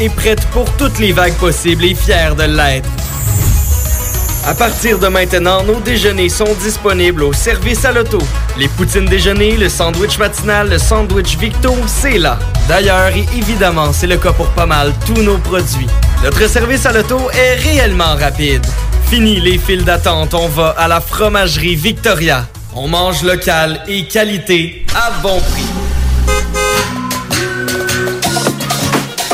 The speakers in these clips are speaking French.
Est prête pour toutes les vagues possibles et fière de l'être. À partir de maintenant, nos déjeuners sont disponibles au service à l'auto. Les poutines déjeuner, le sandwich matinal, le sandwich Victo, c'est là. D'ailleurs, et évidemment, c'est le cas pour pas mal tous nos produits. Notre service à l'auto est réellement rapide. Fini les files d'attente, on va à la fromagerie Victoria. On mange local et qualité à bon prix.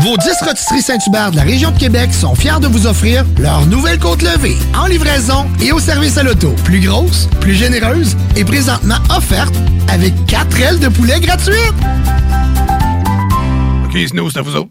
Vos 10 rotisseries Saint-Hubert de la région de Québec sont fiers de vous offrir leur nouvelle côte levée en livraison et au service à l'auto. Plus grosse, plus généreuse et présentement offerte avec 4 ailes de poulet gratuites. OK, nous, c'est à vous autres.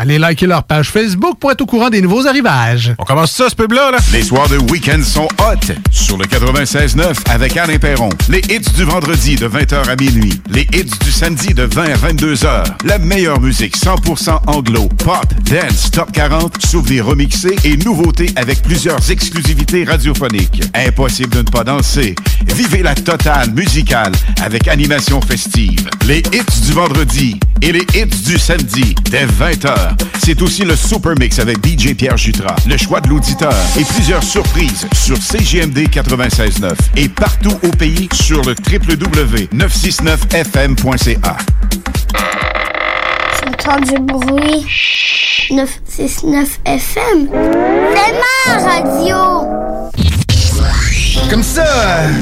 Allez liker leur page Facebook pour être au courant des nouveaux arrivages. On commence ça, ce pub-là, là? Les soirs de week-end sont hot sur le 96.9 avec Alain Perron. Les hits du vendredi de 20h à minuit. Les hits du samedi de 20 à 22h. La meilleure musique 100% anglo, pop, dance, top 40, souvenirs remixés et nouveautés avec plusieurs exclusivités radiophoniques. Impossible de ne pas danser. Vivez la totale musicale avec animation festive. Les hits du vendredi et les hits du samedi dès 20h. C'est aussi le Super Mix avec DJ Pierre Jutras, le choix de l'auditeur et plusieurs surprises sur CGMD 96.9 et partout au pays sur le www.969fm.ca. J'entends du bruit. 969 FM. C'est ma radio. Comme ça,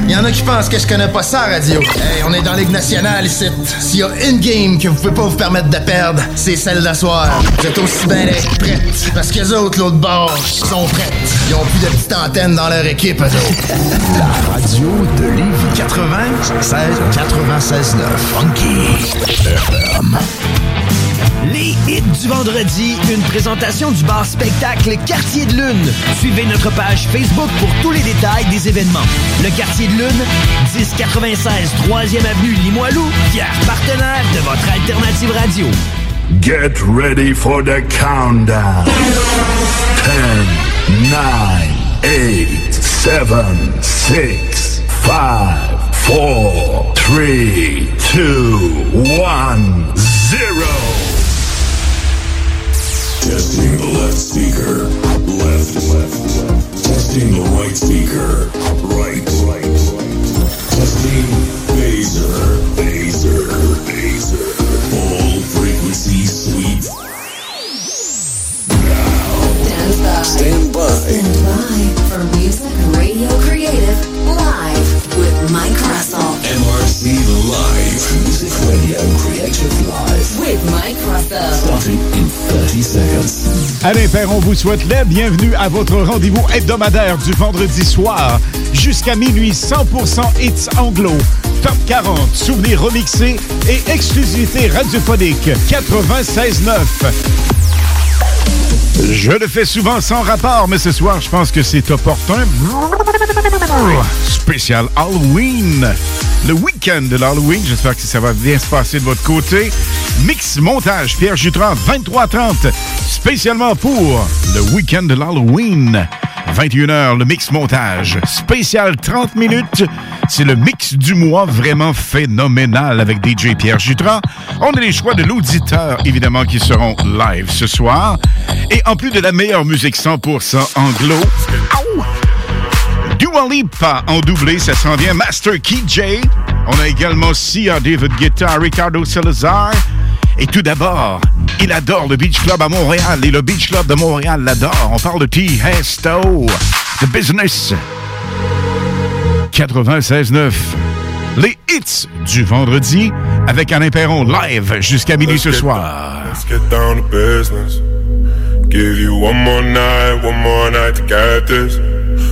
il y en a qui pensent que je connais pas ça, radio. Hey, on est dans Ligue nationale ici. S'il y a une game que vous pouvez pas vous permettre de perdre, c'est celle d'asseoir. Vous êtes aussi bien d'être prêtes. Parce que les autres, l'autre bord, sont prêtes. Ils ont plus de petites antennes dans leur équipe, eux autres. La radio de Lévis 96 96 9 Funky FM. Les hits du vendredi, une présentation du bar spectacle Quartier de Lune. Suivez notre page Facebook pour tous les détails des événements. Le Quartier de Lune, 1096 3e avenue Limoilou, fier partenaire de votre alternative radio. Get ready for the countdown. 10, 9, 8, 7, 6, 5, 4, 3, 2, 1, 0. Testing the left speaker. Left, left, left. Testing the right speaker. Right, right, right. Testing phaser, phaser, phaser. Full frequency Stand by. Stand by for Music Radio Creative live with Mike Russell. MR See live. Music Radio Creative Live. With Mike Russell. Starting in 30 seconds. Alain Perron vous souhaite la bienvenue à votre rendez-vous hebdomadaire du vendredi soir jusqu'à minuit 100% hits anglo. Top 40, souvenirs remixés et exclusivité radiophonique 96.9. Je le fais souvent sans rapport, mais ce soir, je pense que c'est opportun. Spécial Halloween. Le week-end de l'Halloween. J'espère que ça va bien se passer de votre côté. Mix montage Pierre Jutran, 23h30. Spécialement pour le week-end de l'Halloween. 21h, le mix montage. Spécial 30 minutes. C'est le mix du mois vraiment phénoménal avec DJ Pierre Jutran. On a les choix de l'auditeur, évidemment, qui seront live ce soir. Et en plus de la meilleure musique 100% anglo, Dua Lipa en doublé, ça s'en vient. Master Key J. On a également Sia, David Guetta, Ricardo Salazar. Et tout d'abord, il adore le Beach Club à Montréal et le Beach Club de Montréal l'adore. On parle de T. Hesto, The Business. 96.9. Les hits du vendredi avec Alain Perron live jusqu'à minuit ce soir. Let's get down to business. Give you one more night, one more night to get this.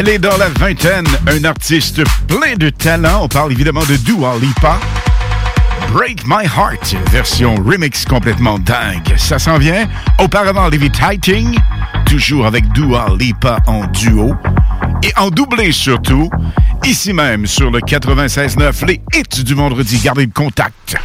Elle est dans la vingtaine, un artiste plein de talent. On parle évidemment de Dua Lipa. Break My Heart, version remix complètement dingue. Ça s'en vient. Auparavant, Levitating, toujours avec Dua Lipa en duo. Et en doublé surtout, ici même sur le 96.9, les hits du vendredi. Gardez le contact.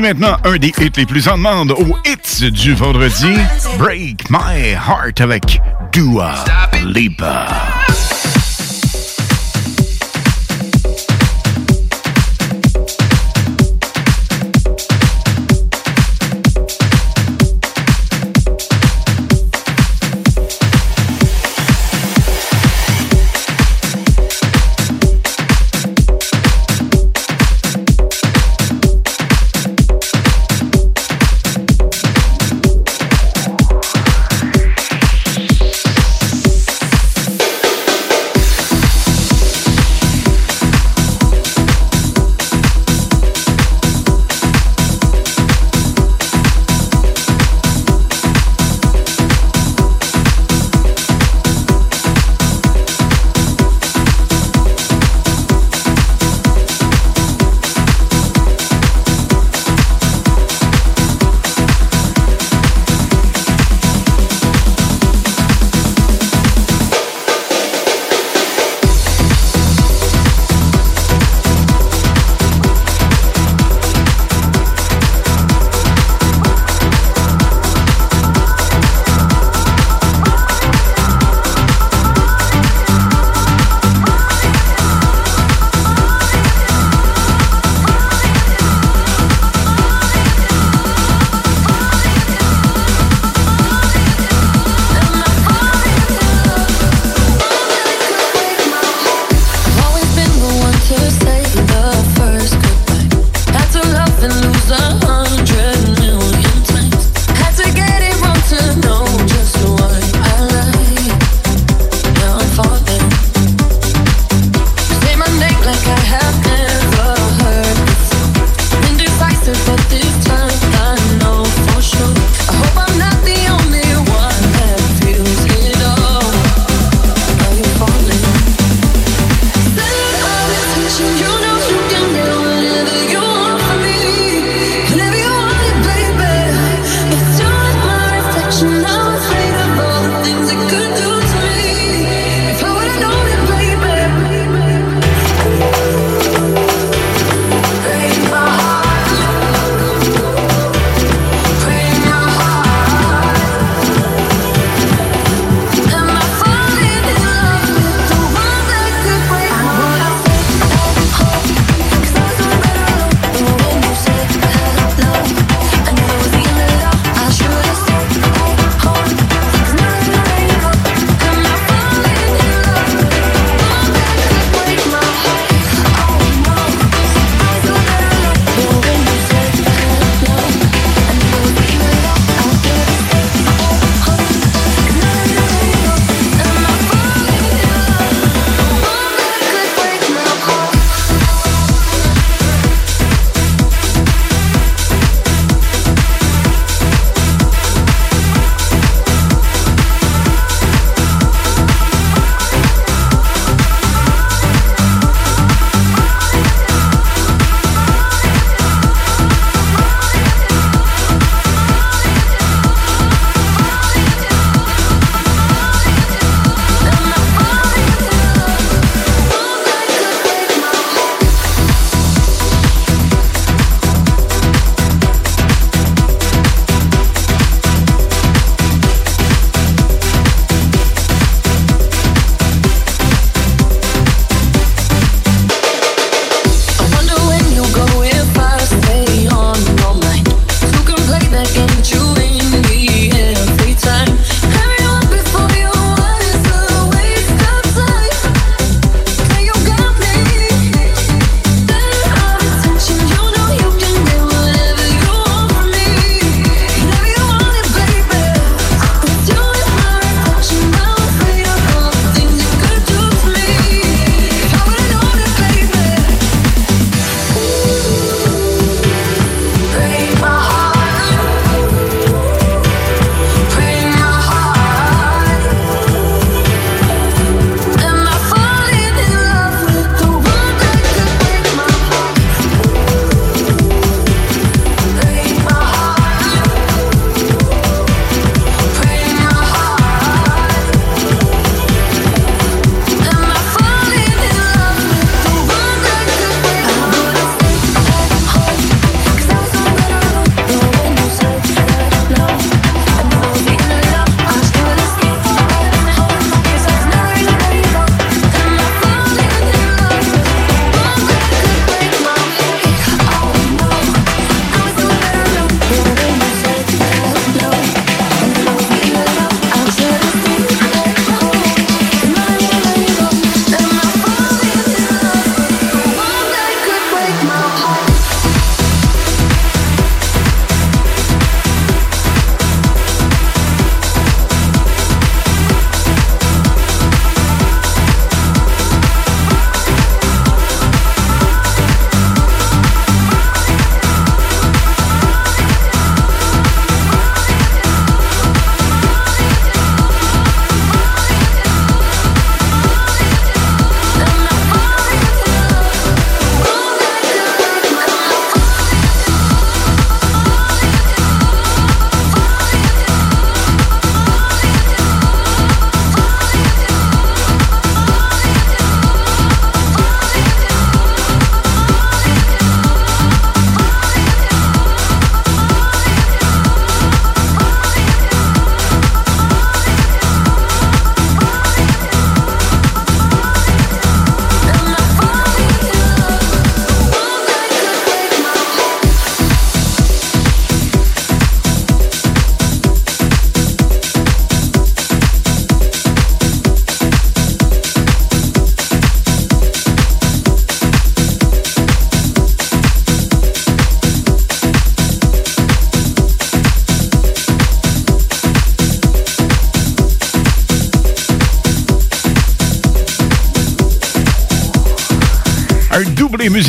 Voici maintenant un des hits les plus en demande au hits du vendredi, Break My Heart avec Dua Lipa.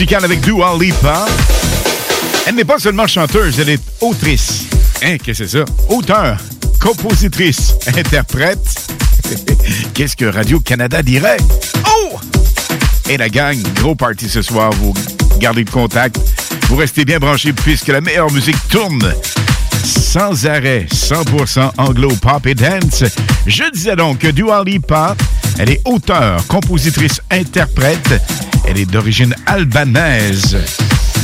Avec Dua Lipa. Elle n'est pas seulement chanteuse, elle est autrice. Hein, qu'est-ce que c'est ça? Auteur, compositrice, interprète. Qu'est-ce que Radio-Canada dirait? Oh! Et la gang, gros party ce soir. Vous gardez le contact. Vous restez bien branchés puisque la meilleure musique tourne sans arrêt, 100% anglo, pop et dance. Je disais donc que Dua Lipa, elle est auteure, compositrice, interprète. Elle est d'origine albanaise.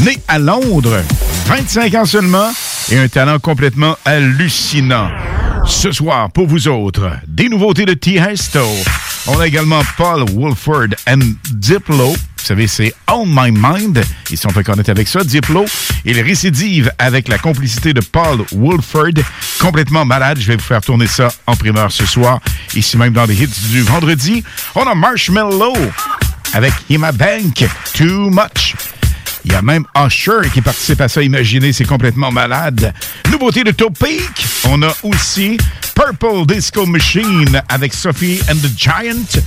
Née à Londres, 25 ans seulement, et un talent complètement hallucinant. Ce soir, pour vous autres, des nouveautés de T. Hesto. On a également Paul Wolford and Diplo. Vous savez, c'est On My Mind. Ils sont connaître avec ça. Diplo, il récidive avec la complicité de Paul Wolford. Complètement malade. Je vais vous faire tourner ça en primeur ce soir. Ici même dans les hits du vendredi. On a Marshmallow avec Hima Bank. Too Much. Il y a même Usher qui participe à ça. Imaginez, c'est complètement malade. Nouveauté de Topic. On a aussi Purple Disco Machine avec Sophie and the Giant.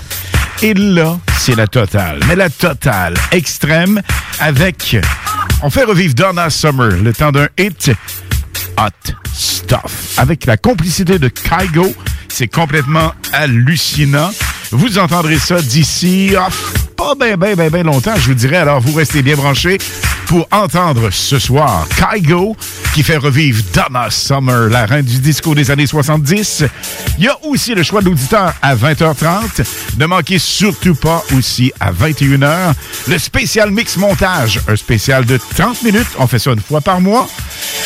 Et là, c'est la totale. Mais la totale extrême avec... On fait revivre Donna Summer, le temps d'un hit. Hot Stuff. Avec la complicité de Kygo, c'est complètement hallucinant. Vous entendrez ça d'ici pas bien, bien, bien, bien longtemps, je vous dirais. Alors, vous restez bien branchés pour entendre ce soir Kygo qui fait revivre Donna Summer, la reine du disco des années 70. Il y a aussi le choix de l'auditeur à 20h30. Ne manquez surtout pas aussi à 21h le spécial mix montage, un spécial de 30 minutes. On fait ça une fois par mois.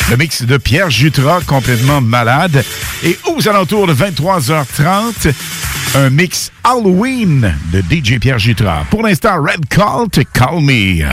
Le mix de Pierre Jutra, complètement malade. Et aux alentours de 23h30, un mix Halloween de DJ Pierre Jutra. Pour l'instant, Red Call to Call Me.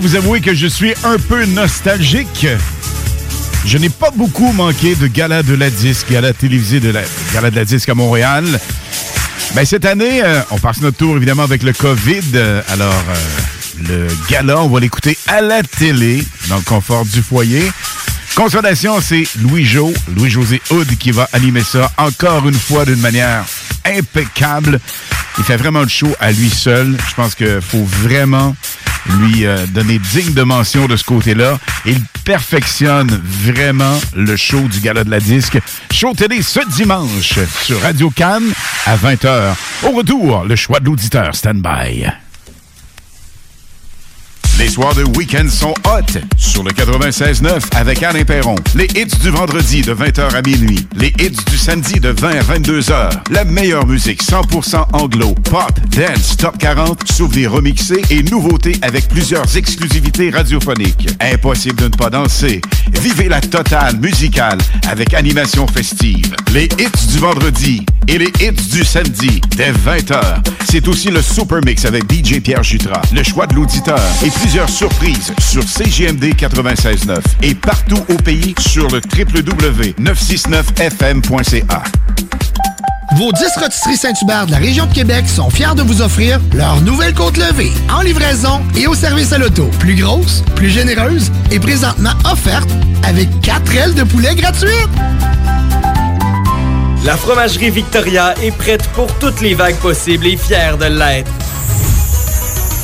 Vous avouer que je suis un peu nostalgique. Je n'ai pas beaucoup manqué de gala de la disque, gala télévisé de la gala de la disque à Montréal. Mais cette année, euh, on passe notre tour évidemment avec le COVID. Euh, alors, euh, le gala, on va l'écouter à la télé, dans le confort du foyer. Consolation, c'est Louis-Jo, Louis-José Hood qui va animer ça encore une fois d'une manière impeccable. Il fait vraiment le show à lui seul. Je pense qu'il faut vraiment lui euh, donner digne de mention de ce côté-là. Il perfectionne vraiment le show du Gala de la Disque. Show télé ce dimanche sur Radio Cannes à 20h. Au retour, le choix de l'auditeur. Stand by. Les soirs de week-end sont hot sur le 96.9 avec Alain Perron. Les hits du vendredi de 20h à minuit. Les hits du samedi de 20 à 22h. La meilleure musique 100% anglo, pop, dance, top 40, souvenirs remixés et nouveautés avec plusieurs exclusivités radiophoniques. Impossible de ne pas danser. Vivez la totale musicale avec animation festive. Les hits du vendredi et les hits du samedi dès 20h. C'est aussi le Super Mix avec DJ Pierre Jutras. Le choix de l'auditeur et plusieurs surprises sur CGMD 96.9 et partout au pays sur le www.969fm.ca. Vos 10 rôtisseries Saint-Hubert de la région de Québec sont fiers de vous offrir leur nouvelle côte levée en livraison et au service à l'auto. Plus grosse, plus généreuse et présentement offerte avec 4 ailes de poulet gratuites. La fromagerie Victoria est prête pour toutes les vagues possibles et fière de l'être.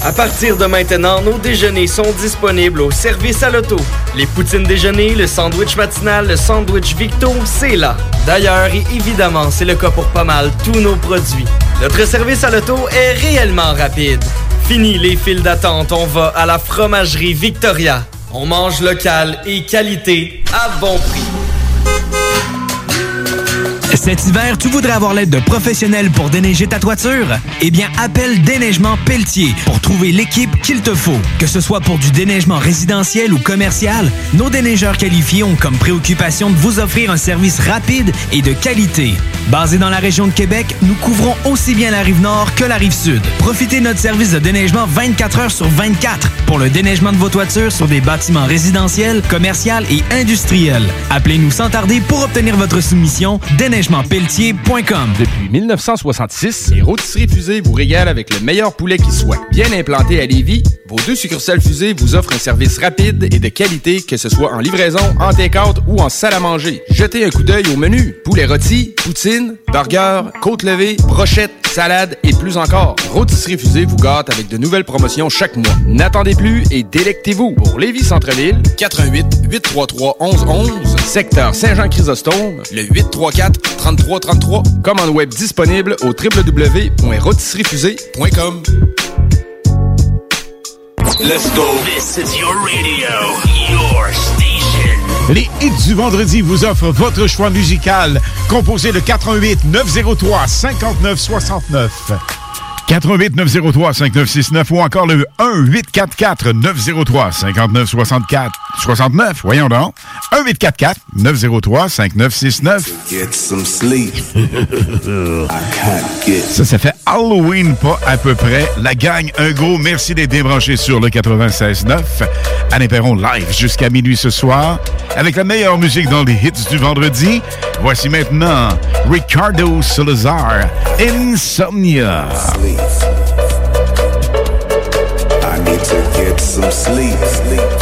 À partir de maintenant, nos déjeuners sont disponibles au service à l'auto. Les poutines déjeuner, le sandwich matinal, le sandwich Victo, c'est là. D'ailleurs, et évidemment, c'est le cas pour pas mal tous nos produits. Notre service à l'auto est réellement rapide. Fini les files d'attente, on va à la fromagerie Victoria. On mange local et qualité à bon prix. Cet hiver, tu voudrais avoir l'aide de professionnels pour déneiger ta toiture? Eh bien, appelle Déneigement Pelletier pour trouver l'équipe qu'il te faut. Que ce soit pour du déneigement résidentiel ou commercial, nos déneigeurs qualifiés ont comme préoccupation de vous offrir un service rapide et de qualité. Basé dans la région de Québec, nous couvrons aussi bien la rive nord que la rive sud. Profitez de notre service de déneigement 24 heures sur 24 pour le déneigement de vos toitures sur des bâtiments résidentiels, commerciaux et industriels. Appelez-nous sans tarder pour obtenir votre soumission Depuis 1966, les rôtisseries fusées vous régalent avec le meilleur poulet qui soit. Bien implanté à Lévis, vos deux succursales fusées vous offrent un service rapide et de qualité, que ce soit en livraison, en take-out ou en salle à manger. Jetez un coup d'œil au menu. Poulet rôti, poutine, burger, côte levée, brochette, salade et plus encore. Rôtisserie Fusée vous gâte avec de nouvelles promotions chaque mois. N'attendez plus et délectez-vous. Pour Lévis Centre-Ville, 88 833 1111, secteur Saint-Jean-Chrysostome, le 834 3333. Commande web disponible au www.rôtisseriefusée.com. Let's go. This is your radio, your station. Les hits du vendredi vous offrent votre choix musical composé de 88 903 59 69. 88 903 5969 ou encore le 1 844 903 59 64 69. Voyons donc. 1 844 903 5969. Get some sleep. I can't get Ça, ça fait Halloween pas à peu près. La gang, un gros merci d'être débranché sur le 96.9. Alain Perron live jusqu'à minuit ce soir avec la meilleure musique dans les hits du vendredi. Voici maintenant Ricardo Salazar, Insomnia. I need to get some sleep. Sleep.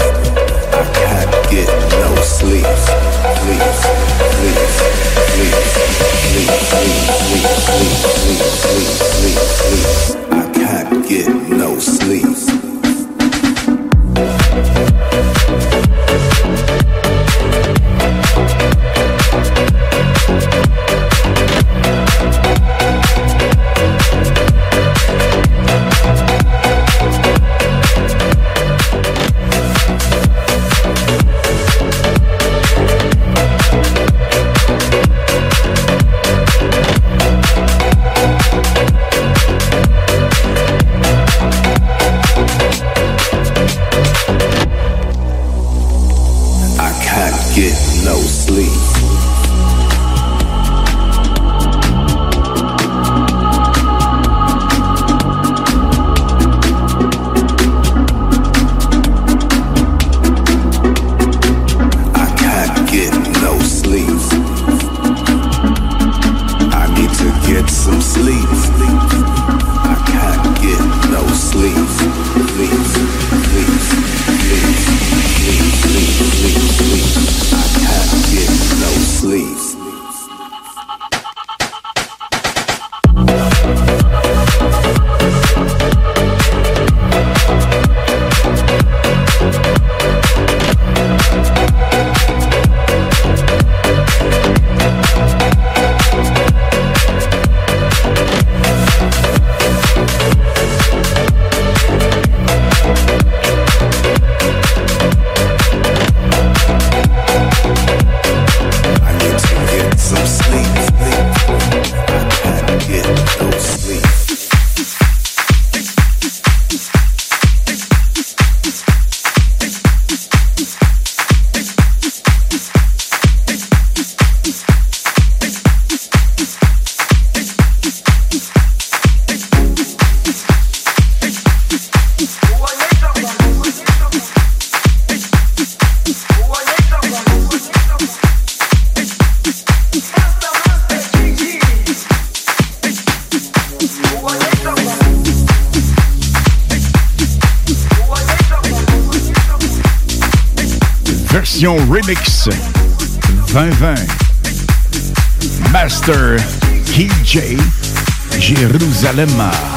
I can't get no sleep. Sleep. Sleep. Sleep. Sleep. Sleep. Sleep. Sleep. Sleep. Sleep. Sleep. I can't get no sleep. Jérusalem.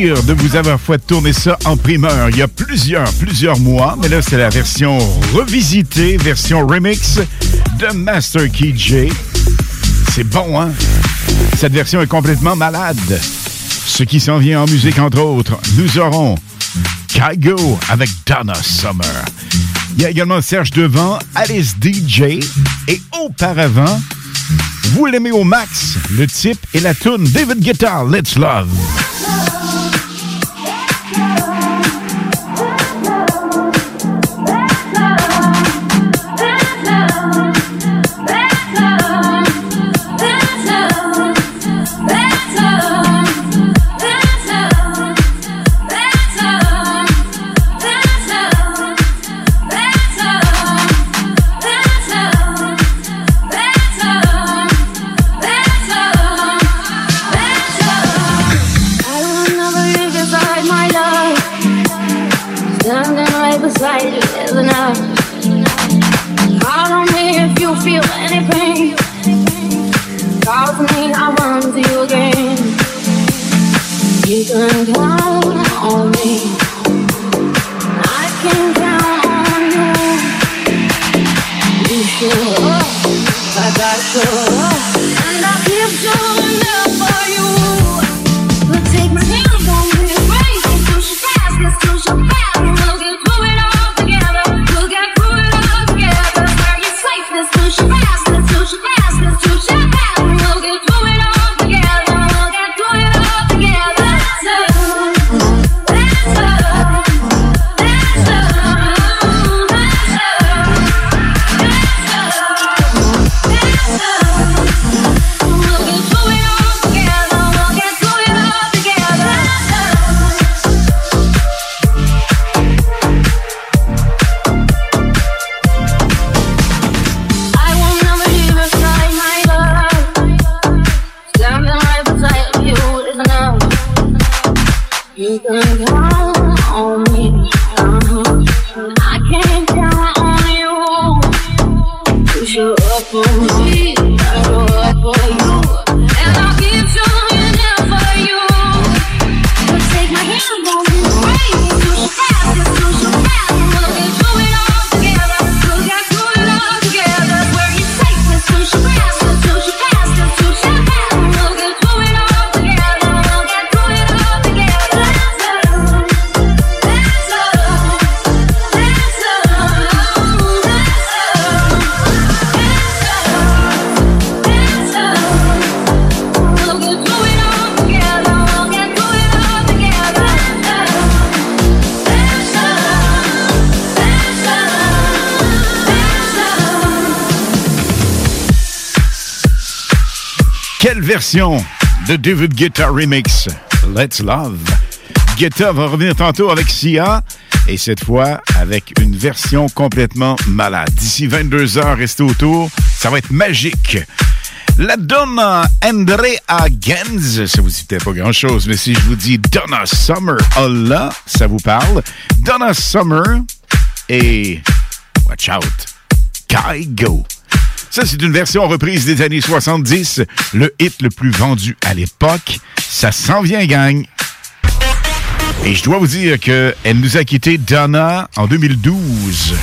De vous avoir fait tourner ça en primeur il y a plusieurs, plusieurs mois. Mais là, c'est la version revisitée, version remix de Master Key J. C'est bon, hein? Cette version est complètement malade. Ce qui s'en vient en musique, entre autres, nous aurons Kygo avec Donna Summer. Il y a également Serge Devant, Alice DJ et auparavant, vous l'aimez au max, le type et la tune David Guitar, Let's Love. De David Guetta Remix Let's Love. Guetta va revenir tantôt avec Sia et cette fois avec une version complètement malade. D'ici 22 heures, restez autour. Ça va être magique. La Donna Andrea Gens, ça vous dit peut-être pas grand-chose, mais si je vous dis Donna Summer, là, ça vous parle. Donna Summer et, watch out, Kygo. Ça, c'est une version reprise des années 70, le hit le plus vendu à l'époque. Ça s'en vient, gang. Et je dois vous dire que elle nous a quitté Donna en 2012.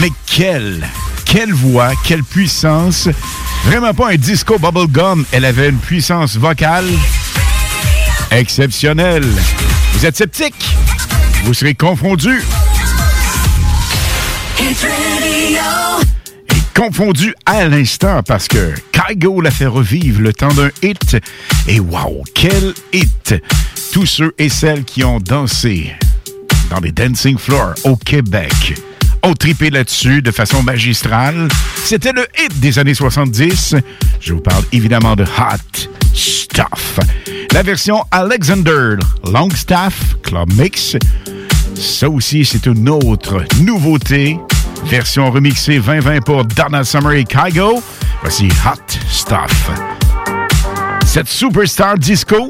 Mais quelle, quelle voix, quelle puissance. Vraiment pas un disco bubblegum. Elle avait une puissance vocale exceptionnelle. Vous êtes sceptique? Vous serez confondu. Confondu à l'instant parce que Kygo l'a fait revivre le temps d'un hit. Et wow, quel hit! Tous ceux et celles qui ont dansé dans les dancing floors au Québec ont tripé là-dessus de façon magistrale. C'était le hit des années 70. Je vous parle évidemment de Hot Stuff. La version Alexander Longstaff Club Mix. Ça aussi, c'est une autre nouveauté. Version remixée 2020 pour Donna Summer et Kygo. Voici Hot Stuff. Cette superstar disco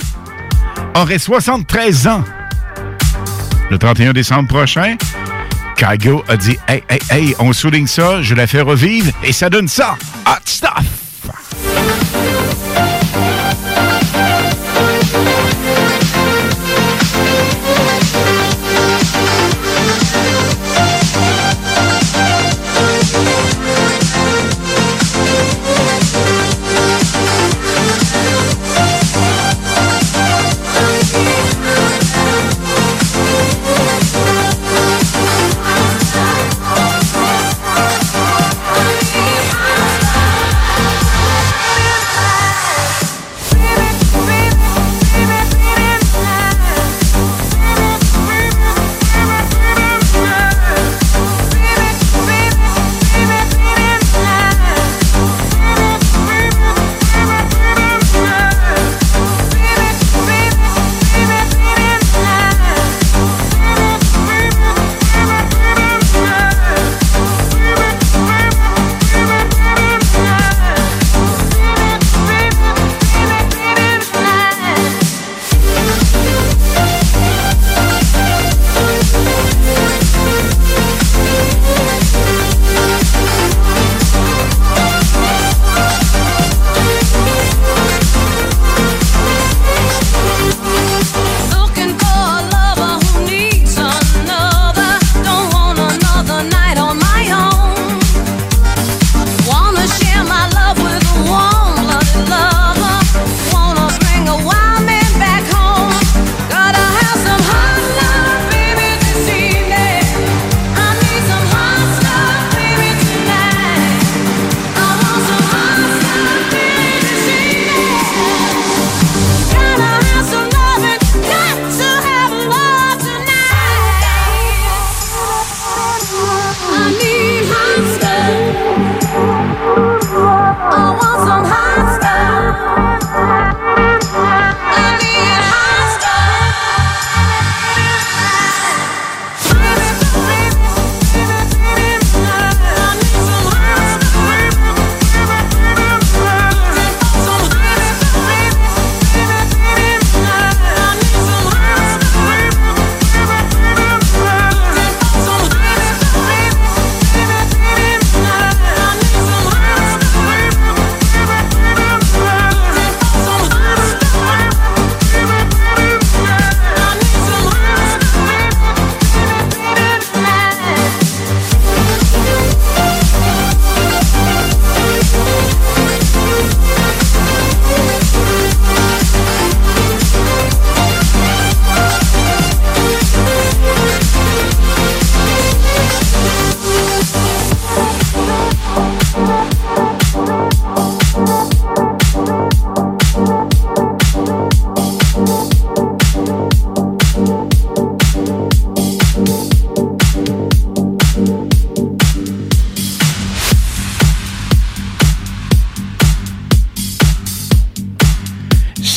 aurait 73 ans. Le 31 décembre prochain, Kygo a dit Hey, hey, hey, on souligne ça, je la fais revivre et ça donne ça. Hot stuff!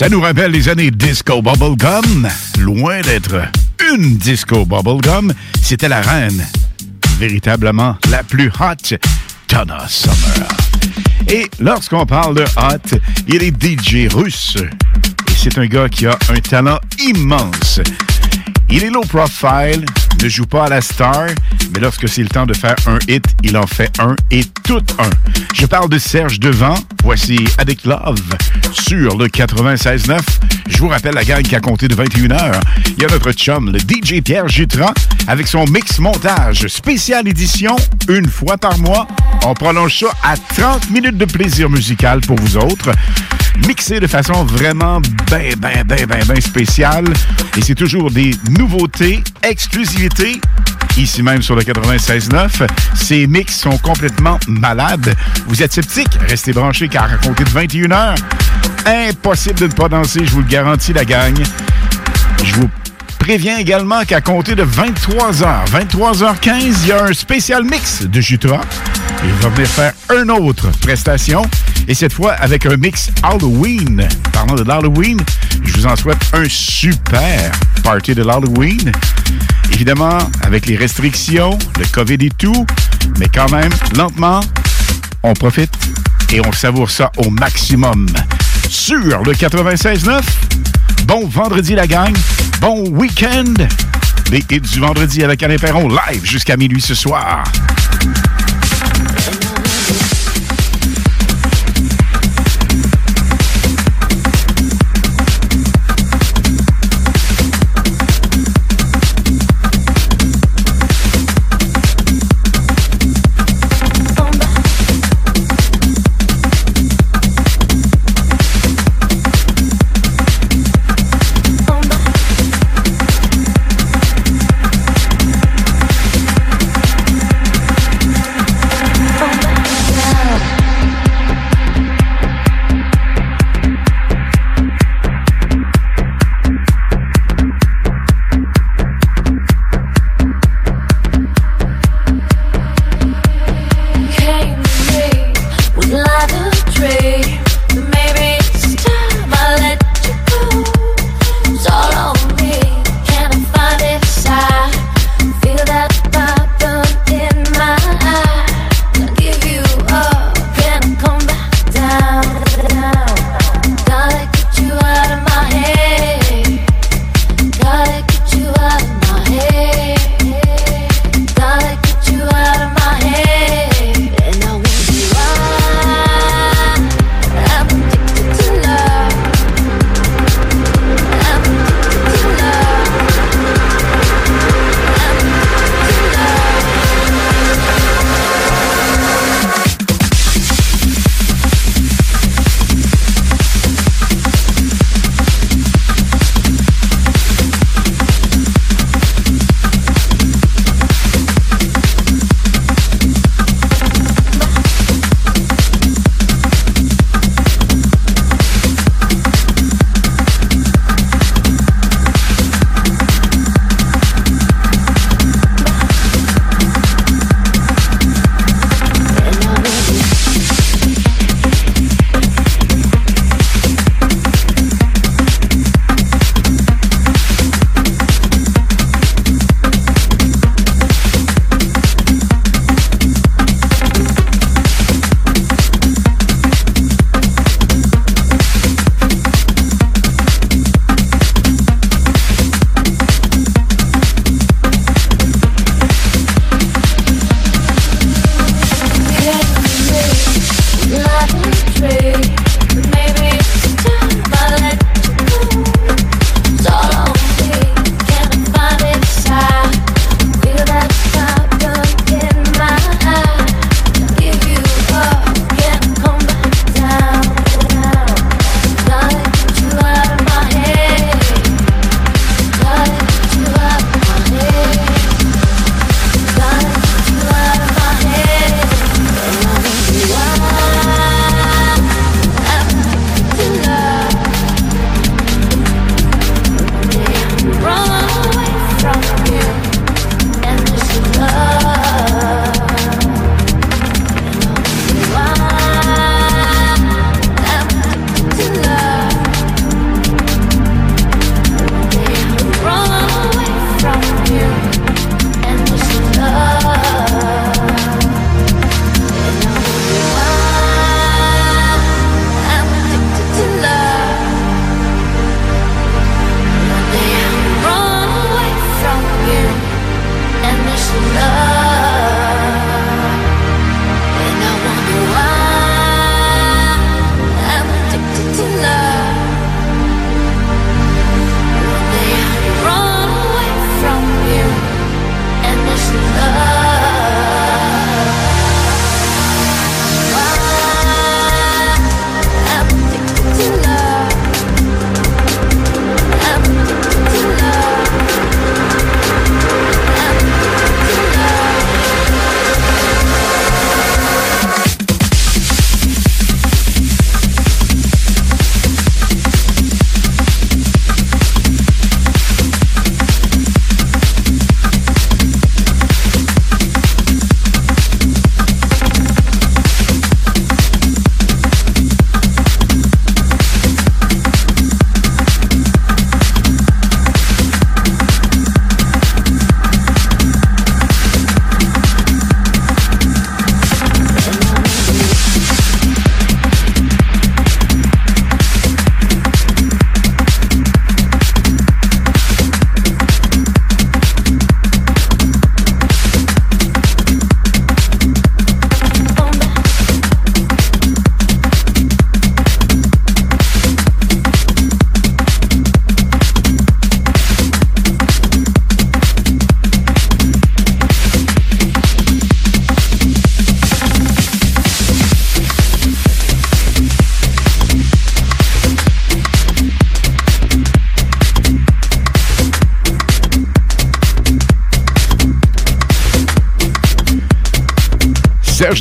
Ça nous rappelle les années disco bubblegum. Loin d'être une disco bubblegum, c'était la reine. Véritablement la plus hot, Donna Summer. Et lorsqu'on parle de hot, il est DJ russe. Et c'est un gars qui a un talent immense. Il est low profile, ne joue pas à la star, lorsque c'est le temps de faire un hit, il en fait un et tout un. Je parle de Serge Devant. Voici Addict Love sur le 96.9. Je vous rappelle la gang qui a compté de 21h. Il y a notre chum, le DJ Pierre Jutran, avec son mix montage spécial édition, une fois par mois. On prolonge ça à 30 minutes de plaisir musical pour vous autres mixé de façon vraiment ben, ben, ben, ben, ben spéciale. Et c'est toujours des nouveautés, exclusivités, ici même sur le 96.9. Ces mix sont complètement malades. Vous êtes sceptique? Restez branchés car à compter de 21h, impossible de ne pas danser, je vous le garantis, la gang. Je vous préviens également qu'à compter de 23h, 23h15, il y a un spécial mix de Jutra. Il va venir faire une autre prestation. Et cette fois avec un mix Halloween. Parlant de l'Halloween, je vous en souhaite un super party de l'Halloween. Évidemment, avec les restrictions, le COVID et tout, mais quand même, lentement, on profite et on savoure ça au maximum. Sur le 96.9, bon vendredi la gang, bon week-end. Les hits du vendredi avec Alain Perron live jusqu'à minuit ce soir.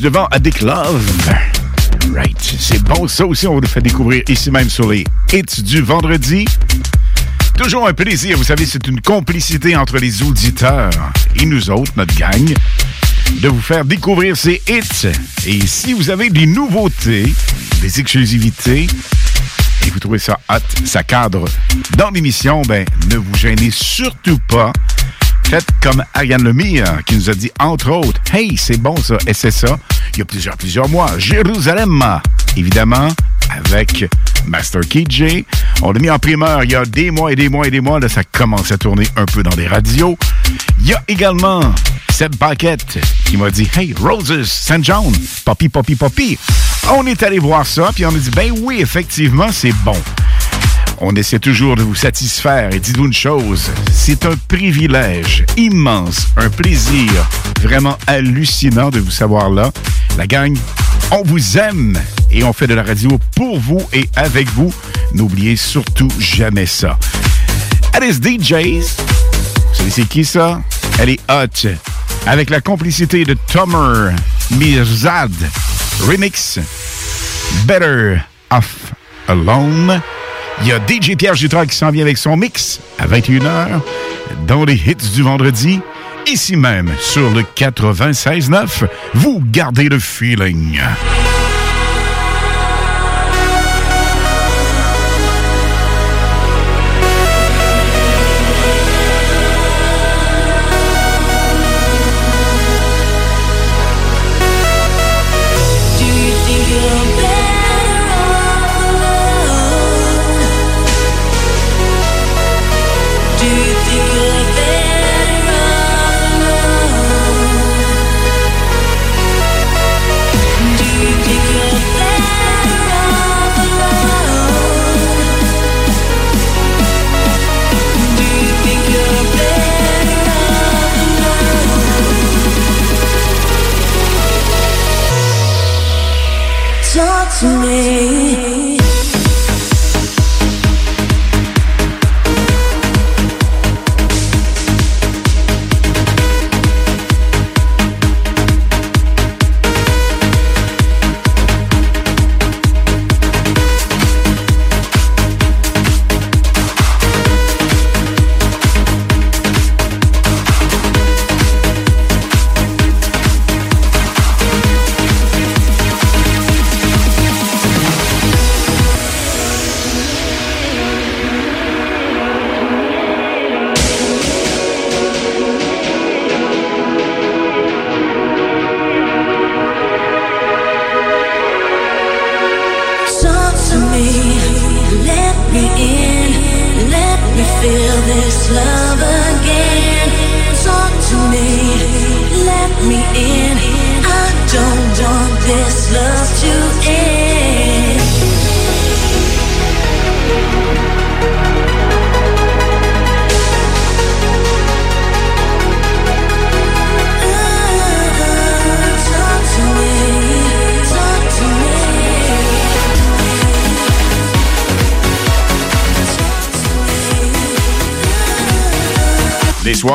Devant à Dick Love. Right. C'est bon, ça aussi, on vous le fait découvrir ici même sur les hits du vendredi. Toujours un plaisir, vous savez, c'est une complicité entre les auditeurs et nous autres, notre gang, de vous faire découvrir ces hits. Et si vous avez des nouveautés, des exclusivités, et vous trouvez ça hot, ça cadre dans l'émission, ben, ne vous gênez surtout pas. Faites comme Ariane Lemire qui nous a dit, entre autres, Hey, c'est bon ça, et c'est ça, il y a plusieurs, plusieurs mois. Jérusalem, évidemment, avec Master KJ. On l'a mis en primeur il y a des mois et des mois et des mois. Là, ça commence à tourner un peu dans les radios. Il y a également Seb Paquette qui m'a dit Hey, Roses, St. John, Poppy, Poppy, Poppy. On est allé voir ça, puis on a dit Ben oui, effectivement, c'est bon. On essaie toujours de vous satisfaire et dites-vous une chose, c'est un privilège immense, un plaisir vraiment hallucinant de vous savoir là. La gang, on vous aime et on fait de la radio pour vous et avec vous. N'oubliez surtout jamais ça. Alice DJs, vous savez c'est qui ça? Elle est hot. Avec la complicité de Tomer Mirzad. Remix Better Off Alone. Il y a DJ Pierre Jutras qui s'en vient avec son mix à 21h dans les hits du vendredi. Ici même, sur le 96.9, vous gardez le feeling.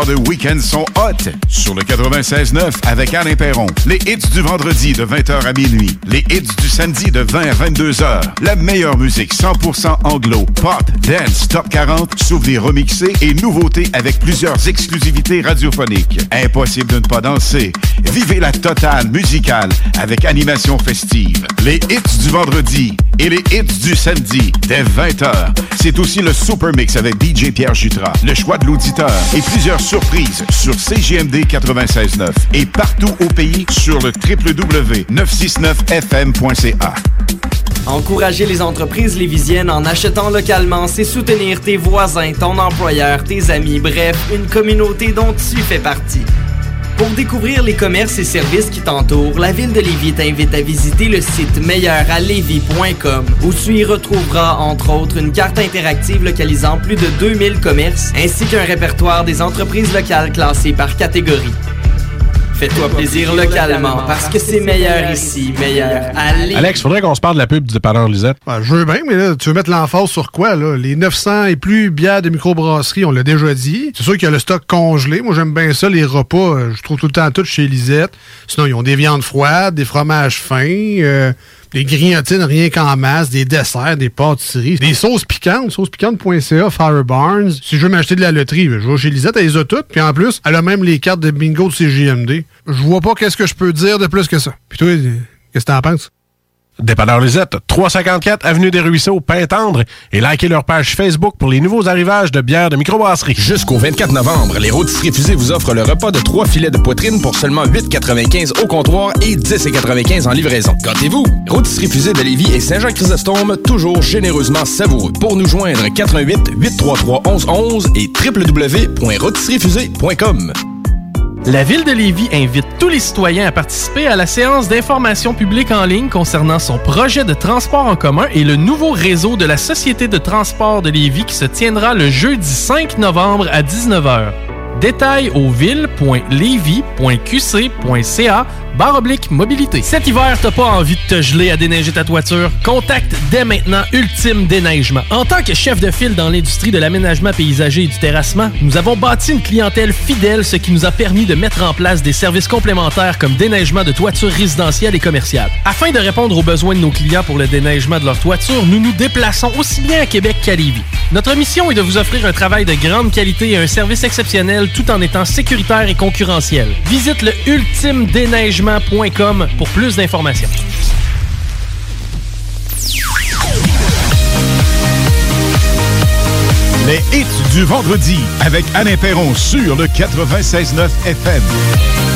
Soirs de week-end sont hot sur le 96.9 avec Alain Perron. Les hits du vendredi de 20h à minuit. Les hits du samedi de 20 à 22h. La meilleure musique 100% anglo, pop, dance, top 40, souvenirs remixés et nouveautés avec plusieurs exclusivités radiophoniques. Impossible de ne pas danser. Vivez la totale musicale avec animation festive. Les hits du vendredi et les hits du samedi dès 20h. C'est aussi le Super Mix avec DJ Pierre Jutras, le choix de l'auditeur et plusieurs surprises sur CGMD 96.9 et partout au pays sur le www.969fm.ca. Encourager les entreprises lévisiennes en achetant localement, c'est soutenir tes voisins, ton employeur, tes amis, bref, une communauté dont tu fais partie. Pour découvrir les commerces et services qui t'entourent, la ville de Lévis t'invite à visiter le site meilleuralevis.com où tu y retrouveras entre autres une carte interactive localisant plus de 2000 commerces ainsi qu'un répertoire des entreprises locales classées par catégorie. Fais-toi plaisir localement parce que c'est meilleur ici, meilleur Lévis. Alex, faudrait qu'on se parle de la pub du dépanneur Lisette. Ben, je veux bien, mais là, tu veux mettre l'emphase sur quoi, là? Les 900 et plus bières de microbrasserie, on l'a déjà dit. C'est sûr qu'il y a le stock congelé. Moi, j'aime bien ça, les repas. euh, Je trouve tout le temps tout chez Lisette. Sinon, ils ont des viandes froides, des fromages fins, euh, des grignotines rien qu'en masse, des desserts, des pâtisseries, des sauces piquantes, saucespiquante.ca, Fire Barnes. Si je veux m'acheter de la loterie, je vais chez Lisette, elle les a toutes. Puis en plus, elle a même les cartes de bingo de CGMD. Je vois pas qu'est-ce que je peux dire de plus que ça. Puis toi, qu'est-ce que t'en penses? Dépanneur Lisette, 354 Avenue des Ruisseaux, Pintendre, et likez leur page Facebook pour les nouveaux arrivages de bières de microbrasserie. Jusqu'au 24 novembre, les rôtisseries fusées vous offrent le repas de trois filets de poitrine pour seulement 8,95 au comptoir et 10,95 en livraison. Gâtez-vous! Rôtisserie fusée de Lévis et Saint-Jean-Chrysostome, toujours généreusement savoureux. Pour nous joindre, 88 833 1111 et www.rôtisseriefusée.com. La Ville de Lévis invite tous les citoyens à participer à la séance d'information publique en ligne concernant son projet de transport en commun et le nouveau réseau de la Société de transport de Lévis qui se tiendra le jeudi 5 novembre à 19h. Détails au ville.levy.qc.ca barre oblique mobilité. Cet hiver, t'as pas envie de te geler à déneiger ta toiture? Contacte dès maintenant Ultime Déneigement. En tant que chef de file dans l'industrie de l'aménagement paysager et du terrassement, nous avons bâti une clientèle fidèle, ce qui nous a permis de mettre en place des services complémentaires comme déneigement de toitures résidentielles et commerciales. Afin de répondre aux besoins de nos clients pour le déneigement de leur toiture, nous nous déplaçons aussi bien à Québec qu'à Lévis. Notre mission est de vous offrir un travail de grande qualité et un service exceptionnel tout en étant sécuritaire et concurrentiel. Visite le pour plus d'informations. Les hits du vendredi avec Alain Perron sur le 96.9 FM.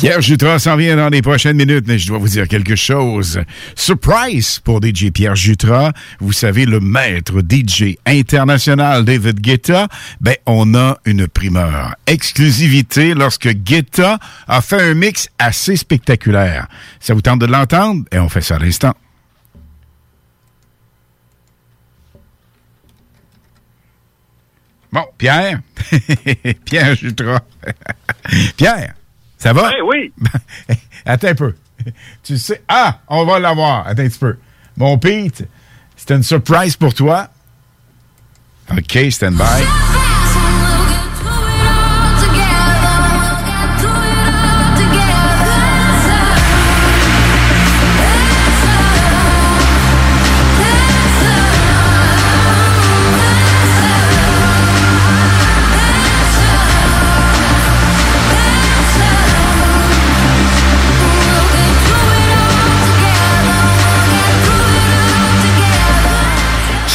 Pierre Jutras s'en vient dans les prochaines minutes, mais je dois vous dire quelque chose. Surprise pour DJ Pierre Jutras. Vous savez, le maître DJ international David Guetta, ben, on a une primeur. Exclusivité lorsque Guetta a fait un mix assez spectaculaire. Ça vous tente de l'entendre? Et on fait ça à l'instant. Bon, Pierre. Pierre Jutras. Pierre, ça va? oui. Attends un peu. Tu sais. Ah, on va l'avoir. Attends un petit peu. Mon Pete, c'était une surprise pour toi. OK, stand by.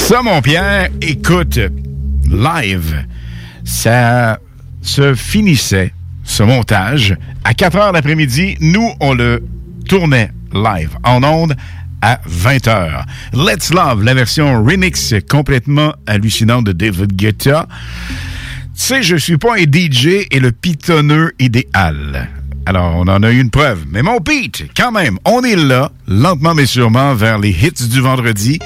Ça, mon Pierre, écoute, live, ça se finissait, ce montage, à 4 heures l'après-midi. Nous, on le tournait live, en ondes, à 20 heures. Let's Love, la version remix complètement hallucinante de David Guetta. Tu sais, je suis pas un DJ et le pitonneux idéal. Alors, on en a eu une preuve. Mais mon Pete, quand même, on est là, lentement mais sûrement, vers les hits du vendredi.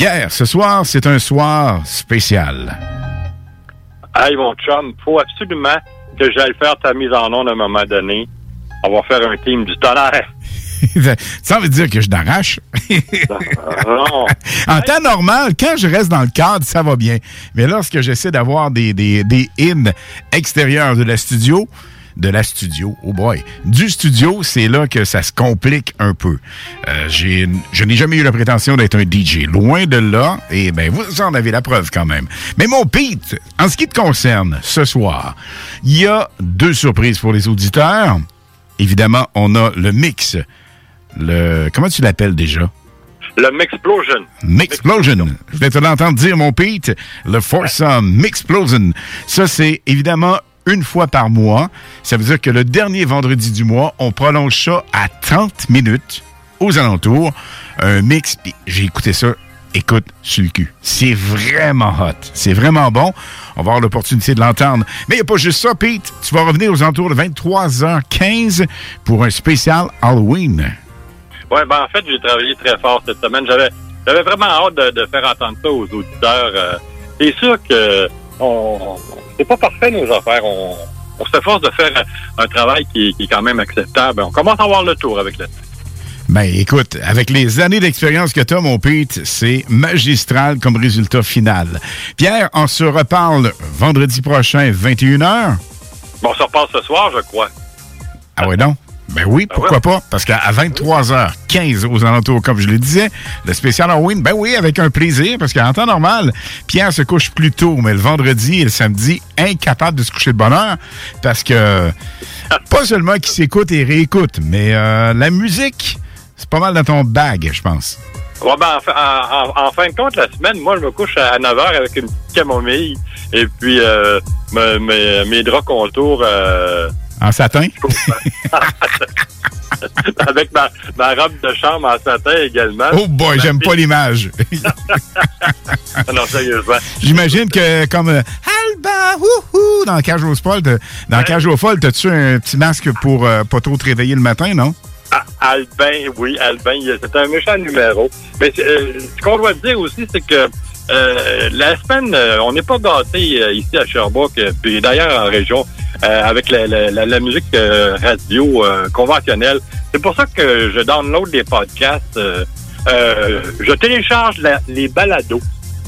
Pierre, ce soir, c'est un soir spécial. Hey, mon chum, faut absolument que j'aille faire ta mise en onde à un moment donné. On va faire un team du tonnerre. Ça veut dire que je n'arrache. non. En temps normal, quand je reste dans le cadre, ça va bien. Mais lorsque j'essaie d'avoir des, des, des hymnes extérieurs de la studio, de la studio, oh boy, du studio, c'est là que ça se complique un peu. Euh, j'ai- je n'ai jamais eu la prétention d'être un DJ. Loin de là, et ben vous en avez la preuve quand même. Mais mon Pete, en ce qui te concerne, ce soir, il y a deux surprises pour les auditeurs. Évidemment, on a le mix. Le comment tu l'appelles déjà? Le Mixplosion. Mixplosion. Je vais te l'entendre dire, mon Pete. Le Foursome Mixplosion. Ça, c'est évidemment une fois par mois. Ça veut dire que le dernier vendredi du mois, on prolonge ça à 30 minutes aux alentours. Un mix, j'ai écouté ça, écoute, sur le cul. C'est vraiment hot. C'est vraiment bon. On va avoir l'opportunité de l'entendre. Mais il n'y a pas juste ça, Pete. Tu vas revenir aux alentours de 23h15 pour un spécial Halloween. Ouais, ben en fait, j'ai travaillé très fort cette semaine. J'avais vraiment hâte de, de faire entendre ça aux auditeurs. Euh, c'est sûr que on, c'est pas parfait nos affaires. On, on s'efforce de faire un, un travail qui, qui est quand même acceptable. On commence à avoir le tour avec le. Ben, écoute, avec les années d'expérience que tu as, mon Pete, c'est magistral comme résultat final. Pierre, on se reparle vendredi prochain, 21h. Bon, on se repasse ce soir, je crois. Ah ouais, non? Ben oui, pourquoi pas? Parce qu'à 23h15 aux alentours, comme je le disais, le spécial Halloween, ben oui, avec un plaisir, parce qu'en temps normal, Pierre se couche plus tôt, mais le vendredi et le samedi, incapable de se coucher de bonne heure, parce que pas seulement qu'il s'écoute et réécoute, mais euh, la musique, c'est pas mal dans ton bag, je pense. Ouais, ben, en, fin- en- fin de compte, la semaine, moi, je me couche à 9 h avec une petite camomille et puis euh, me- me- mes draps contours euh, En satin? avec ma, ma robe de chambre en satin également. Oh boy, j'aime pas l'image. Ah non, sérieusement. J'imagine que comme euh, Alba, wouhou, dans Cage au Folle, dans Cage au Folle, t'as-tu un petit masque pour euh, pas trop te réveiller le matin, non? Ah, Albin, oui, Albin, c'est un méchant numéro. Mais euh, ce qu'on doit dire aussi, c'est que euh, la semaine, euh, on n'est pas gâté euh, ici à Sherbrooke, puis d'ailleurs en région, euh, avec la, la- la- musique euh, radio conventionnelle. C'est pour ça que je download des podcasts. je télécharge les balados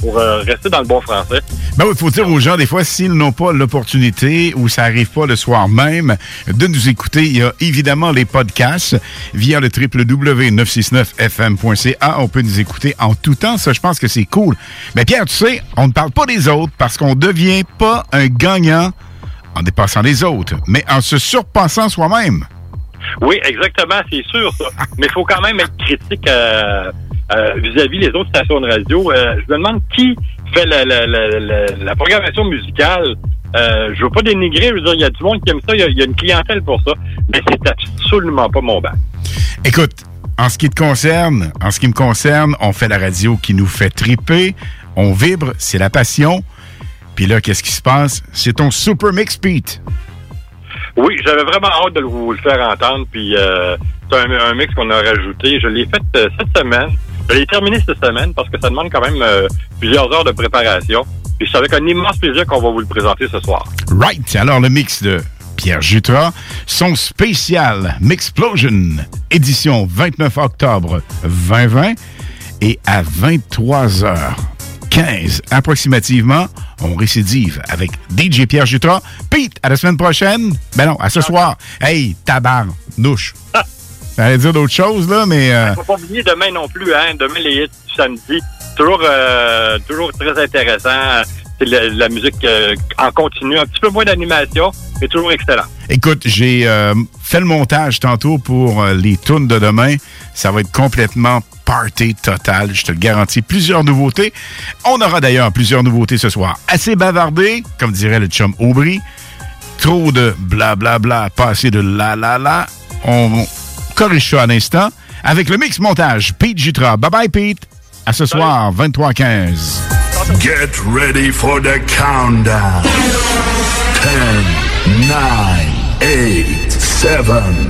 pour euh, rester dans le bon français. Ben oui, il faut dire aux gens, des fois, s'ils n'ont pas l'opportunité ou ça arrive pas le soir même de nous écouter, il y a évidemment les podcasts via le www.969fm.ca. On peut nous écouter en tout temps. Ça, je pense que c'est cool. Mais Pierre, tu sais, on ne parle pas des autres parce qu'on devient pas un gagnant en dépassant les autres, mais en se surpassant soi-même. Oui, exactement, c'est sûr, ça. Mais il faut quand même être critique euh, euh, vis-à-vis les autres stations de radio. Euh, je me demande qui fait la, la, la, la, la programmation musicale. Euh, je veux pas dénigrer, je veux dire, il y a du monde qui aime ça, il y a- il y, a une clientèle pour ça, mais c'est absolument pas mon bac. Écoute, en ce qui te concerne, en ce qui me concerne, on fait la radio qui nous fait triper, on vibre, c'est la passion. Puis là, qu'est-ce qui se passe? C'est ton Super Mix Pete. Oui, j'avais vraiment hâte de vous le faire entendre, puis euh, c'est un, un mix qu'on a rajouté. Je l'ai fait euh, cette semaine. Je l'ai terminé cette semaine parce que ça demande quand même euh, plusieurs heures de préparation. Puis c'est avec un immense plaisir qu'on va vous le présenter ce soir. Right. Alors, le mix de Pierre Jutras, son spécial Mixplosion, édition 29 octobre 2020. Et à 23h15 approximativement, on récidive avec DJ Pierre Jutras. Pete, à la semaine prochaine. Ben non, à ce soir. Hey, tabarn, nouche. J'allais dire d'autres choses, là, mais... euh, Faut pas oublier demain non plus, hein. Demain, les hits du samedi. Toujours, euh, toujours très intéressant. C'est la, la musique euh, en continu. Un petit peu moins d'animation, mais toujours excellent. Écoute, j'ai euh, fait le montage tantôt pour les tunes de demain. Ça va être complètement party total, je te le garantis. Plusieurs nouveautés. On aura d'ailleurs plusieurs nouveautés ce soir. Assez bavardé, comme dirait le chum Aubry. Trop de blablabla, pas assez de la la la. On corrige ça à l'instant avec le mix montage. Pete Jutra. Bye bye Pete. À ce soir, 23h15. Get ready for the countdown. 10, 9, 8, 7,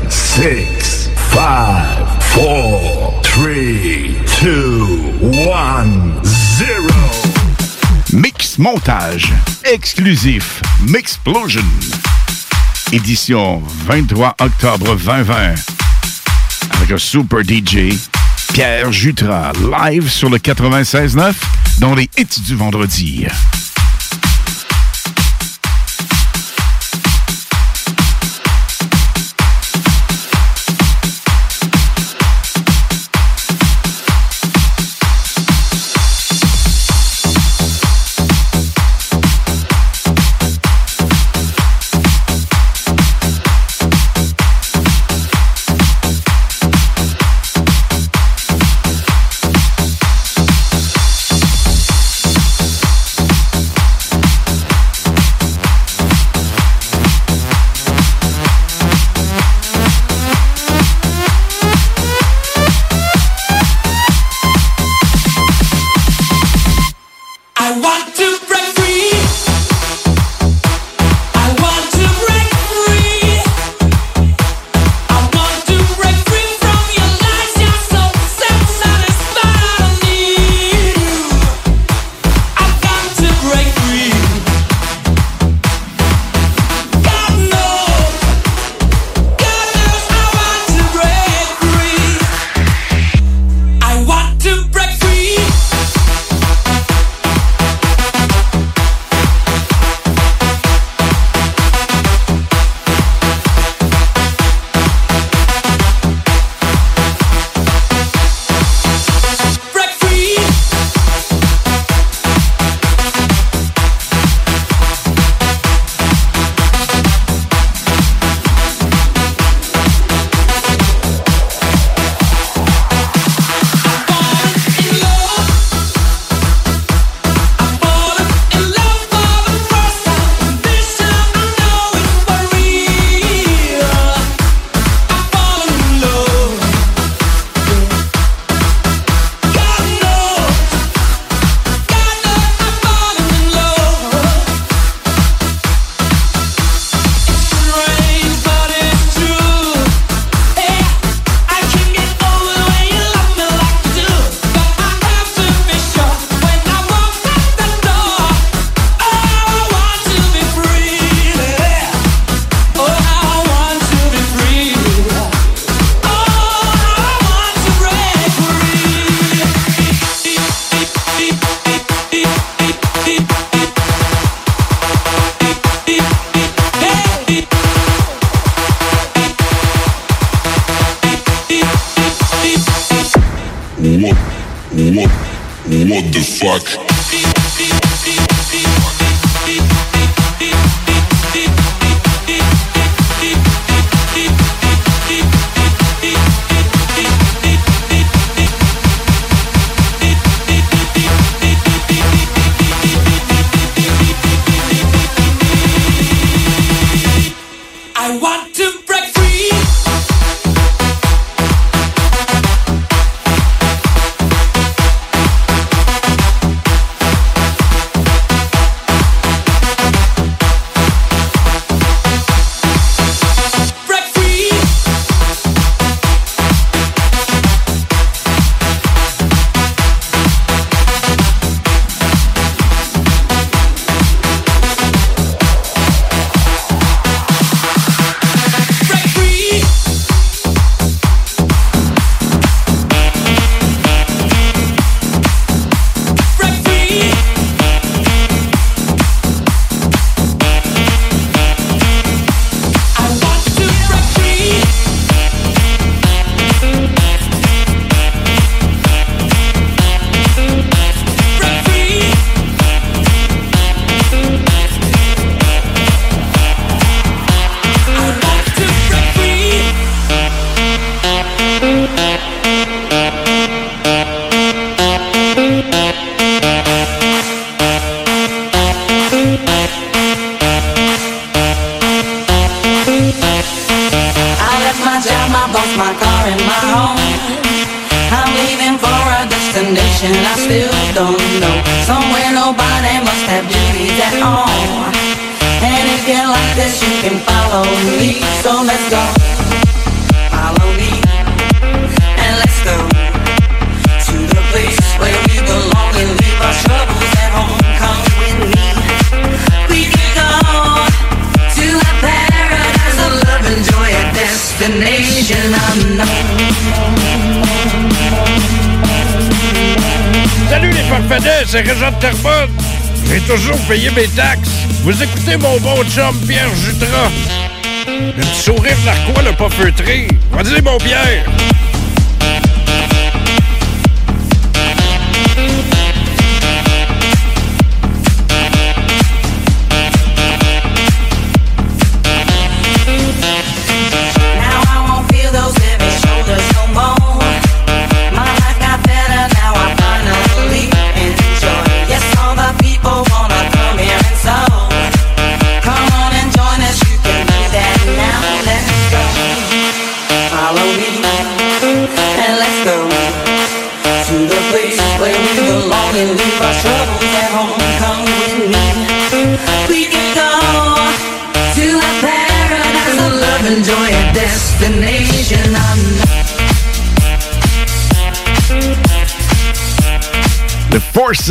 6, 5, 4, 3, 2, 1, 0. Mix montage exclusif Mixplosion. Édition 23 octobre 2020. Super DJ, Pierre Jutras, live sur le 96.9 dans les hits du vendredi. Vous écoutez mon bon chum Pierre Jutras. Le petit sourire narquois le pas feutré. Vas-y, mon Pierre.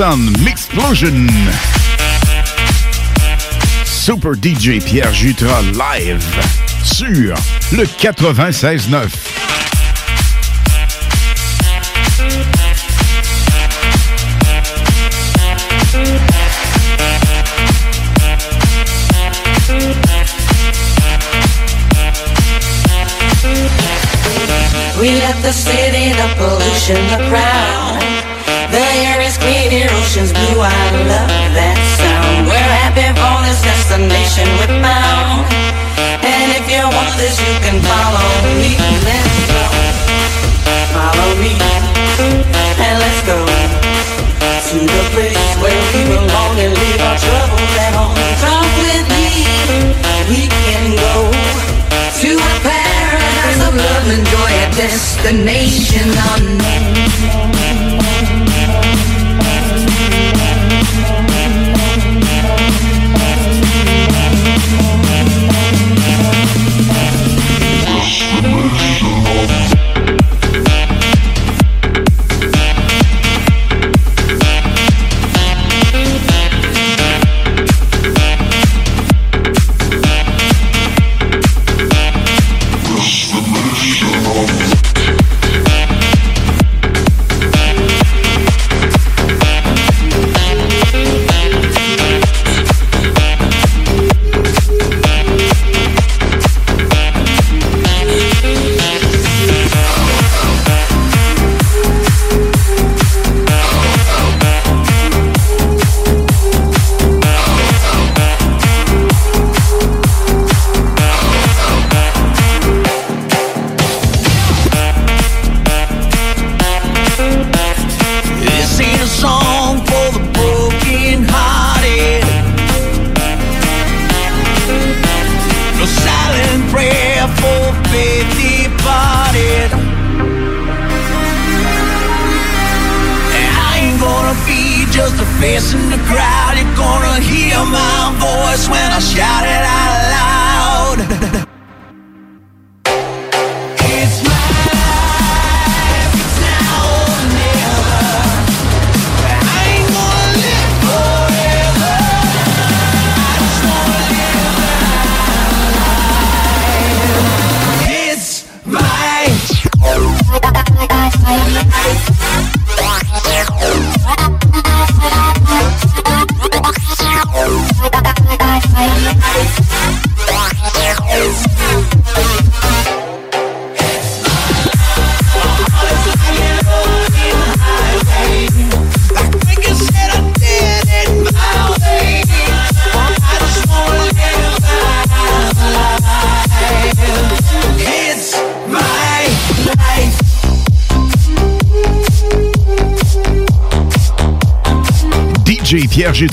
Sound Mixplosion. Super DJ Pierre Jutra live sur le 96.9. the nation on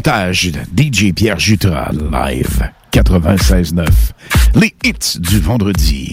montage DJ Pierre Jutra live 96.9. Les hits du vendredi.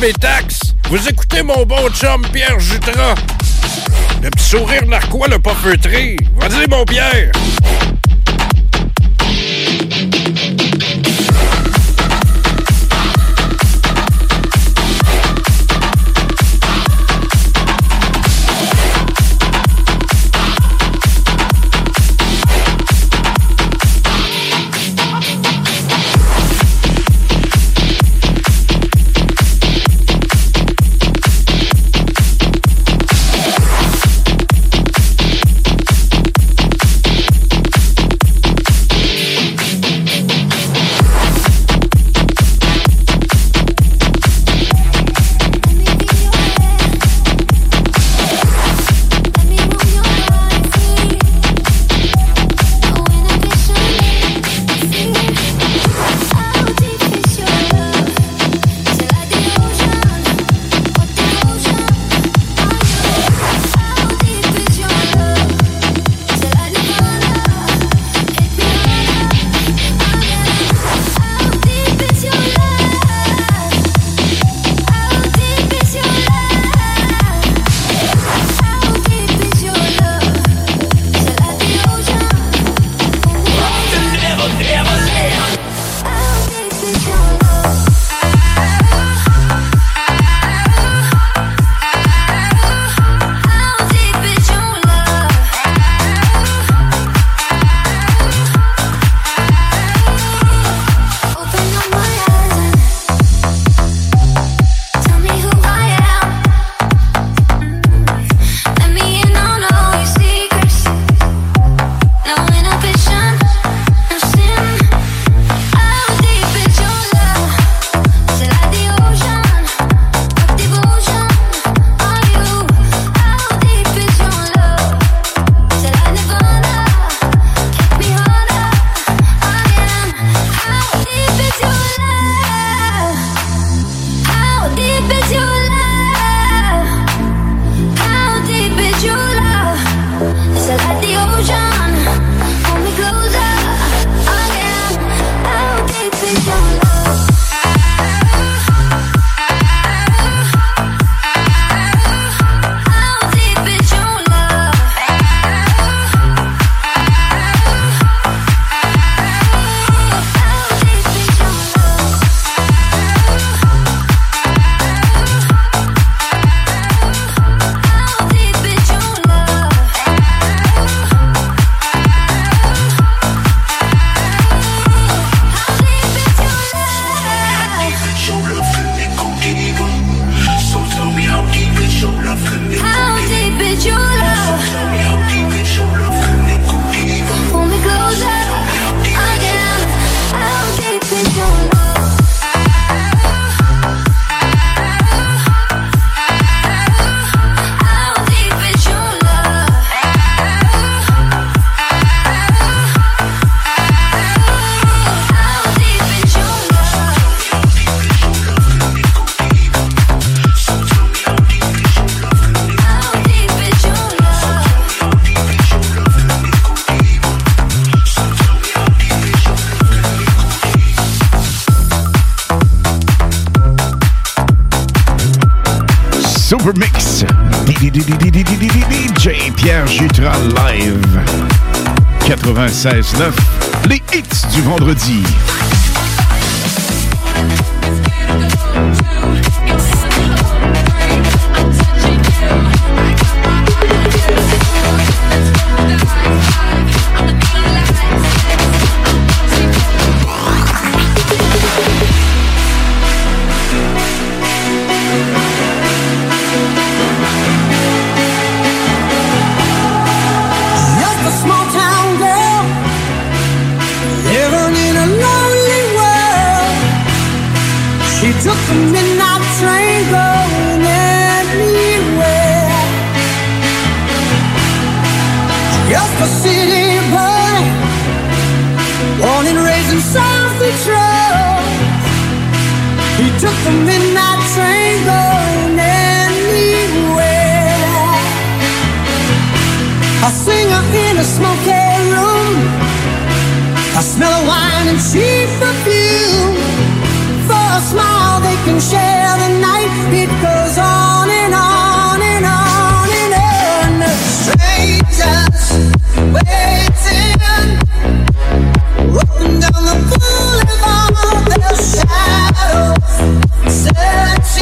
Mes taxes. Vous écoutez mon bon chum Pierre Jutras. Le petit sourire narquois l'a pas feutré. Vas-y mon Pierre. 96.9, les hits du vendredi. in a smoky room. I smell of wine and cheap perfume. For a smile, they can share the night. It goes on and on and on and on. Strangers waiting, walking down the boulevard. Their shadows searching.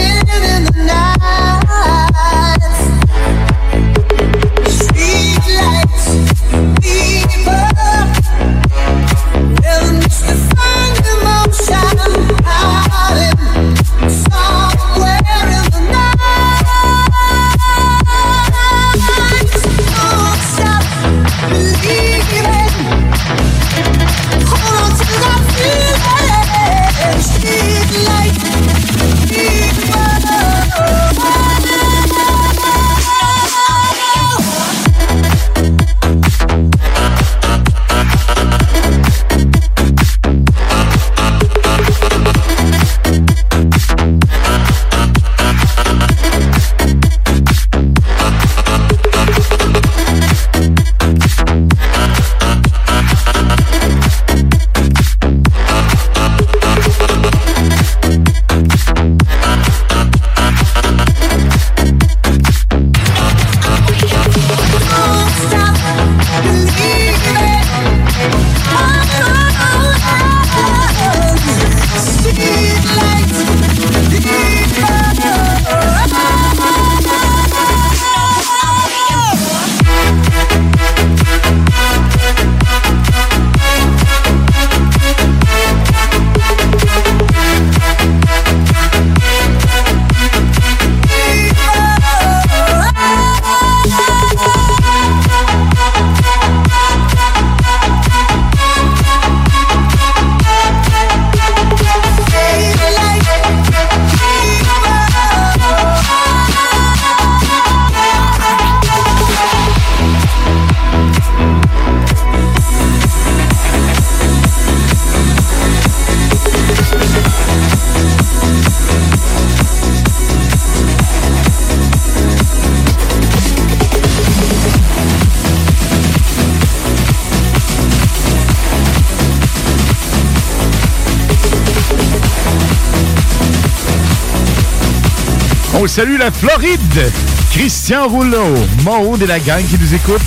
On salue la Floride. Christian Rouleau, Maude et la gang qui nous écoute.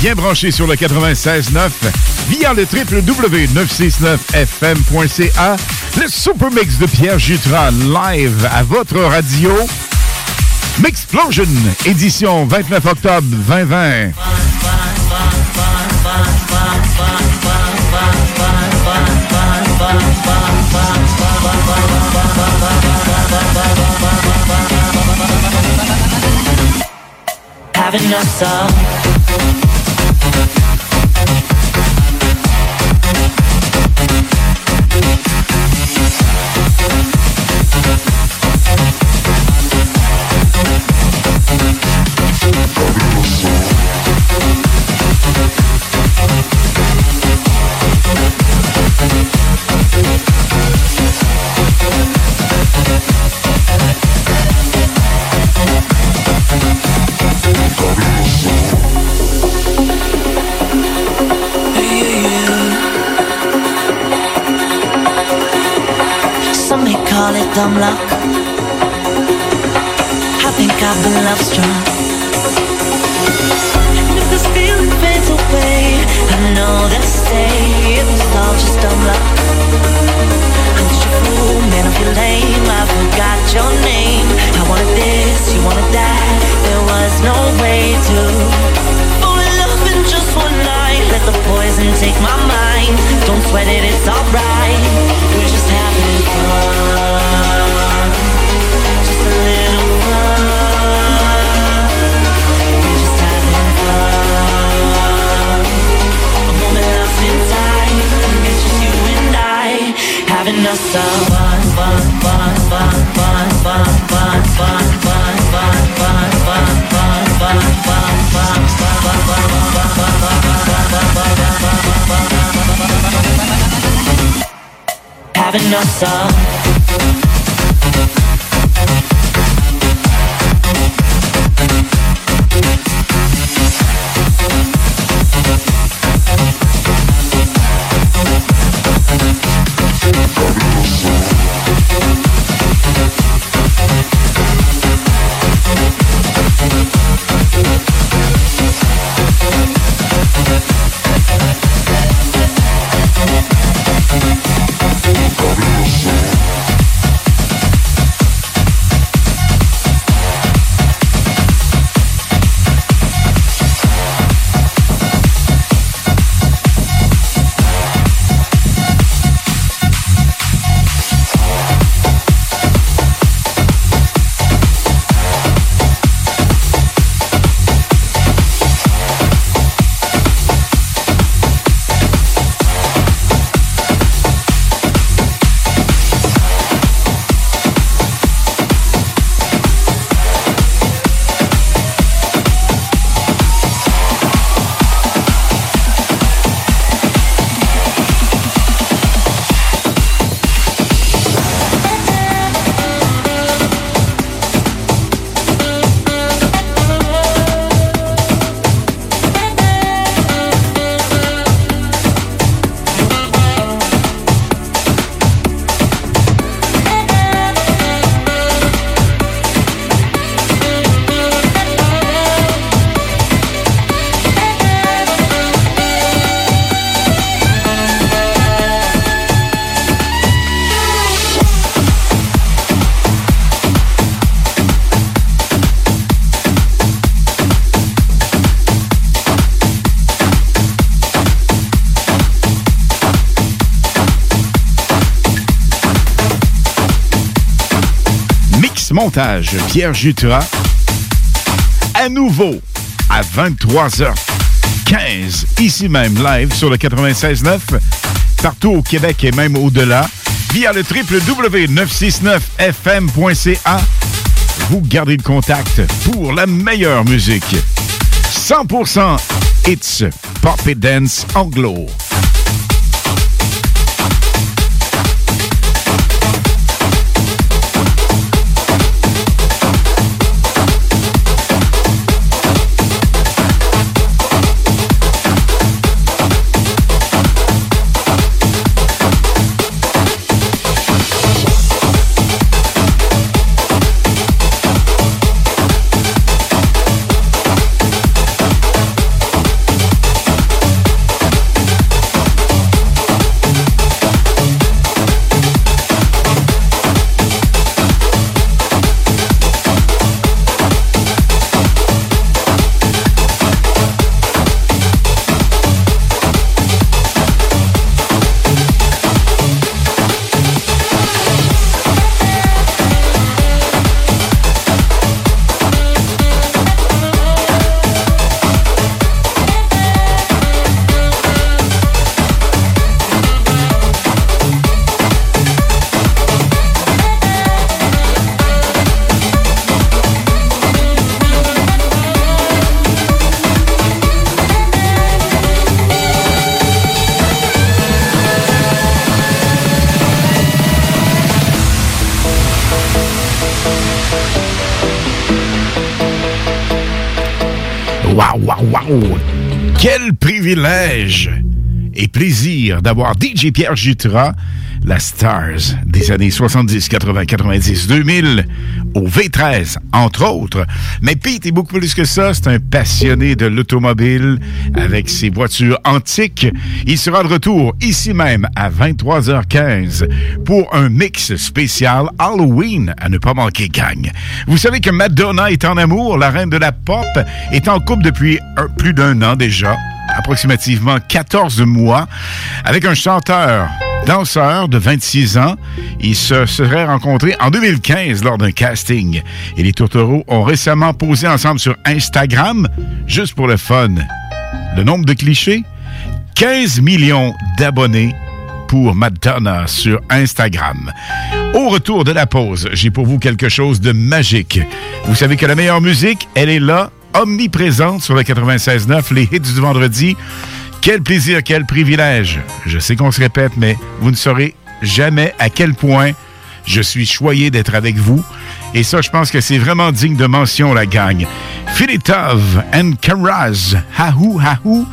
Bien branché sur le 96.9 via le www.969fm.ca. Le super mix de Pierre Jutras live à votre radio. Mixplosion, édition 29 octobre 2020. having I saw. Dumb luck. I think I've been love struck. And if this feeling fades away, I know they'll say it was all just dumb luck. I'm just a fool, man, I feel lame. I forgot your name. I wanted this, you wanted that. There was no way to fall in love in just one night. Let the poison take my mind. Don't sweat it, Having no soul montage Pierre Jutras. À nouveau à 23h15 ici même live sur le 96.9 partout au Québec et même au-delà via le www.969fm.ca. Vous gardez le contact pour la meilleure musique. 100% It's Pop et Dance Anglo. D'avoir DJ Pierre Jutras, la Stars des années 70, 80, 90, 2000, au V13, entre autres. Mais Pete est beaucoup plus que ça. C'est un passionné de l'automobile avec ses voitures antiques. Il sera de retour ici même à 23h15 pour un mix spécial Halloween à ne pas manquer, gang. Vous savez que Madonna est en amour, la reine de la pop, est en couple depuis plus d'un an déjà approximativement 14 mois avec un chanteur danseur de 26 ans. Ils se seraient rencontrés en 2015 lors d'un casting. Et les tourtereaux ont récemment posé ensemble sur Instagram, juste pour le fun. Le nombre de clichés 15 millions d'abonnés pour Madonna sur Instagram. Au retour de la pause, j'ai pour vous quelque chose de magique. Vous savez que la meilleure musique, elle est là, omniprésente sur le 96.9, les hits du vendredi. Quel plaisir, quel privilège. Je sais qu'on se répète, mais vous ne saurez jamais à quel point je suis choyé d'être avec vous. Et ça, je pense que c'est vraiment digne de mention, la gang. Filitov and Karaz, Hahou Hahou,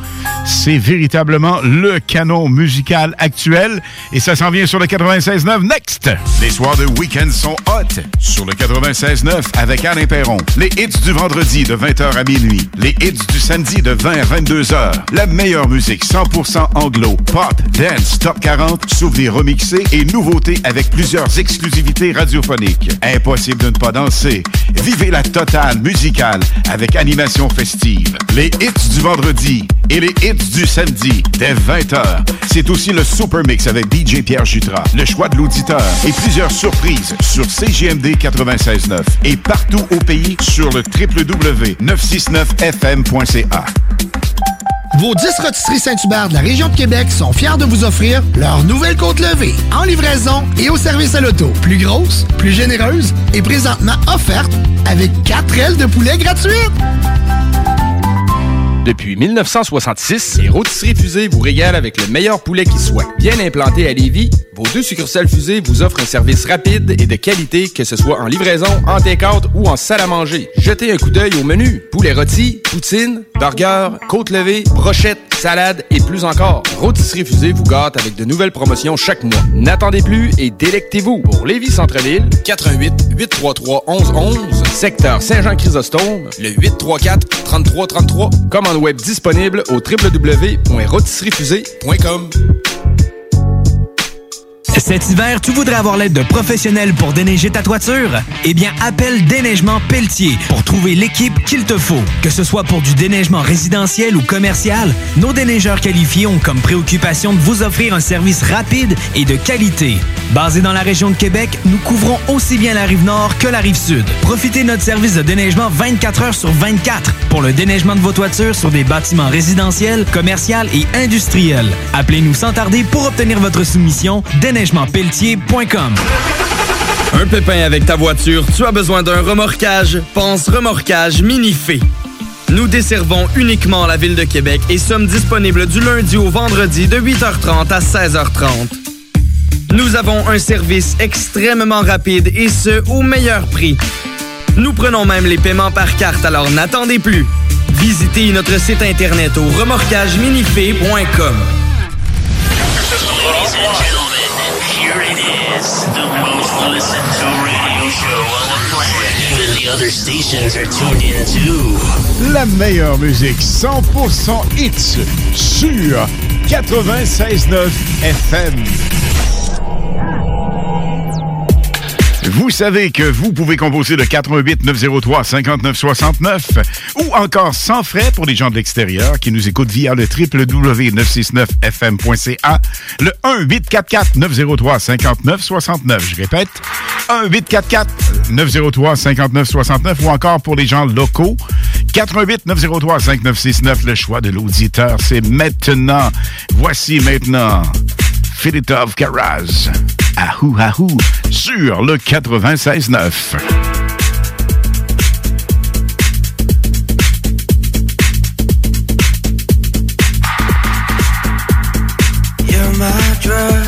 c'est véritablement le canon musical actuel. Et ça s'en vient sur le 96.9 Next. Les soirs de week-end sont hot sur le 96.9 avec Alain Perron. Les hits du vendredi de 20h à minuit. Les hits du samedi de 20 à 22h. La meilleure musique 100% anglo, pop, dance, top 40, souvenirs remixés et nouveautés avec plusieurs exclusivités radiophoniques. Impossible ne pas danser. Vivez la totale musicale avec animation festive. Les hits du vendredi et les hits du samedi dès 20h. C'est aussi le Super Mix avec DJ Pierre Jutras, le choix de l'auditeur et plusieurs surprises sur CGMD 96.9 et partout au pays sur le www.969fm.ca. Vos 10 rôtisseries Saint-Hubert de la région de Québec sont fiers de vous offrir leur nouvelle côte levée en livraison et au service à l'auto. Plus grosse, plus généreuse et présentement offerte avec 4 ailes de poulet gratuites. Depuis 1966, les rôtisseries fusées vous régalent avec le meilleur poulet qui soit. Bien implanté à Lévis, vos deux succursales fusées vous offrent un service rapide et de qualité, que ce soit en livraison, en take-out ou en salle à manger. Jetez un coup d'œil au menu. Poulet rôti, poutine, burger, côte levée, brochette, salade et plus encore. Rôtisserie fusée vous gâte avec de nouvelles promotions chaque mois. N'attendez plus et délectez-vous. Pour Lévis Centre-Ville, 88 833 1111, secteur Saint-Jean-Chrysostome, le 834 3333. Commande web disponible au www.rôtisseriefusée.com. Cet hiver, tu voudrais avoir l'aide de professionnels pour déneiger ta toiture? Eh bien, appelle Déneigement Pelletier pour trouver l'équipe qu'il te faut. Que ce soit pour du déneigement résidentiel ou commercial, nos déneigeurs qualifiés ont comme préoccupation de vous offrir un service rapide et de qualité. Basé dans la région de Québec, nous couvrons aussi bien la rive nord que la rive sud. Profitez de notre service de déneigement 24 heures sur 24 pour le déneigement de vos toitures sur des bâtiments résidentiels, commerciaux et industriels. Appelez-nous sans tarder pour obtenir votre soumission Un pépin avec ta voiture, tu as besoin d'un remorquage? Pense remorquage Minifé. Nous desservons uniquement la ville de Québec et sommes disponibles du lundi au vendredi de 8h30 à 16h30. Nous avons un service extrêmement rapide et ce, au meilleur prix. Nous prenons même les paiements par carte, alors n'attendez plus. Visitez notre site internet au remorquageminifé.com. it is, the most listened to radio show on the planet. Even the other stations are tuned in too. La meilleure musique 100% hits sur 96.9 FM. Vous savez que vous pouvez composer le 88 903 59 69 ou encore sans frais pour les gens de l'extérieur qui nous écoutent via le www.969fm.ca, le 1 844 903 59 69. Je répète, 1 844 903 59 69 ou encore pour les gens locaux, 88 903 5969. Le choix de l'auditeur, c'est maintenant. Voici maintenant Filitov Karaz. Ahou Ahou sur le 96.9. You're my drug.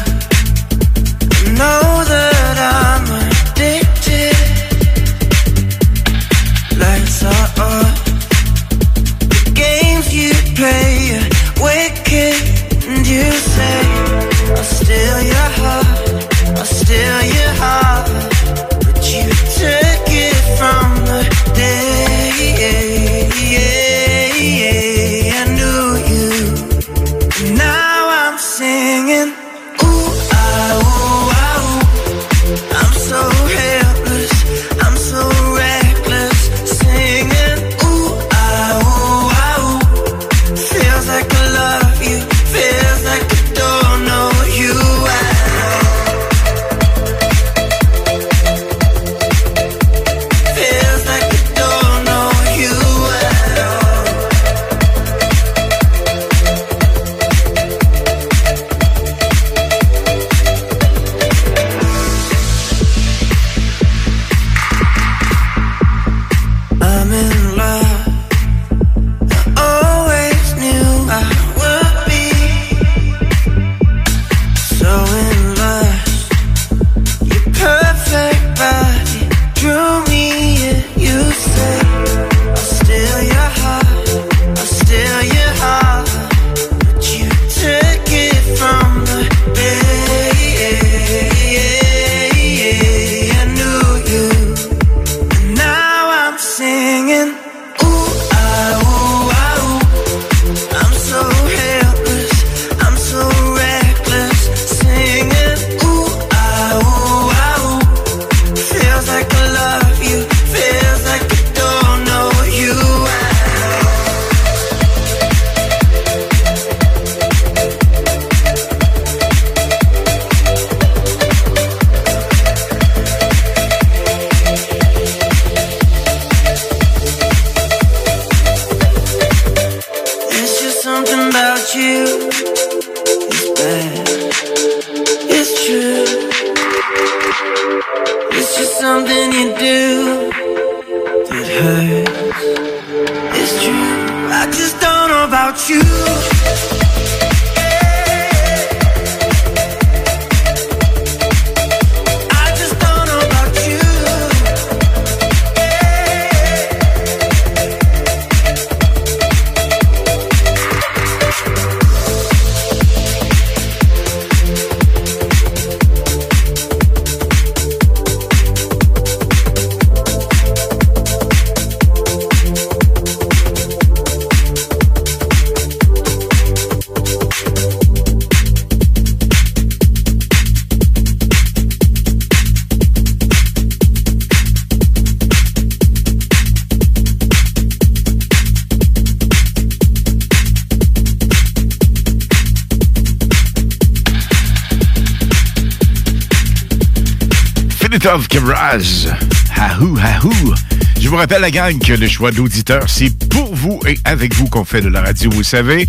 Hahou, hahou. Je vous rappelle, la gang, que le choix d'auditeur, c'est pour vous et avec vous qu'on fait de la radio, vous savez.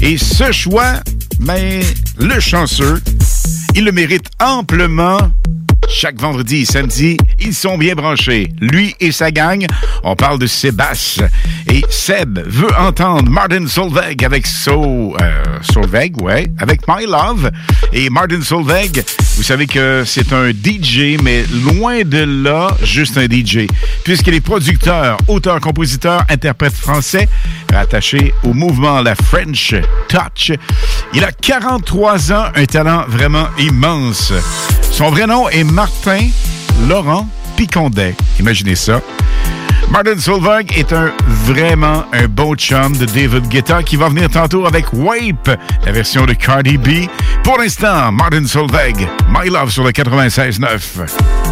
Et ce choix, ben, le chanceux, il le mérite amplement. Chaque vendredi et samedi, ils sont bien branchés. Lui et sa gang, on parle de Sébastien. Et Seb veut entendre Martin Solveig avec So... Euh, Solveig, ouais, avec My Love. Et Martin Solveig, vous savez que c'est un DJ, mais loin de là, juste un DJ. Puisqu'il est producteur, auteur, compositeur, interprète français, rattaché au mouvement La French Touch. Il a 43 ans, un talent vraiment immense. Son vrai nom est Martin Laurent Picondet. Imaginez ça. Martin Solveig est un vraiment un bon chum de David Guetta qui va venir tantôt avec Wape, la version de Cardi B. Pour l'instant, Martin Solveig, My Love sur le 96.9.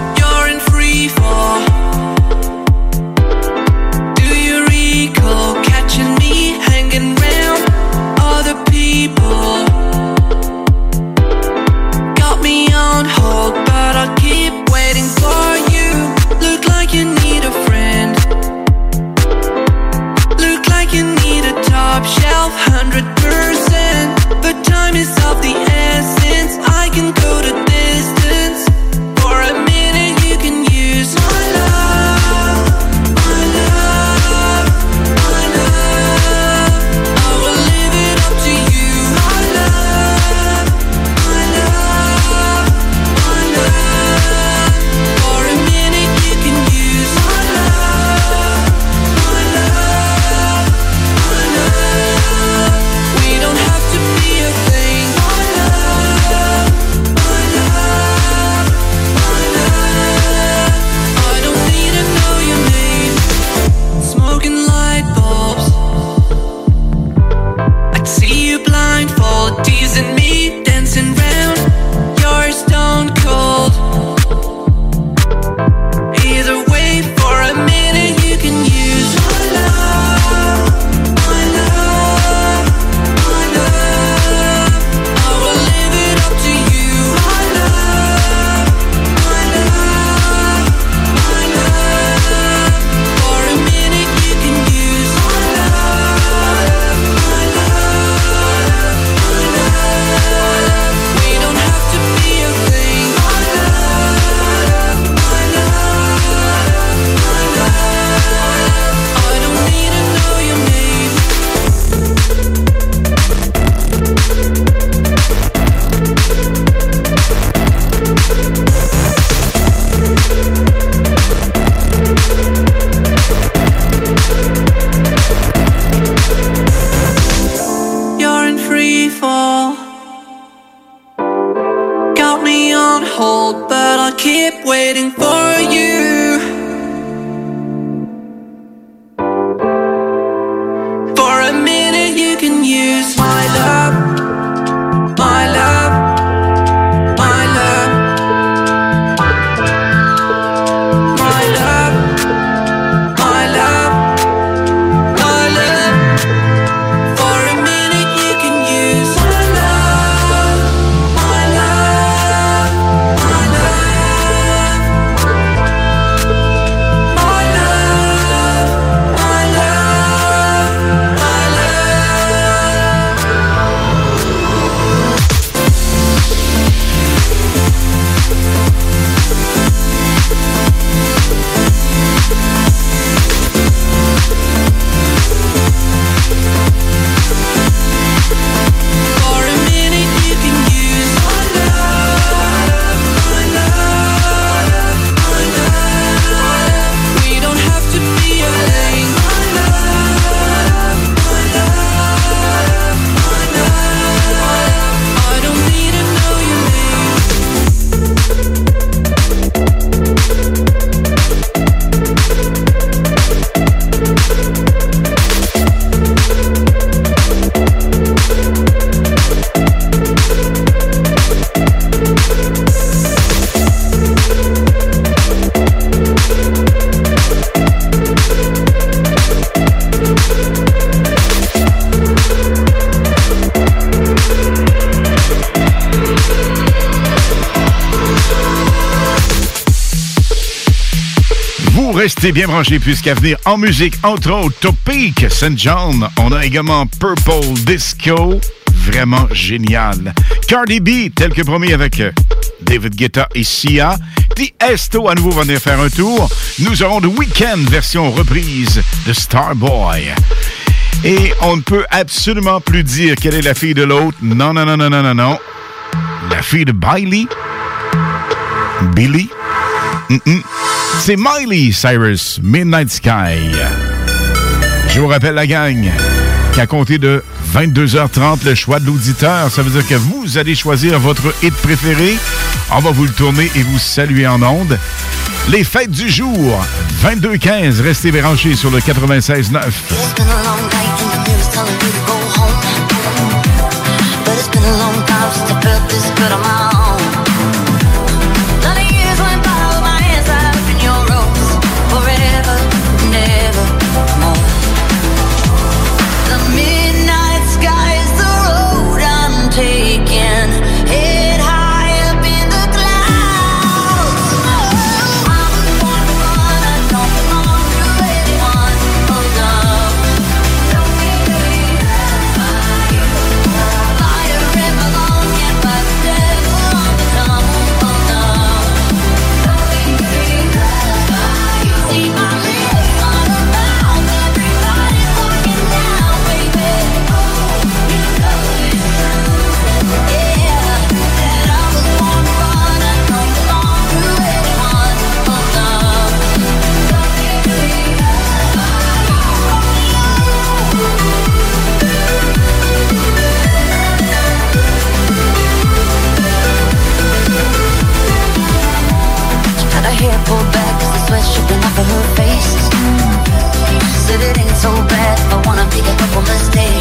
Restez bien branchés puisqu'à venir en musique, entre autres, Topic, St. John. On a également Purple Disco. Vraiment génial. Cardi B, tel que promis avec euh, David Guetta et Sia. Tiesto à nouveau va venir faire un tour. Nous aurons The Weekend version reprise de Starboy. Et on ne peut absolument plus dire quelle est la fille de l'autre. Non, non, non, non, non, non, non. La fille de Biley. Billy. C'est Miley Cyrus, Midnight Sky. Je vous rappelle la gang qu'à compter de 22h30, le choix de l'auditeur, ça veut dire que vous allez choisir votre hit préféré. On va vous le tourner et vous saluer en ondes. Les fêtes du jour, 22-15, restez branchés sur le 96.9. couple mistakes.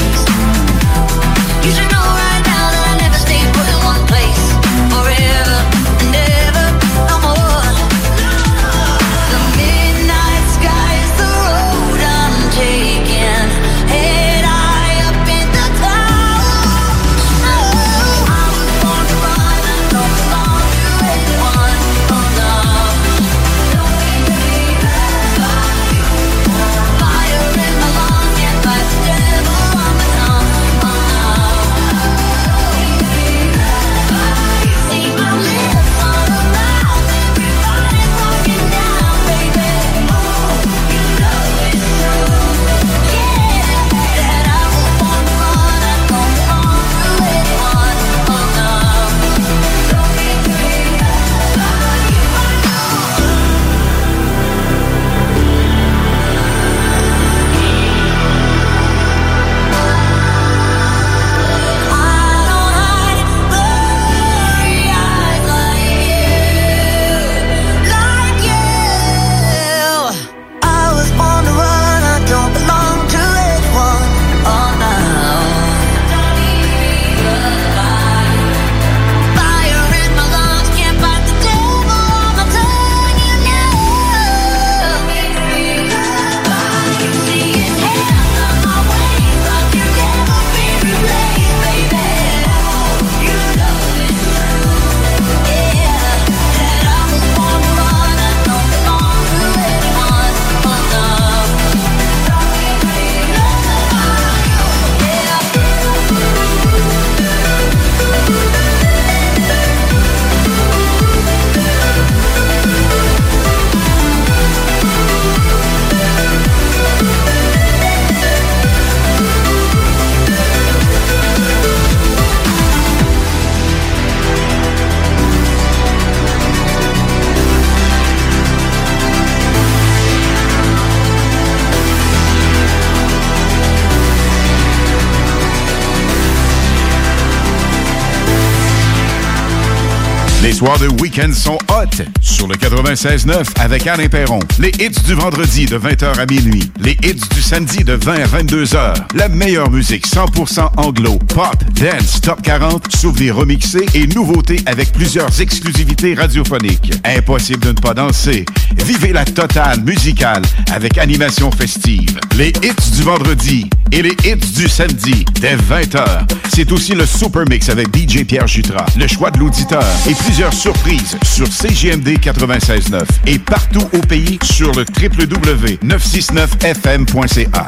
Soirs de week-end sont hot sur le 96.9 avec Alain Perron. Les hits du vendredi de 20h à minuit. Les hits du samedi de 20 à 22h. La meilleure musique 100% anglo, pop, dance, top 40, souvenirs remixés et nouveautés avec plusieurs exclusivités radiophoniques. Impossible de ne pas danser. Vivez la totale musicale avec animation festive. Les hits du vendredi et les hits du samedi dès 20h. C'est aussi le Super Mix avec DJ Pierre Jutras, le choix de l'auditeur et plusieurs surprises sur CGMD 96.9 et partout au pays sur le www.969fm.ca.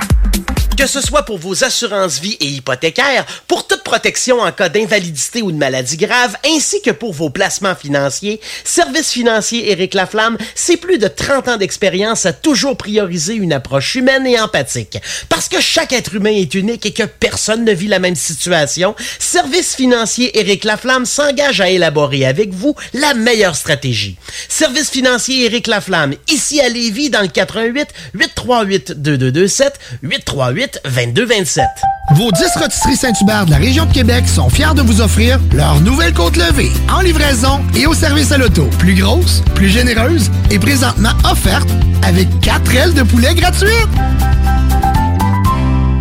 Que ce soit pour vos assurances vie et hypothécaires, pour protection en cas d'invalidité ou de maladie grave, ainsi que pour vos placements financiers, Service financier Éric Laflamme, c'est plus de 30 ans d'expérience à toujours prioriser une approche humaine et empathique. Parce que chaque être humain est unique et que personne ne vit la même situation, Service financier Éric Laflamme s'engage à élaborer avec vous la meilleure stratégie. Service financier Éric Laflamme, ici à Lévis, dans le 88 838 2227 838 2227. Vos 10 rôtisseries Saint-Hubert de la région de Québec sont fiers de vous offrir leur nouvelle côte levée en livraison et au service à l'auto. Plus grosse, plus généreuse et présentement offerte avec 4 ailes de poulet gratuites.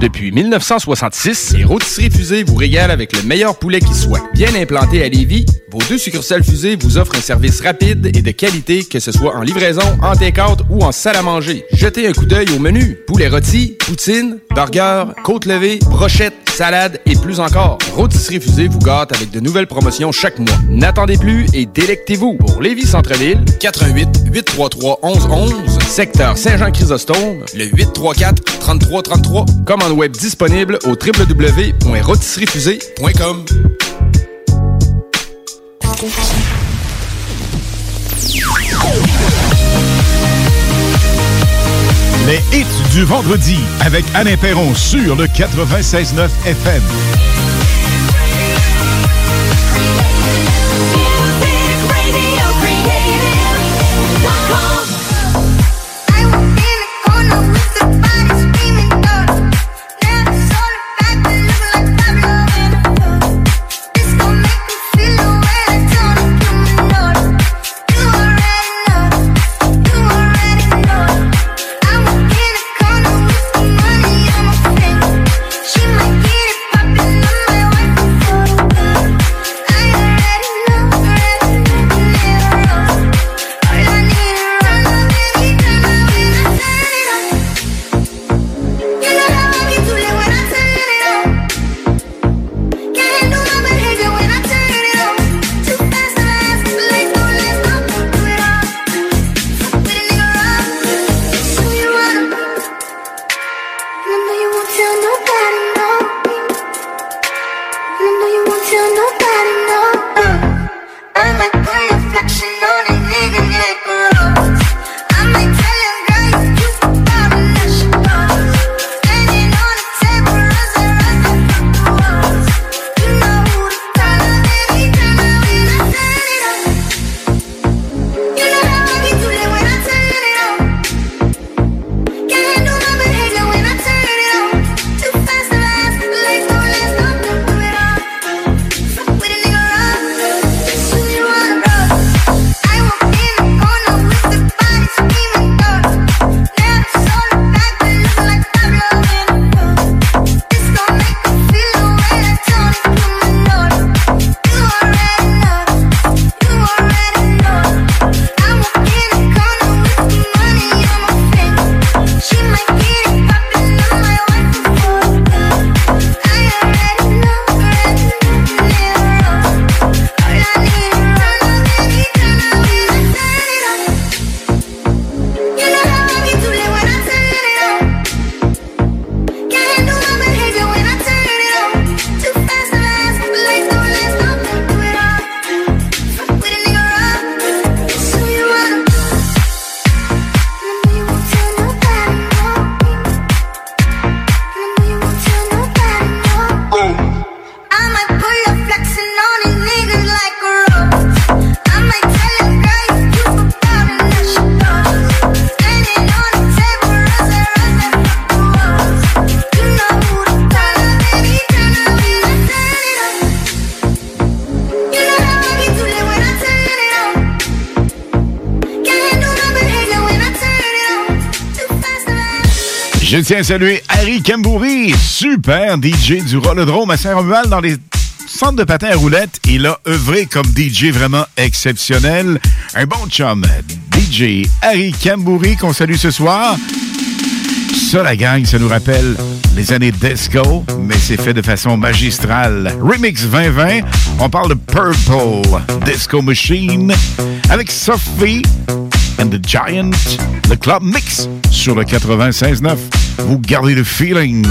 Depuis 1966, les rôtisseries fusées vous régalent avec le meilleur poulet qui soit. Bien implanté à Lévis, vos deux succursales fusées vous offrent un service rapide et de qualité, que ce soit en livraison, en take-out ou en salle à manger. Jetez un coup d'œil au menu. Poulet rôti, poutine, burger, côte levée, brochette, salade et plus encore. Rôtisserie fusée vous gâte avec de nouvelles promotions chaque mois. N'attendez plus et délectez-vous. Pour Lévis Centre-Ville, 88 833 1111, secteur Saint-Jean-Chrysostome, le 834 3333. Commande web disponible au www.rôtisseriefusée.com. Les hits du vendredi avec Alain Perron sur le 96.9 FM. Saluer Harry Cambouri, super DJ du Rollodrome à Saint-Romuald dans les centres de patins à roulettes. Il a œuvré comme DJ vraiment exceptionnel. Un bon chum, DJ Harry Cambouri qu'on salue ce soir. Ça, la gang, ça nous rappelle les années disco, mais c'est fait de façon magistrale. Remix 2020, on parle de Purple Disco Machine avec Sophie and the Giant, le club mix sur le 96.9. Vous gardez le feeling.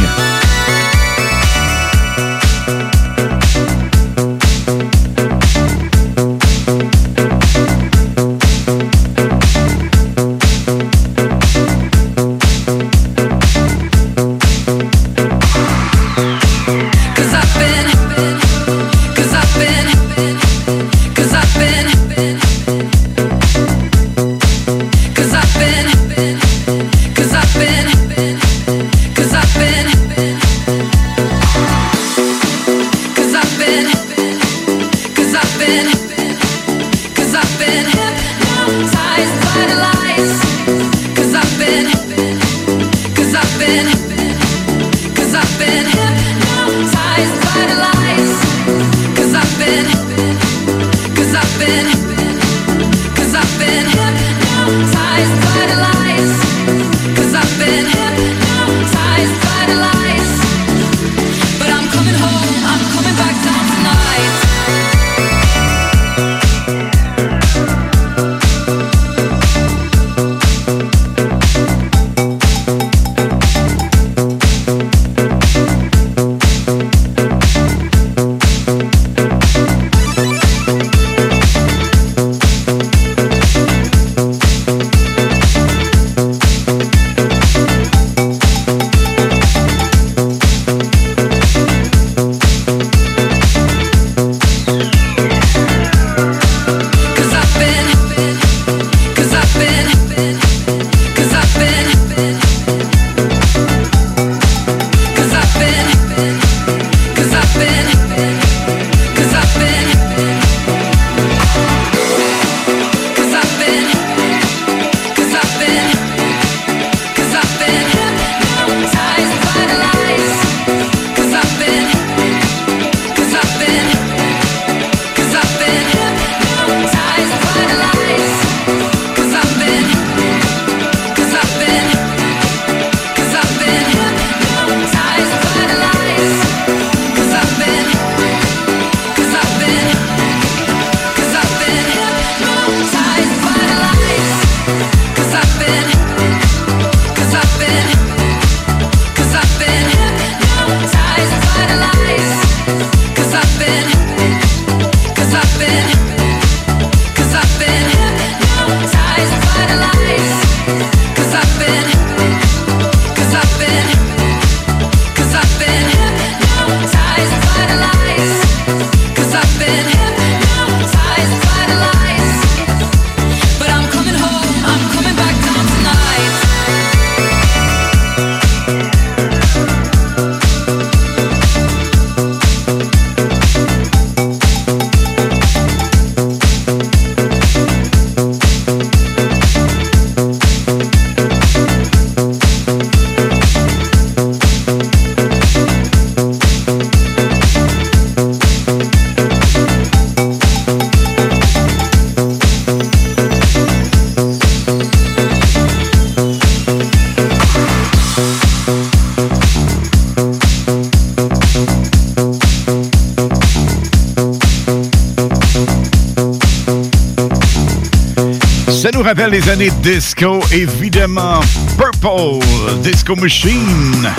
Années disco, évidemment. Purple Disco Machine.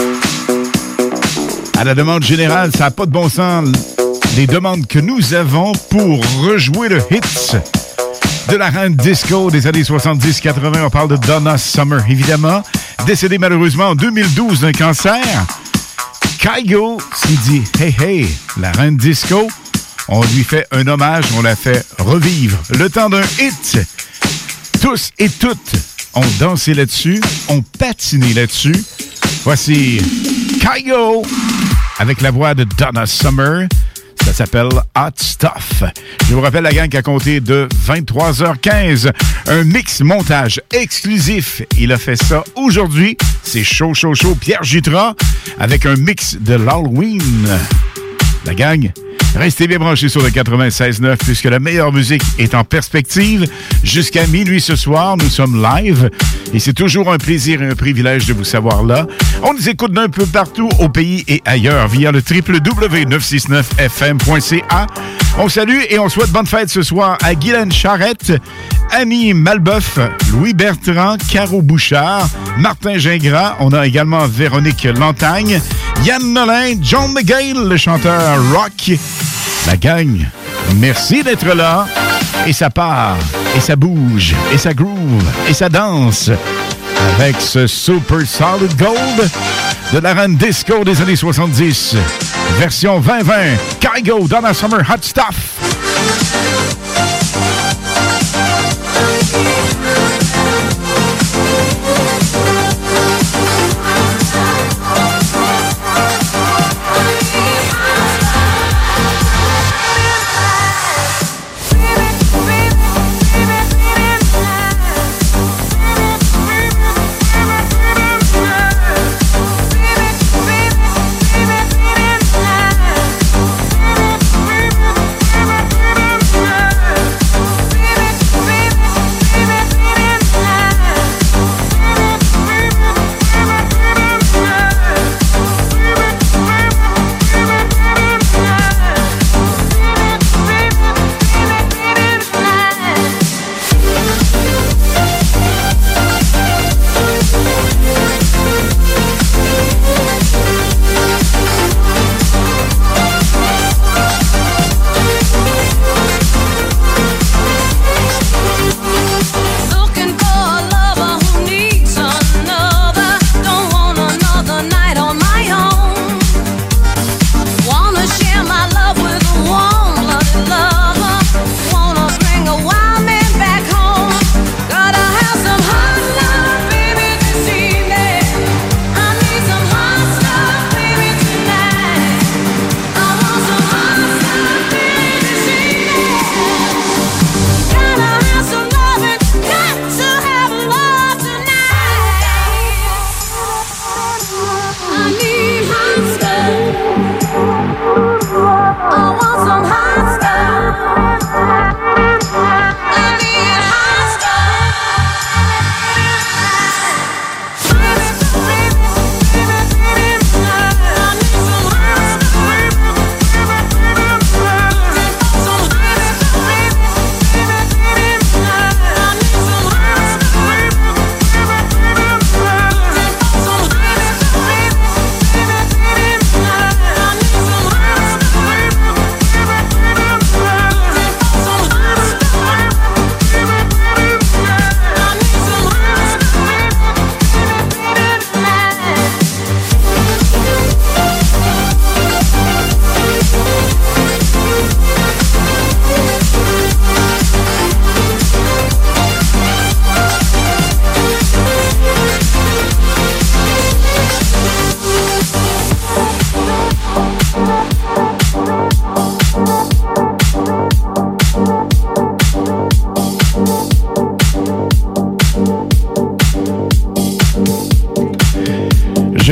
À la demande générale, ça n'a pas de bon sens. Les demandes que nous avons pour rejouer le hit de la reine disco des années 70-80. On parle de Donna Summer, évidemment. Décédée malheureusement en 2012 d'un cancer. Kygo s'est dit Hey, hey, la reine disco, on lui fait un hommage, on la fait revivre. Le temps d'un hit. Tous et toutes ont dansé là-dessus, ont patiné là-dessus. Voici Kygo avec la voix de Donna Summer. Ça s'appelle Hot Stuff. Je vous rappelle la gang qu'à compter de 23h15, un mix montage exclusif. Il a fait ça aujourd'hui. C'est chaud, chaud, chaud. Pierre Jutras avec un mix de l'Halloween. La gang, Restez bien branchés sur le 96.9 puisque la meilleure musique est en perspective. Jusqu'à minuit ce soir, nous sommes live et c'est toujours un plaisir et un privilège de vous savoir là. On nous écoute d'un peu partout au pays et ailleurs via le www.969fm.ca. On salue et on souhaite bonne fête ce soir à Guylaine Charrette, Annie Malbeuf, Louis Bertrand, Caro Bouchard, Martin Gingras. On a également Véronique Lantagne, Yann Nolin, John McGale, le chanteur rock. La gang, merci d'être là. Et ça part, et ça bouge, et ça groove, et ça danse avec ce Super Solid Gold de la reine disco des années 70. Version 2020, Kygo, Donna Summer, Hot Stuff.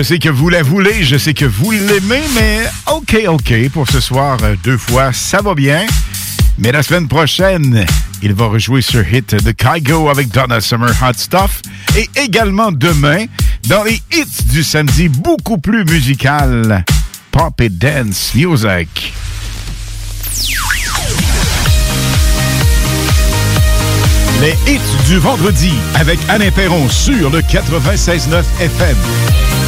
Je sais que vous la voulez, je sais que vous l'aimez, mais OK, OK, pour ce soir, euh, deux fois, ça va bien. Mais la semaine prochaine, il va rejouer sur hit de Kygo avec Donna Summer Hot Stuff. Et également demain, dans les hits du samedi, beaucoup plus musical, pop et dance music. Les hits du vendredi avec Alain Perron sur le 96.9 FM.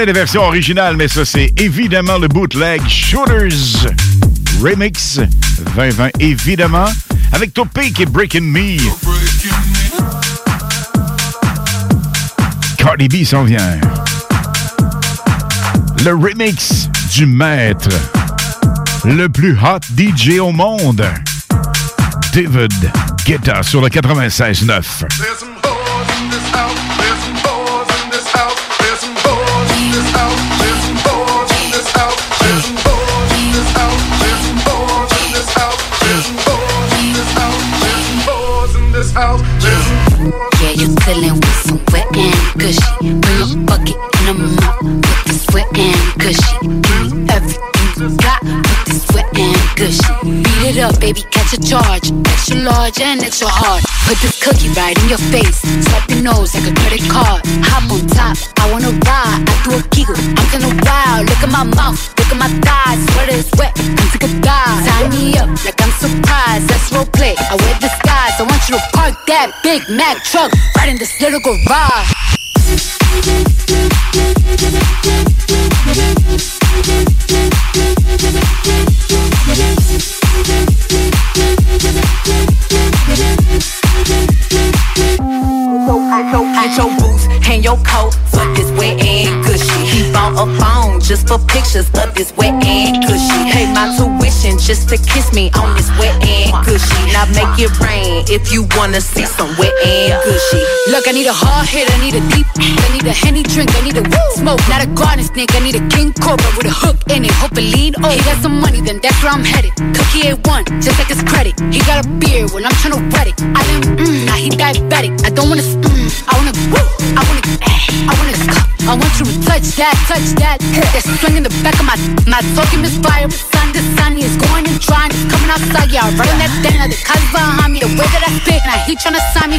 On connaît les versions originales, mais ça, c'est évidemment le bootleg Shooters Remix 2020, évidemment, avec Topic et Breaking Me. Cardi B s'en vient. Le remix du maître, le plus hot DJ au monde, David Guetta sur le 96.9. Yeah, with some wet and gushy. Bring a bucket and a mop with this wet and gushy. Give me everything you got with this wet and gushy. Beat it up, baby, catch a charge. Extra large and extra hard. Put this cookie right in your face. Swipe your nose like a credit card. Hop on top, I wanna ride. I do a giggle, I'm kinda wild. Look at my mouth, look at my thighs. Sweater is wet, I'm sick of thighs. Tie me up like I'm surprised. Let's role play. I wear disguise. I want you to park that Big Mac truck little garage. Get your boots and your coat for this wet and gushy. He bought a phone just for pictures of Now make it rain if you wanna see some wet and gushy. Look, I need a hard hit, I need a deep, I need a henny drink, I need a woo smoke, not a snake, I need a king cobra with a hook in it, hope it lead over. He got some money, then that's where I'm headed. Cookie ain't one, just like his credit. He got a beard, well I'm tryna wet it. I am, mm, now he diabetic. I don't wanna, mm, I wanna, woo, I wanna, eh, I wanna, cup. I want you to touch that, touch that. That swing in the back of my, my talking misfire. Sun to sunny is going and drying, it's coming outside. Yeah, running that thing, now the cuz behind me, the way that I spit, and I he tryna sign me.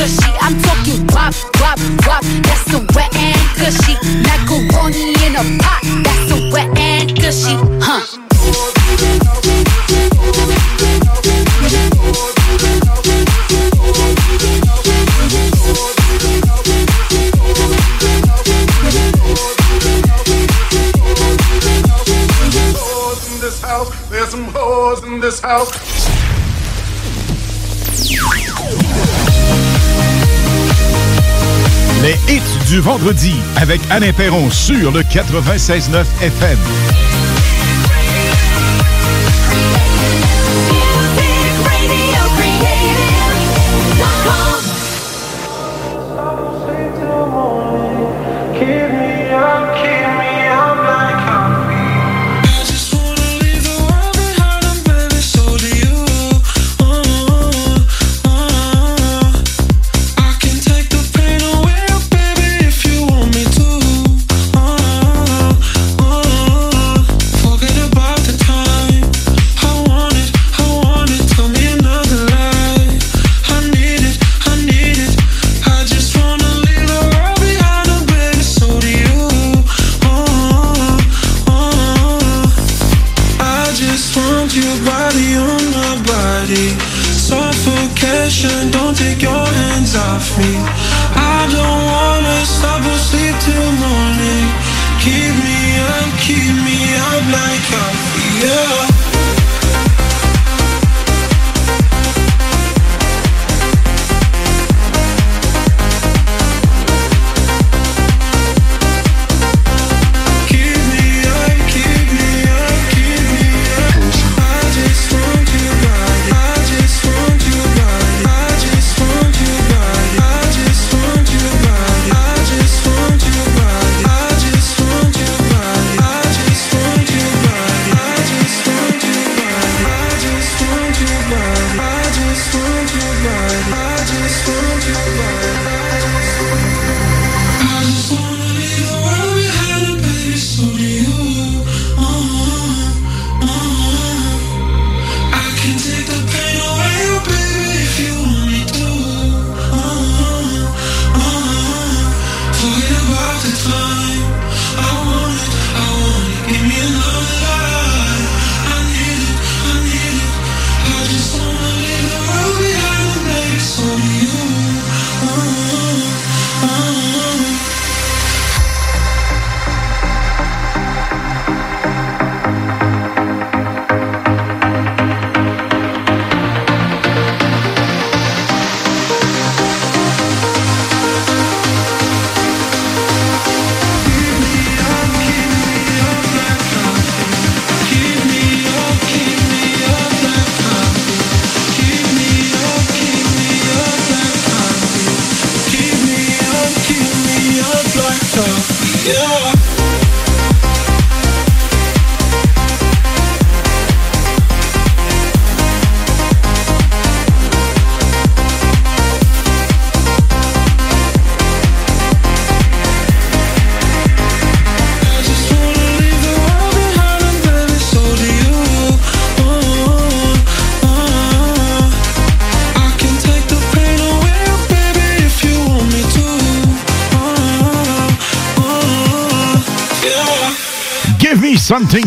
wet gushy. I'm talking wop, wop, wop. That's some wet and gushy. Macaroni in a pot. That's some wet and gushy. Huh. There's some hoes in this house. Les hits du vendredi avec Alain Perron sur le 96.9 FM.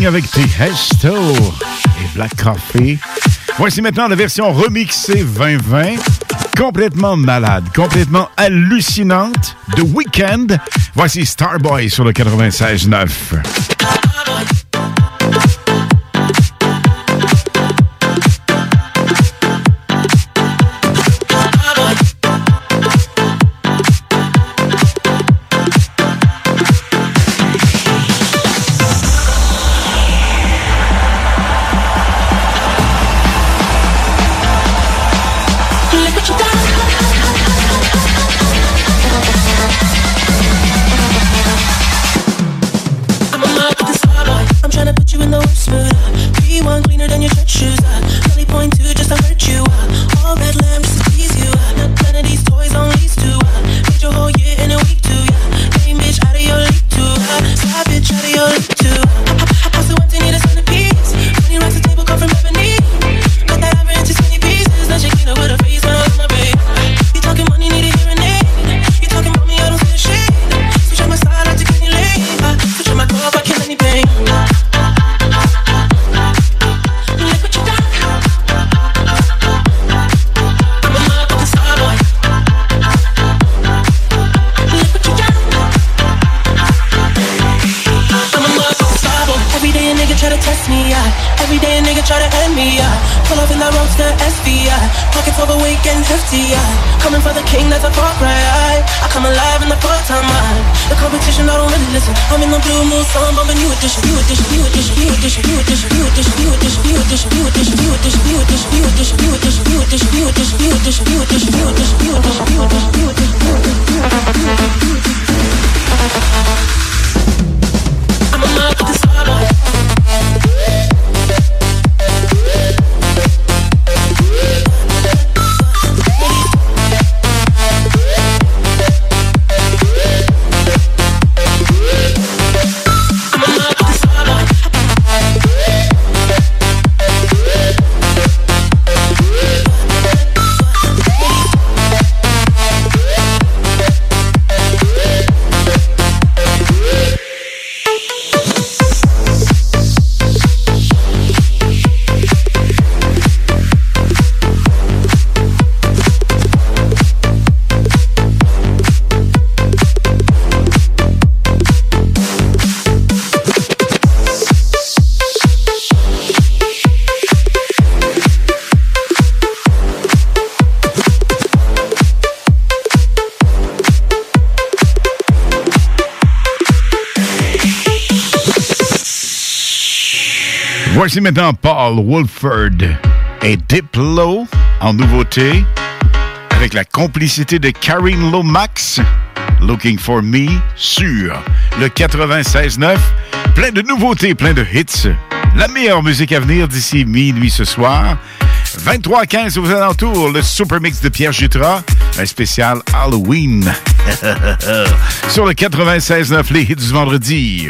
King avec Tiesto et Black Coffee. Voici maintenant la version remixée 2020, complètement malade, complètement hallucinante de Weekend. Voici Starboy sur le 96.9. Voici maintenant Paul Wolford et Diplo en nouveauté avec la complicité de Karine Lomax. Looking for Me sur le 96.9. Plein de nouveautés, plein de hits. La meilleure musique à venir d'ici minuit ce soir. 23h15 aux alentours, le Super Mix de Pierre Jutras, un spécial Halloween. sur le 96.9, les hits du vendredi.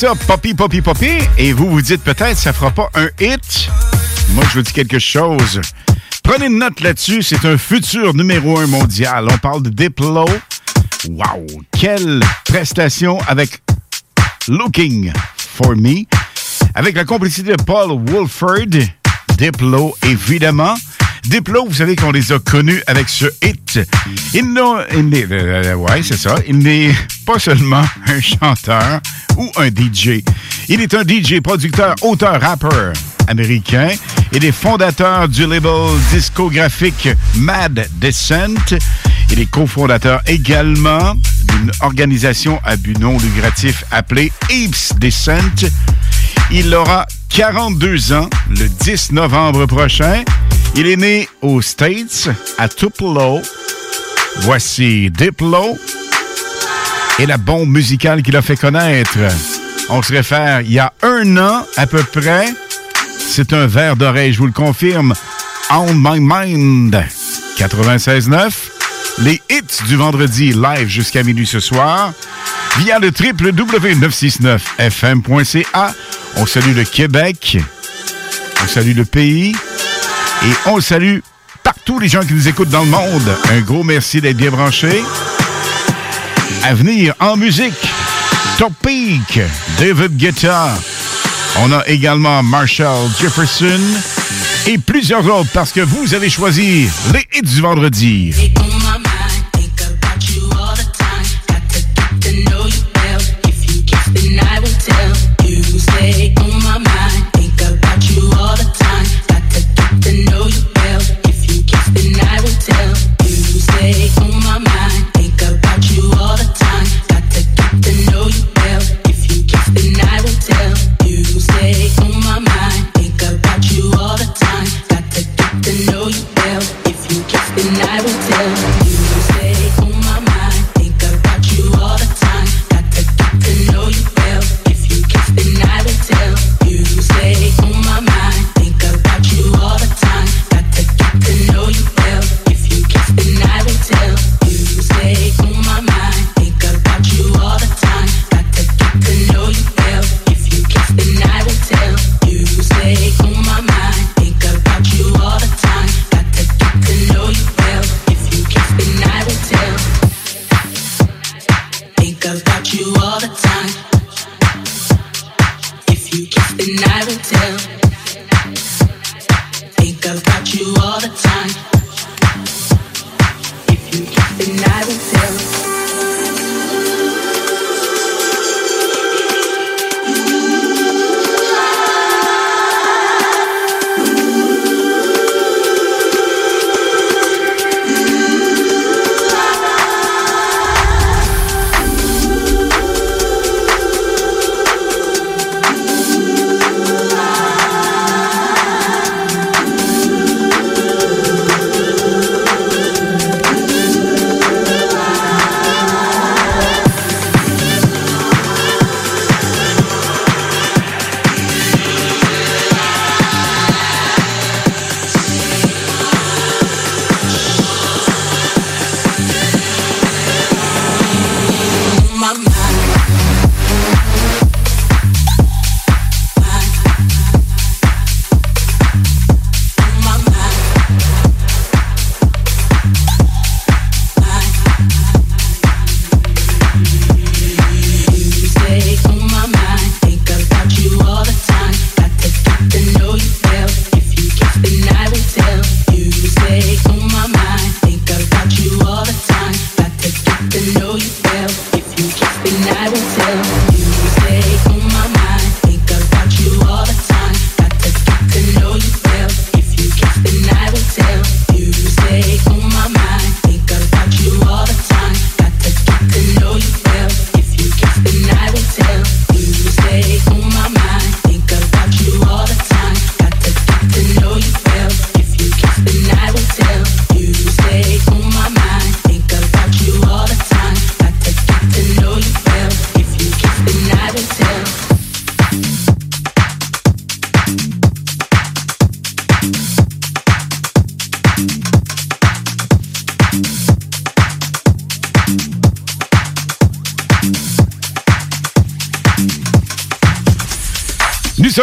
Ça, Poppy, Poppy, Poppy, et vous vous dites peut-être ça fera pas un hit. Moi, je vous dis quelque chose. Prenez une note là-dessus, c'est un futur numéro un mondial. On parle de Diplo. Wow! Quelle prestation avec Looking for Me. Avec la complicité de Paul Wolford, Diplo, évidemment. Diplo, vous savez qu'on les a connus avec ce hit. Il n'est, euh, euh, c'est ça. Il n'est pas seulement un chanteur ou un DJ. Il est un DJ, producteur, auteur, rappeur. américain et des fondateurs du label discographique Mad Descent. Il est cofondateur également d'une organisation à but non lucratif appelée Apes Descent. Il aura 42 ans le 10 novembre prochain. Il est né aux States, à Tupelo. Voici Diplo et la bombe musicale qu'il a fait connaître. On se réfère il y a un an à peu près. C'est un verre d'oreille, je vous le confirme. On My Mind. 96.9. Les hits du vendredi live jusqu'à minuit ce soir. Via le www.969fm.ca. On salue le Québec. On salue le pays. Et on salue partout les gens qui nous écoutent dans le monde. Un gros merci d'être bien branchés. À venir en musique, Topic, David Guetta. On a également Marshall Jefferson et plusieurs autres parce que vous avez choisi les hits du vendredi.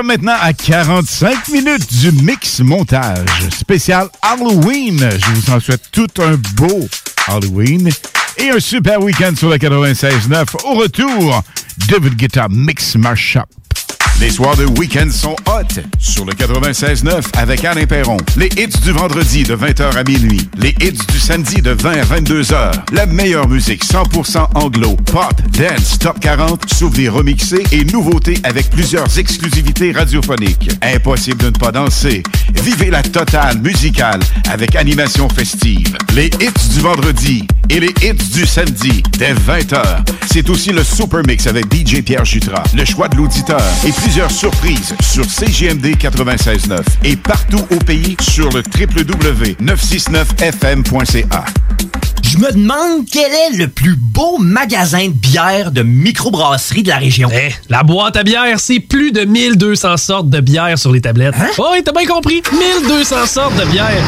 Maintenant à 45 minutes du mix montage spécial Halloween. Je vous en souhaite tout un beau Halloween et un super week-end sur le 96.9. Au retour, David Guetta Mix Mashup. Les soirs de week-end sont hot sur le 96.9 avec Alain Perron. Les hits du vendredi de 20h à minuit. Les hits du samedi de 20 à 22h. La meilleure musique 100% anglo, pop, dance, top 40, souvenirs remixés et nouveautés avec plusieurs exclusivités radiophoniques. Impossible de ne pas danser. Vivez la totale musicale avec animation festive. Les hits du vendredi et les hits du samedi dès 20h. C'est aussi le Super Mix avec DJ Pierre Jutras, le choix de l'auditeur et plusieurs surprises sur CGMD 96.9 et partout au pays sur le www.969fm.ca. Je me demande quel est le plus beau magasin de bière de microbrasserie de la région. Eh, la boîte à bière, c'est plus de 1200 sortes de bière sur les tablettes. Hein? Oh, oui, t'as bien compris. 1200 sortes de bière.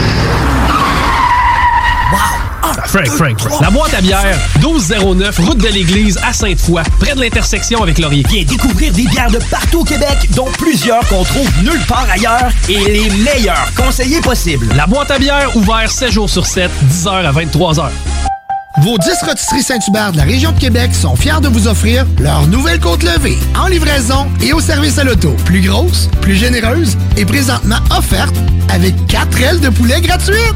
Wow! Frank, Frank, Frank. La boîte à bière, 1209, route de l'église à Sainte-Foy, près de l'intersection avec Laurier. Viens découvrir des bières de partout au Québec, dont plusieurs qu'on trouve nulle part ailleurs et les meilleurs conseillers possibles. La boîte à bière, ouvert 7 jours sur 7, 10h à 23h. Vos 10 rôtisseries Saint-Hubert de la région de Québec sont fiers de vous offrir leur nouvelle côte levée en livraison et au service à l'auto. Plus grosse, plus généreuse et présentement offerte avec 4 ailes de poulet gratuites.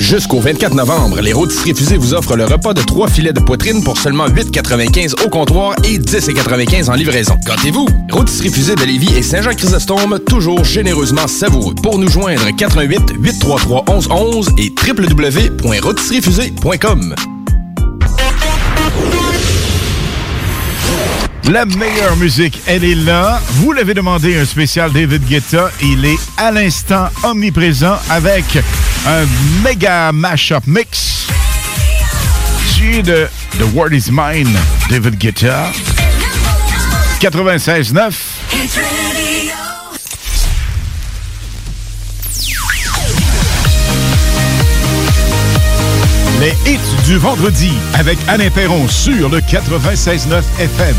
Jusqu'au 24 novembre, les rôtisseries fusées vous offrent le repas de trois filets de poitrine pour seulement 8,95 au comptoir et 10,95 en livraison. Gâtez-vous! Rôtisserie fusée de Lévis et Saint-Jean-Chrysostome, toujours généreusement savoureux. Pour nous joindre, 88 833 1111 et www.rôtisseriefusée.com. La meilleure musique, elle est là. Vous l'avez demandé, un spécial David Guetta. Il est à l'instant omniprésent avec un méga mashup mix. De The World Is Mine, David Guetta. 96.9. Les du vendredi avec Alain Perron sur le 96.9 FM.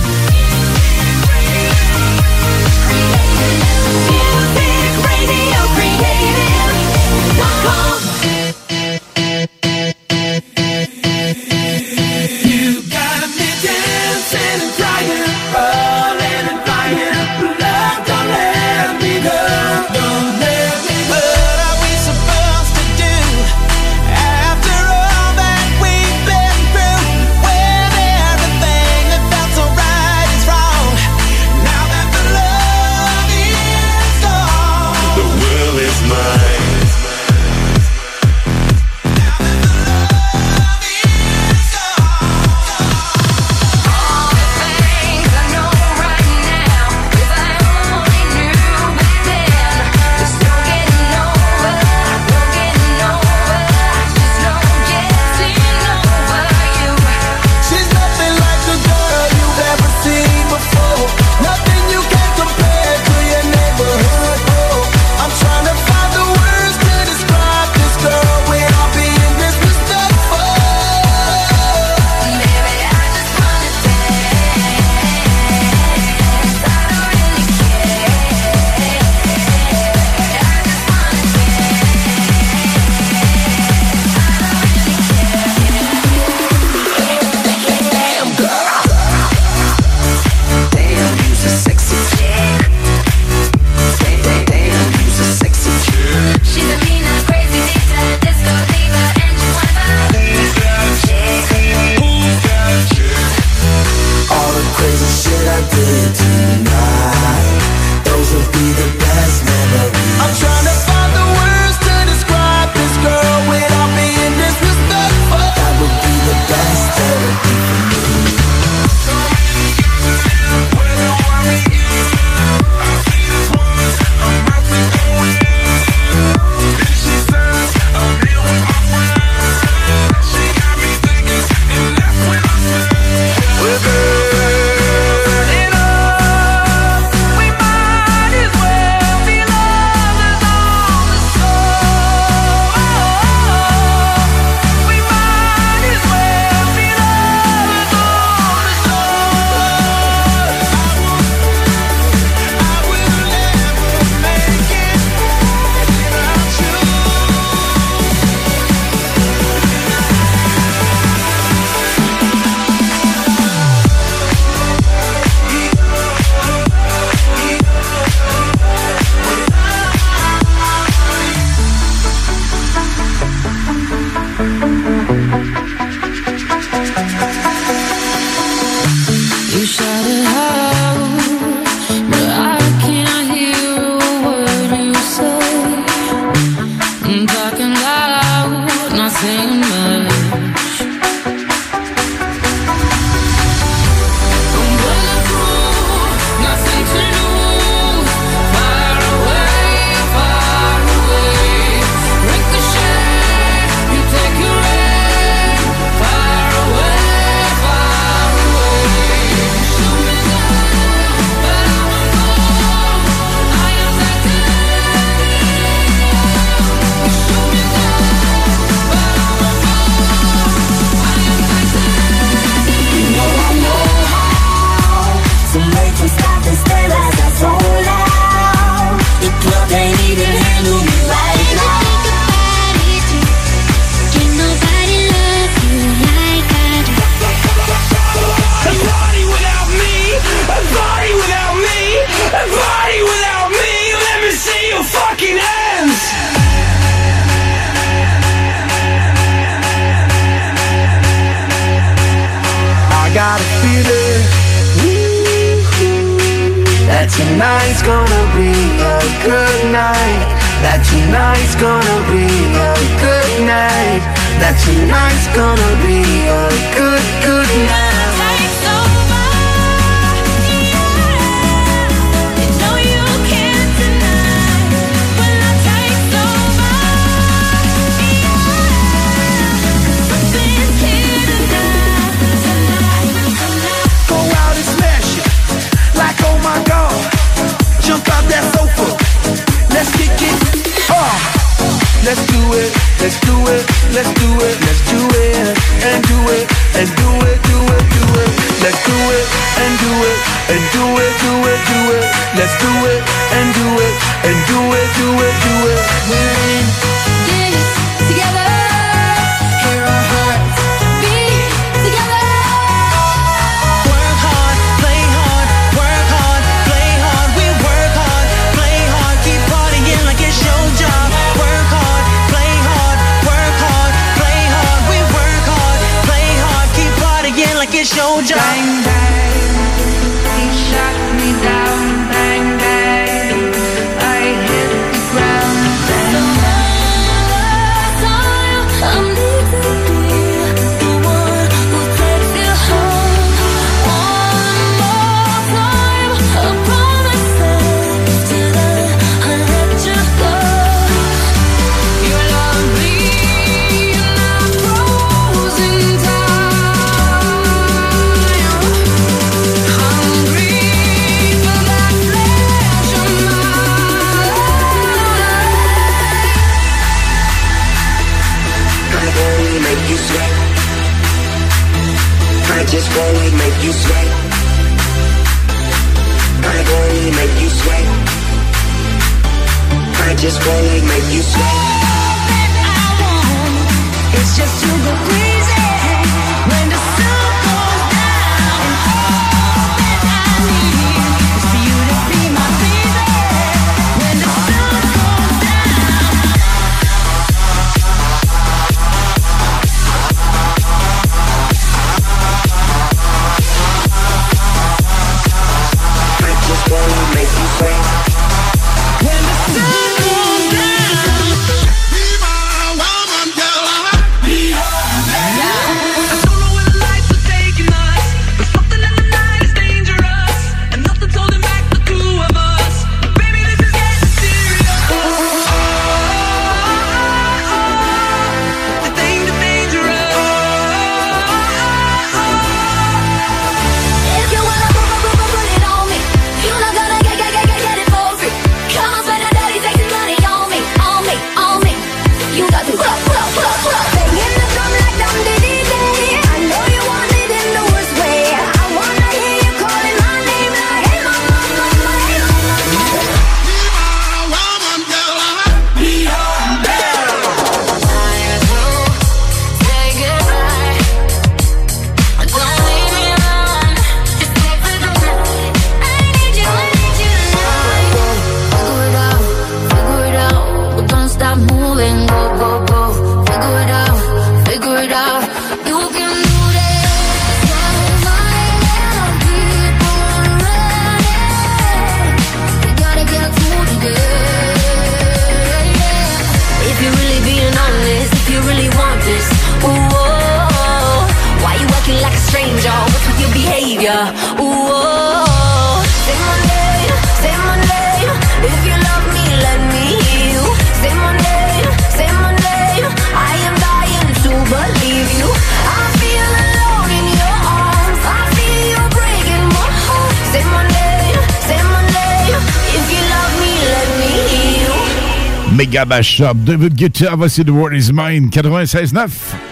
Tabac Shop. David Guetta, voici The World Is Mine, 96.9.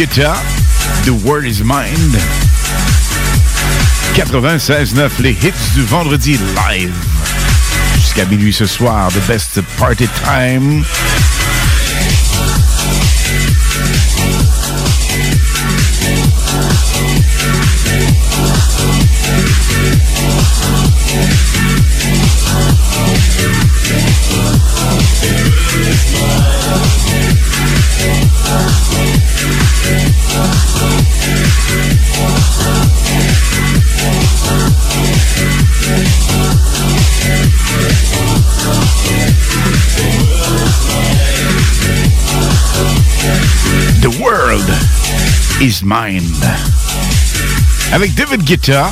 The World is Mind. 96.9, les hits du vendredi live. Jusqu'à minuit ce soir, The Best Party Time. is Mine. Avec David Guetta,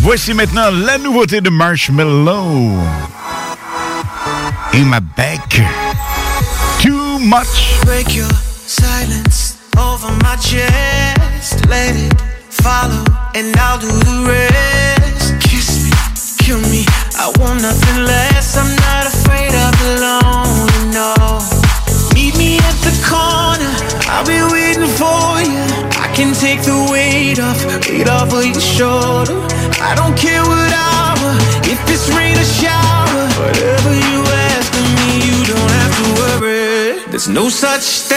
voici maintenant la nouveauté de Marshmallow. In my back, too much. Break shoulder. I don't care what hour, if it's rain or shower. Whatever you ask of me, you don't have to worry. There's no such thing.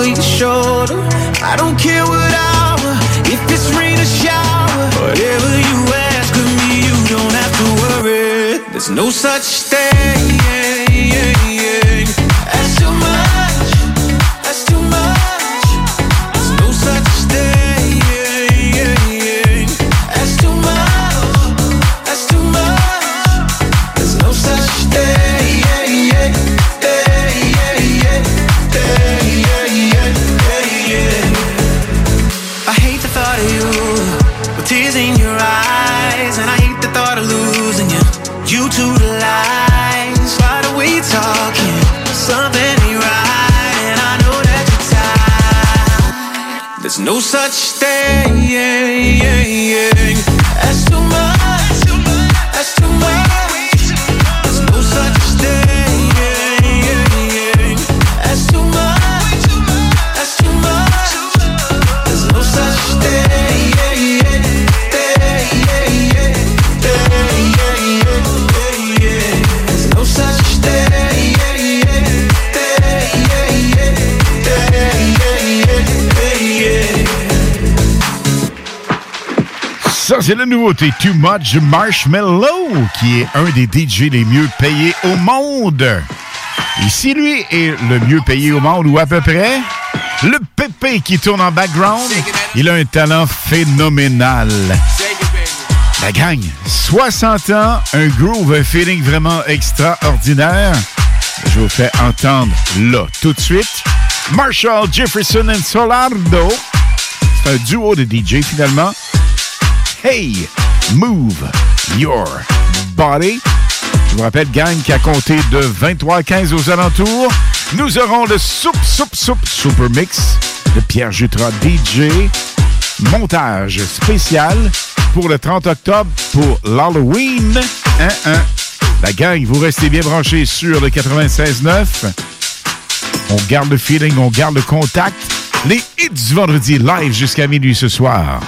Of your shoulder. I don't care what hour, if it's rain or shower. Whatever you ask of me, you don't have to worry. There's no such thing. That's c'est la nouveauté Too Much Marshmallow, qui est un des DJ les mieux payés au monde. Et si lui est le mieux payé au monde, ou à peu près, le Pépé qui tourne en background, il a un talent phénoménal. La gang, 60 ans, un groove, un feeling vraiment extraordinaire. Je vous fais entendre là, tout de suite. Marshall Jefferson and Solardo. C'est un duo de DJ finalement. Hey, move your body. Je vous rappelle, gang, qu'à compter de 23-15 aux alentours, nous aurons le Soup Soup Soup Super Mix de Pierre Jutras DJ. Montage spécial pour le 30 octobre pour l'Halloween. Hein, hein. La gang, vous restez bien branchés sur le 96.9. On garde le feeling, on garde le contact. Les hits du vendredi live jusqu'à minuit ce soir.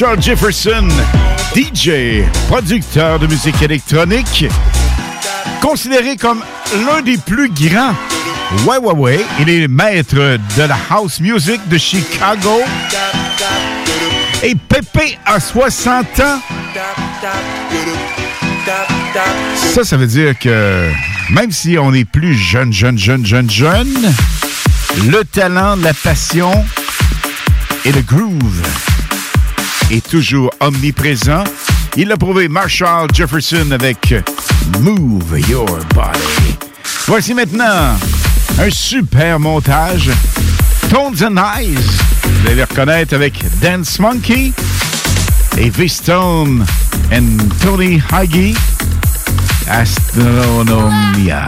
Marshall Jefferson, DJ, producteur de musique électronique, considéré comme l'un des plus grands. Ouais, ouais, ouais. Il est maître de la house music de Chicago. Et Pépé a 60 ans. Ça, ça veut dire que même si on est plus jeune, jeune, jeune, jeune, jeune, le talent, la passion et le groove est toujours omniprésent. Il l'a prouvé Marshall Jefferson avec Move Your Body. Voici maintenant un super montage. Tones and Eyes. Vous allez les reconnaître avec Dance Monkey et V-Stone and Tony Hagee. Astronomia.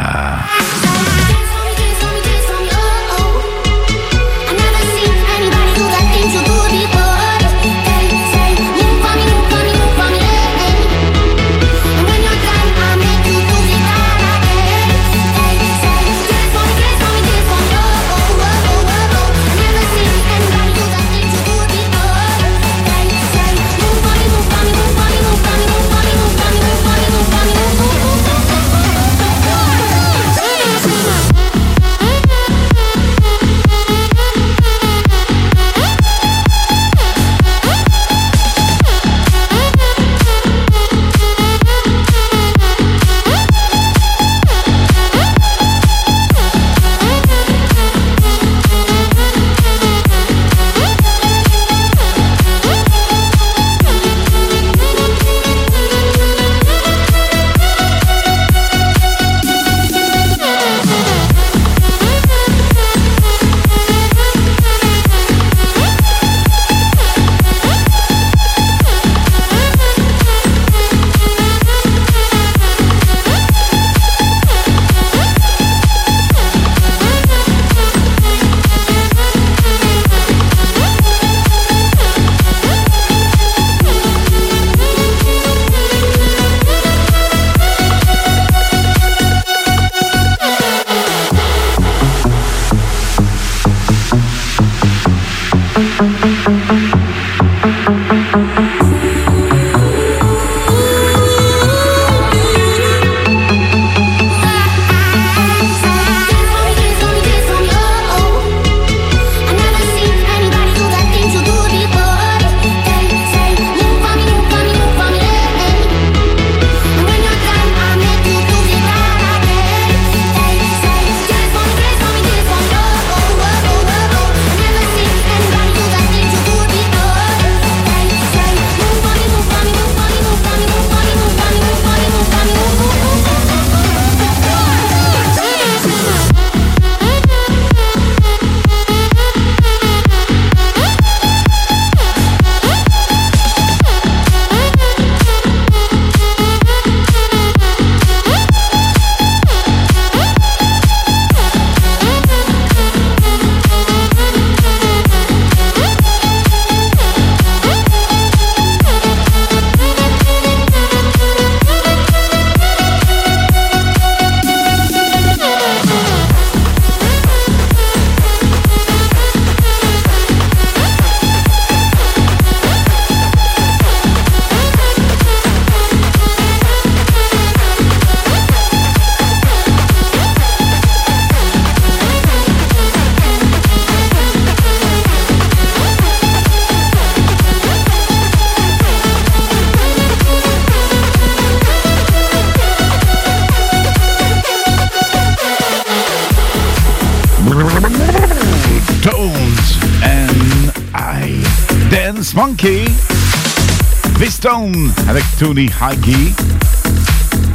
Tony Hagi.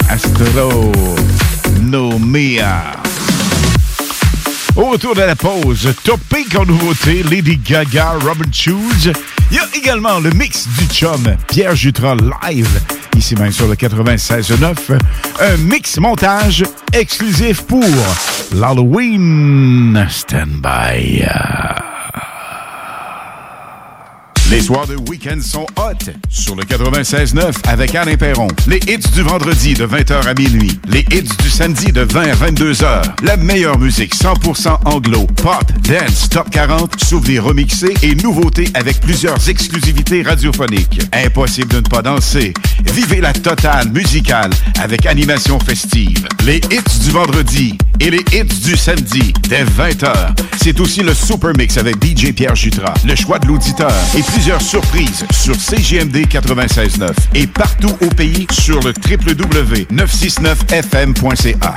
Astronomia. Au retour de la pause, topic en nouveauté, Lady Gaga, Robin Shoes. Il y a également le mix du chum Pierre Jutras live, ici même sur le 96.9. Un mix montage exclusif pour l'Halloween Standby. Les soirs de week-end sont hot sur le 96.9 avec Alain Perron. Les hits du vendredi de 20h à minuit. Les hits du samedi de 20 à 22h. La meilleure musique 100% anglo, pop, dance, top 40, souvenirs remixés et nouveautés avec plusieurs exclusivités radiophoniques. Impossible de ne pas danser. Vivez la totale musicale avec animation festive. Les hits du vendredi et les hits du samedi dès 20h. C'est aussi le Super Mix avec DJ Pierre Jutras, le choix de l'auditeur et plusieurs surprises sur CGMD 96.9 et partout au pays sur le www.969fm.ca.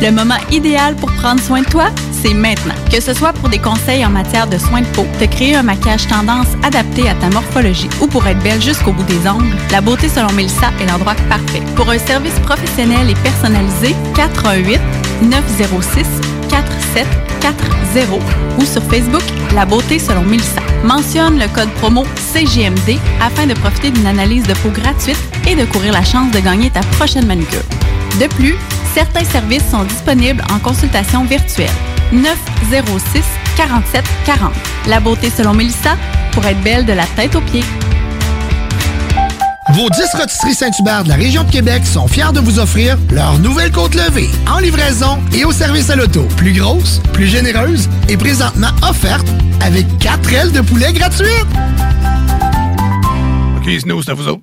Le moment idéal pour prendre soin de toi, c'est maintenant. Que ce soit pour des conseils en matière de soins de peau, te créer un maquillage tendance adapté à ta morphologie ou pour être belle jusqu'au bout des ongles, la beauté selon Melissa est l'endroit parfait. Pour un service professionnel et personnalisé, 418 906 4740 ou sur Facebook La beauté selon Melissa. Mentionne le code promo CGMD afin de profiter d'une analyse de peau gratuite et de courir la chance de gagner ta prochaine manucure. De plus, certains services sont disponibles en consultation virtuelle. 906 47 40. La beauté selon Mélissa pour être belle de la tête aux pieds. Vos 10 rôtisseries Saint-Hubert de la région de Québec sont fiers de vous offrir leur nouvelle côte levée en livraison et au service à l'auto. Plus grosse, plus généreuse et présentement offerte avec 4 ailes de poulet gratuites. OK, Snow, c'est à vous autres.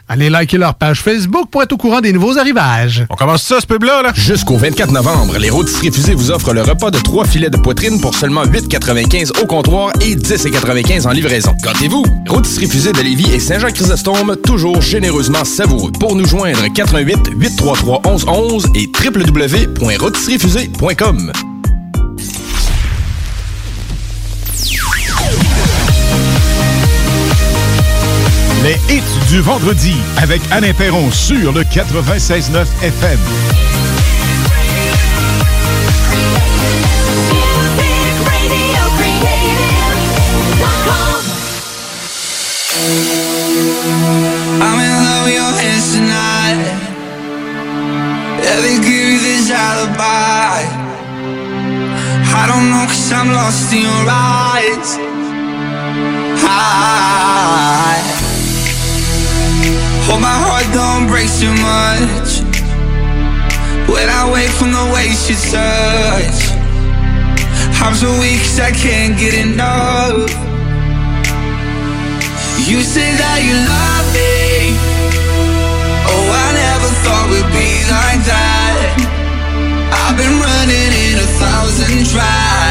Allez liker leur page Facebook pour être au courant des nouveaux arrivages. On commence ça, ce pub-là, là? Jusqu'au 24 novembre, les rôtisseries fusées vous offrent le repas de trois filets de poitrine pour seulement 8,95 au comptoir et 10,95 en livraison. Gâtez-vous! Rôtisserie fusée de Lévis et Saint-Jean-Chrysostome, toujours généreusement savoureux. Pour nous joindre, 88 833 1111 et www.rôtisseriefusée.com. Les hits du vendredi avec Alain Perron sur le 96.9 FM. I'm in love with your hands tonight. Yeah, they give you this alibi. I don't know, cause I'm lost in your eyes. Hope my heart don't break too much. When I wake from the way she touch, I'm so weak 'cause I can't get enough. You say that you love me. Oh, I never thought we'd be like that. I've been running in a thousand tries.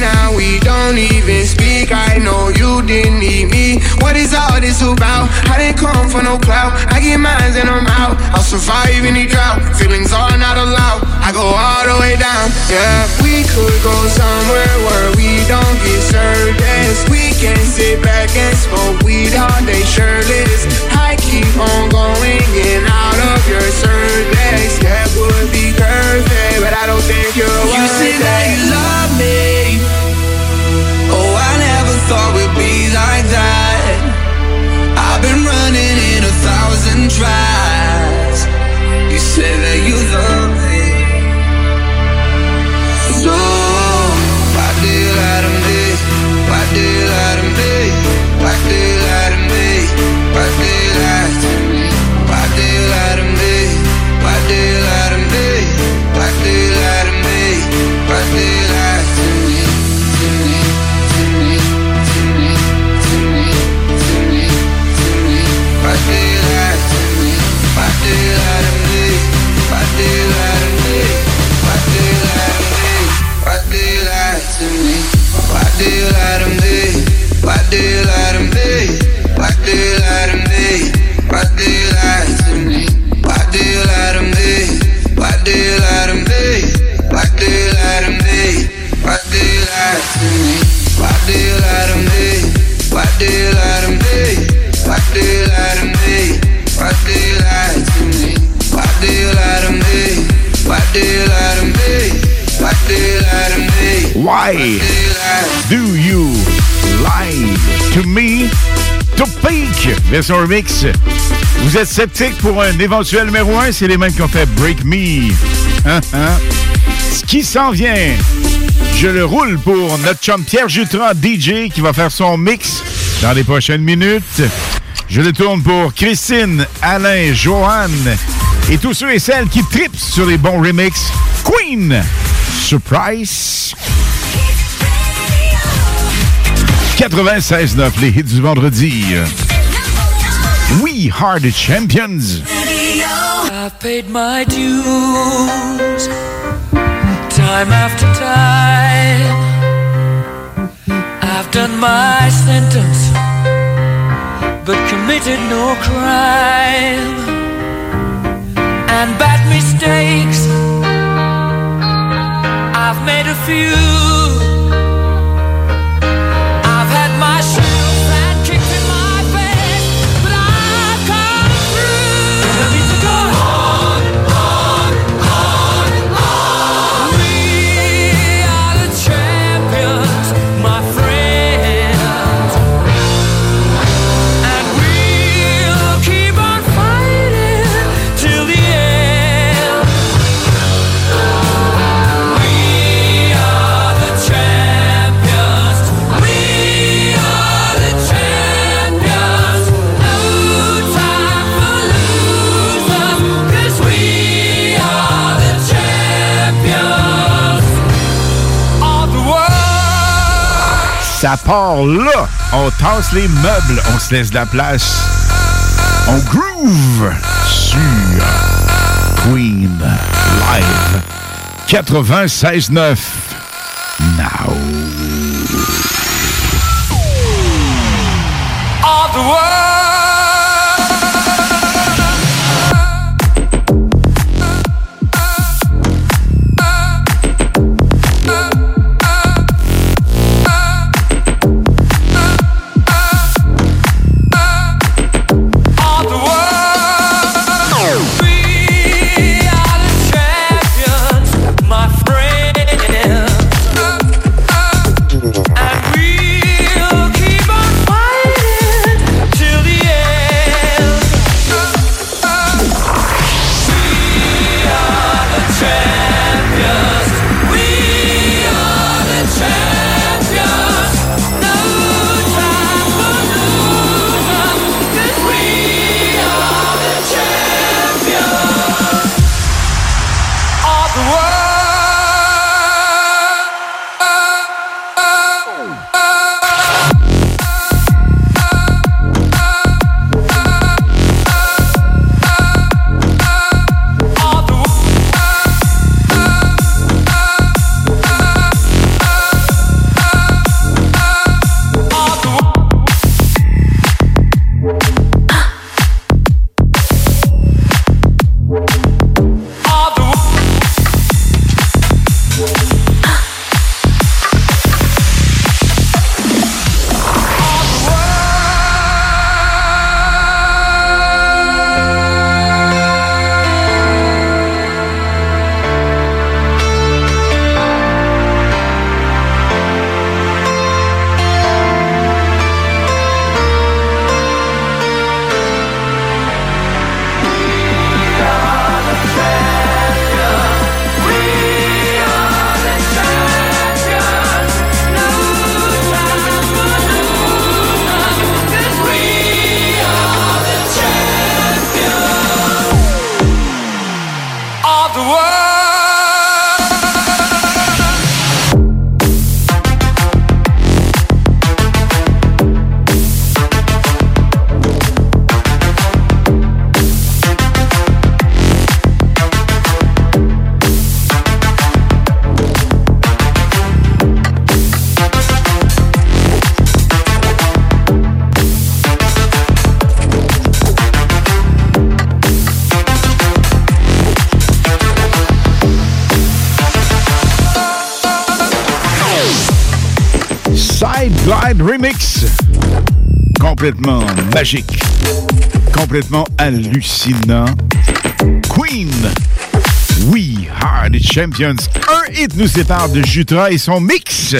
now, we don't even speak. I know you didn't need me. What is all this about? I didn't come for no clout. I get mines and I'm out. I'll survive any drought. Feelings are not allowed. I go all the way down. Yeah, we could go somewhere where we don't get service. We can sit back and smoke weed all day shirtless. I keep on going in out of your service. That would be perfect, but I don't think you're. You say that you love me. Thought we'd be like that. Why do you lie to me? To me? Version remix. Vous êtes sceptique pour un éventuel numéro 1? C'est les mêmes qui ont fait Break Me. Hein, hein? Ce qui s'en vient, je le roule pour notre chum Pierre Jutras, DJ, qui va faire son mix dans les prochaines minutes. Je le tourne pour Christine, Alain, Joanne et tous ceux et celles qui tripent sur les bons remixes. Queen, Surprise. 96.9, les hits du vendredi. We the champions. Time after time. But committed no crime. And bad mistakes, I've made a few. Ça part là. On tasse les meubles, on se laisse de la place. On groove sur Queen Live 96.9. Complètement magique. Complètement hallucinant. Queen. We Are Champions. Un hit nous sépare de Jutra et son mix.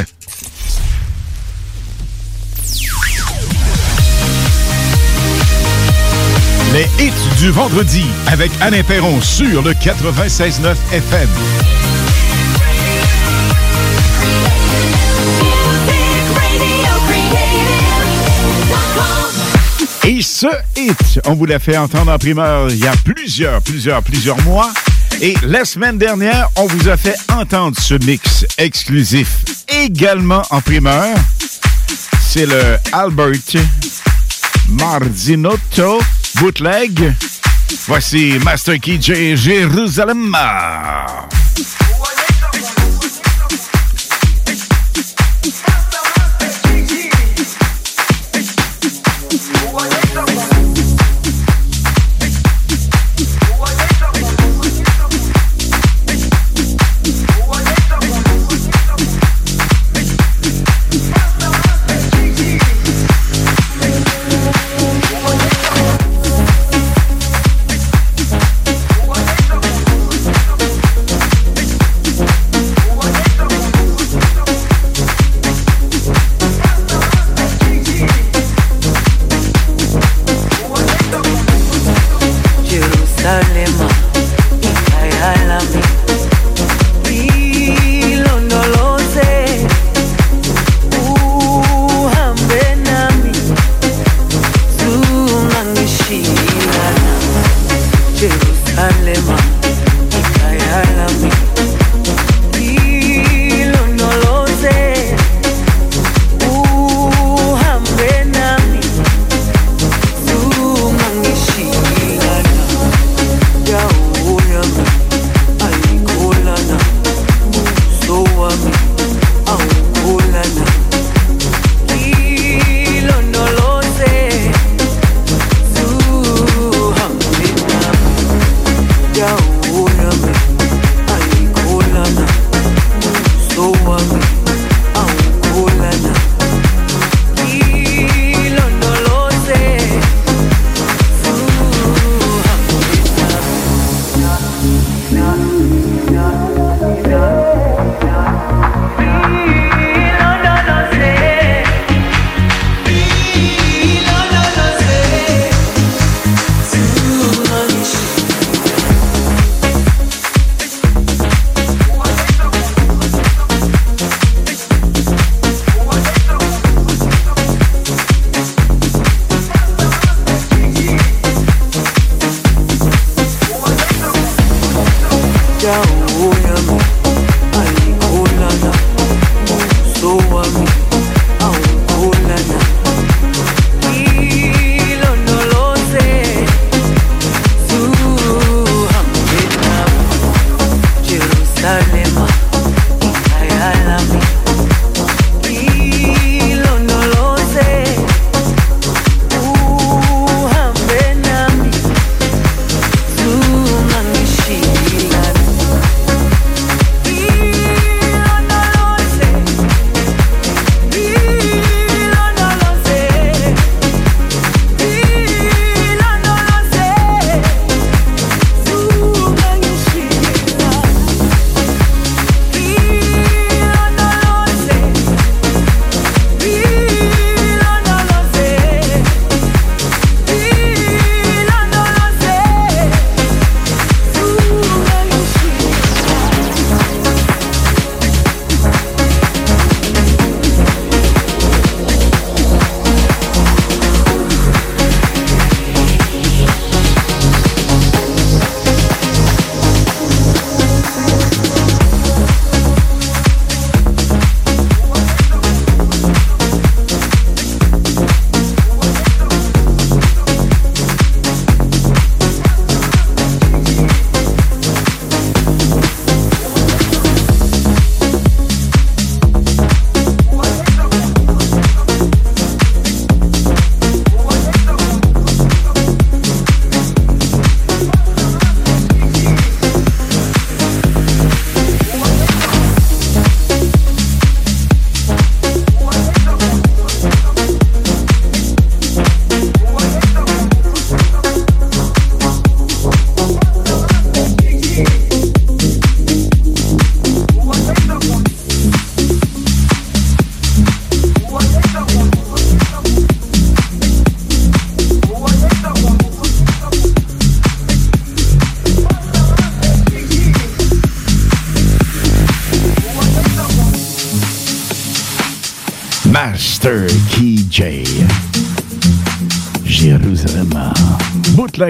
Les hits du vendredi avec Alain Perron sur le 96.9 FM. Ce hit, on vous l'a fait entendre en primeur il y a plusieurs, plusieurs, plusieurs mois. Et la semaine dernière, on vous a fait entendre ce mix exclusif également en primeur. C'est le Albert Marzinotto Bootleg. Voici Master Key J. Jérusalem.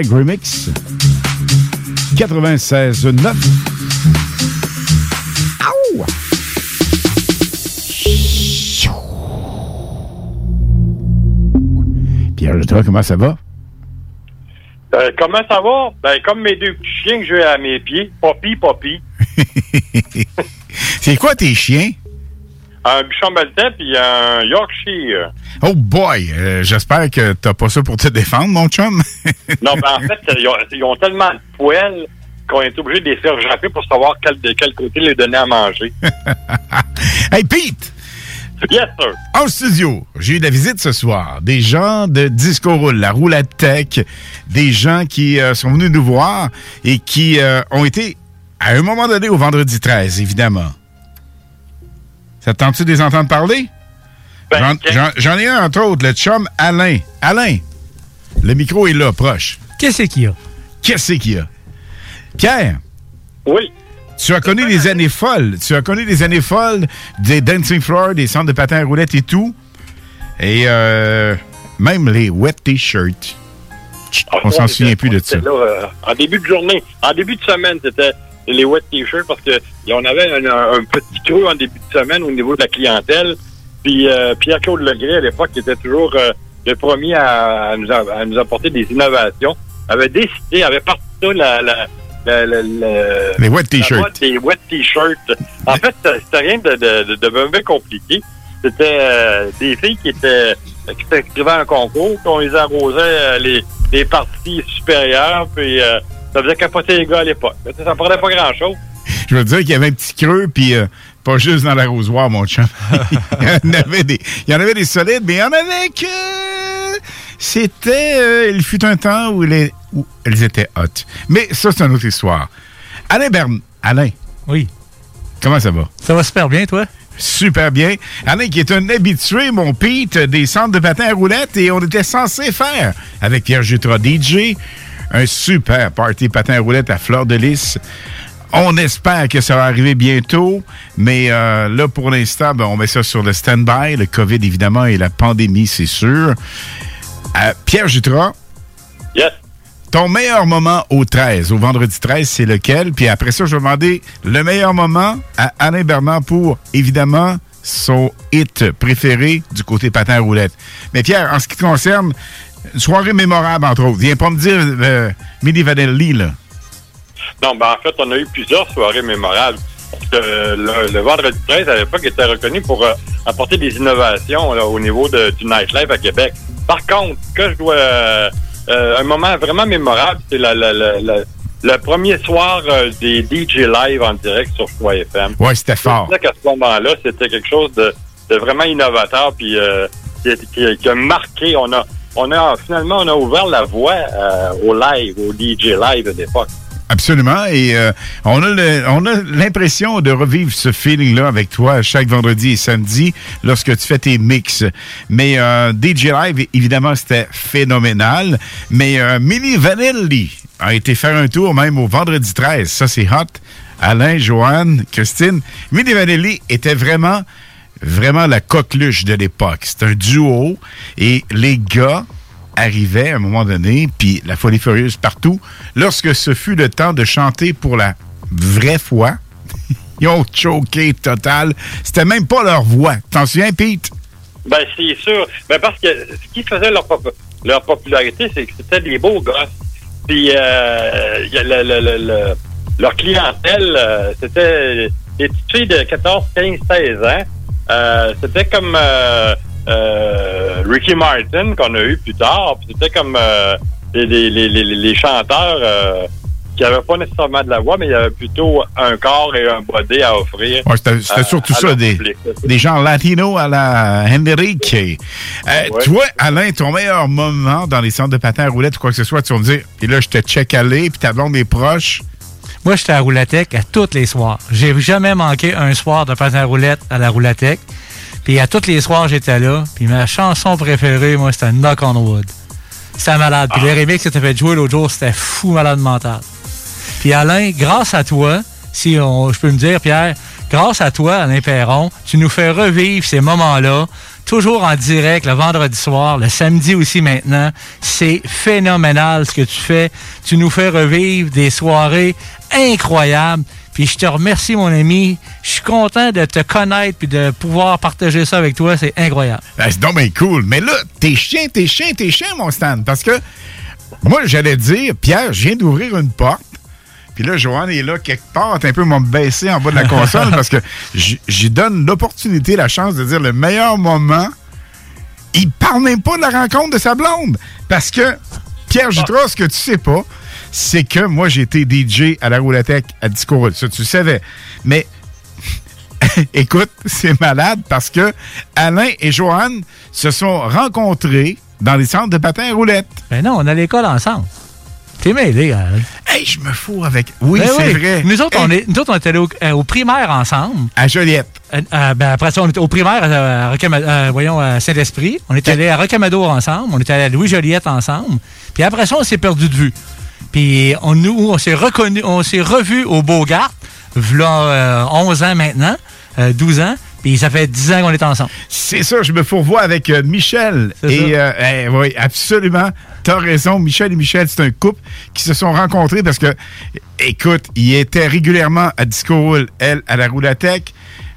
Bootleg Remix. 96.9. Ouh! Pierre, toi, comment ça va? Euh, comment ça va? Ben, comme mes deux petits chiens que j'ai à mes pieds. Poppy, Poppy. C'est quoi tes chiens? Un bichon maltais puis un Yorkshire. Oh boy! euh, J'espère que t'as pas ça pour te défendre, mon chum. Non, ben, en fait, ils ont, ils ont tellement de poils qu'on est obligé de les faire japper pour savoir quel, de quel côté les donner à manger. hey, Pete! Yes, sir. En studio, j'ai eu de la visite ce soir. Des gens de Disco Roule, la roulette tech, des gens qui euh, sont venus nous voir et qui euh, ont été, à un moment donné, au vendredi 13, évidemment. Ça te tente-tu de les entendre parler? J'en- J'en ai un, entre autres, le chum Alain. Alain, le micro est là, proche. Qu'est-ce qu'il y a? Qu'est-ce qu'il y a? Pierre? Oui. Tu as connu des années folles. Tu as connu des années folles des dancing floors, des centres de patins à roulettes et tout. Et euh, même les wet t-shirts. On s'en Ouais, souvient plus de ça. là, euh, en début de journée, en début de semaine, c'était les wet t-shirts parce que et on avait un petit creux en début de semaine au niveau de la clientèle. Puis euh, Pierre-Claude Legré, à l'époque, qui était toujours euh, le premier à, à nous, a- à nous apporter des innovations, avait décidé, avait parti ça, la, la, la, la- Les wet t-shirts. des wet t-shirts. En fait, c'était rien de, de, de, de compliqué. C'était euh, des filles qui étaient qui s'inscrivaient à un concours, puis on les arrosait euh, les, les parties supérieures, puis euh, ça faisait capoter les gars à l'époque. Ça ne prenait pas grand-chose. Je veux dire qu'il y avait un petit creux, puis euh, pas juste dans l'arrosoir, mon chum. il, y en avait des, il y en avait des solides, mais il y en avait que... C'était... euh, il fut un temps où, les, où elles étaient hot. Mais ça, c'est une autre histoire. Alain Bern... Alain. Oui. Comment ça va? Ça va super bien, toi? Super bien. Alain, qui est un habitué, mon Pete, des centres de patins à roulettes, et on était censé faire, avec Pierre Jutra DJ, un super party patin à roulettes à Fleur de Lys. On espère que ça va arriver bientôt, mais euh, là, pour l'instant, ben, on met ça sur le stand-by. Le COVID, évidemment, et la pandémie, c'est sûr. Euh, Pierre Jutra. Yes. Ton meilleur moment au 13, au vendredi 13, c'est lequel? Puis après ça, je vais demander le meilleur moment à Alain Bernard pour, évidemment, son hit préféré du côté patin roulette. Mais Pierre, en ce qui te concerne, une soirée mémorable, entre autres. Viens pas me dire euh, Milli Vanilli, là. Non, ben en fait, on a eu plusieurs soirées mémorables. Parce que euh, le, le vendredi 13, à l'époque, était reconnu pour euh, apporter des innovations là, au niveau de- du nightlife à Québec. Par contre, que je dois... euh, euh, un moment vraiment mémorable, c'est la, la- la- la- le premier soir euh, des DJ live en direct sur Choix FM. Ouais, c'était fort. C'est qu'à ce moment-là, c'était quelque chose de, de vraiment innovateur, puis euh, qui, qui- qui a marqué. On a, on a finalement, on a ouvert la voie euh, au live, au DJ live de l'époque. Absolument. Et euh, on a l'impression de revivre ce feeling-là avec toi chaque vendredi et samedi lorsque tu fais tes mix. Mais euh, DJ Live, évidemment, c'était phénoménal. Mais euh, Milli Vanilli a été faire un tour même au vendredi 13. Ça, c'est hot. Alain, Joanne, Christine. Milli Vanilli était vraiment, vraiment la coqueluche de l'époque. C'est un duo. Et les gars arrivait à un moment donné, puis la folie furieuse partout, lorsque ce fut le temps de chanter pour la vraie fois, ils ont choqué total. C'était même pas leur voix. T'en souviens, Pete? Ben, c'est sûr. Ben, parce que ce qui faisait leur, pop- leur popularité, c'est que c'était des beaux gosses. Puis, euh, leur clientèle, euh, c'était des petites filles de 14, 15, 16 ans. Euh, c'était comme euh, Ricky Martin qu'on a eu plus tard. C'était comme euh, les, les, les, les- les chanteurs euh, qui n'avaient pas nécessairement de la voix, mais il y avait plutôt un corps et un body à offrir. Ouais, c'était surtout à ça, des, gens latinos à la Henrique. Euh, Ouais. Toi, Alain, ton meilleur moment dans les centres de patins à roulettes ou quoi que ce soit, tu vas me dire, et là, je te check aller, puis ta blonde est proche. Moi, j'étais à Roulatec à tous les soirs. J'ai jamais manqué un soir de patin à roulette à la Roulatec. Puis à tous les soirs, j'étais là. Puis ma chanson préférée, moi, c'était Knock on Wood. C'était malade. Puis les remix que t'as fait jouer l'autre jour, c'était fou malade mental. Puis Alain, grâce à toi, si on, je peux me dire, Pierre, grâce à toi, Alain Perron, tu nous fais revivre ces moments-là. toujours en direct le vendredi soir, le samedi aussi maintenant. C'est phénoménal ce que tu fais. Tu nous fais revivre des soirées incroyables. Puis je te remercie, mon ami. Je suis content de te connaître puis de pouvoir partager ça avec toi. C'est incroyable. Ben, c'est donc bien cool. Mais là, t'es chien, t'es chien, t'es chien, mon Stan. Parce que moi, j'allais dire, Pierre, je viens d'ouvrir une porte. Puis là, Joanne est là quelque part, un peu m'a baissé en bas de la console parce que j'y donne l'opportunité, la chance de dire le meilleur moment. Il parle même pas de la rencontre de sa blonde. Parce que, Pierre Jutras, ce que tu sais pas, c'est que moi, j'ai été DJ à la Roulatec à Disco. Ça, tu le savais. Mais Écoute, c'est malade parce que Alain et Joanne se sont rencontrés dans les centres de patins à roulettes. Ben non, on a l'école ensemble. T'es mêlé, Alain. Hey, je me fous avec. Oui, Ben c'est vrai. Nous autres, Hey. on est, nous autres, on est allés au, euh, au primaire ensemble. À Joliette. Euh, euh, ben après ça, on était au primaire à, voyons, à Saint-Esprit. On est allé à Rocamadour ensemble. On est allé à Louis-Joliette ensemble. Puis après ça, on s'est perdu de vue. Puis on, nous, on s'est reconnu, on s'est revu au Beaugard, v'là euh, 11 ans maintenant, euh, 12 ans. Puis ça fait 10 ans qu'on est ensemble. C'est ça, je me fourvoie avec euh, Michel. Et euh, eh, oui, absolument. T'as raison. Michel et Michel, c'est un couple qui se sont rencontrés parce que, écoute, ils étaient régulièrement à Disco Roule, elle, à la Roulatec.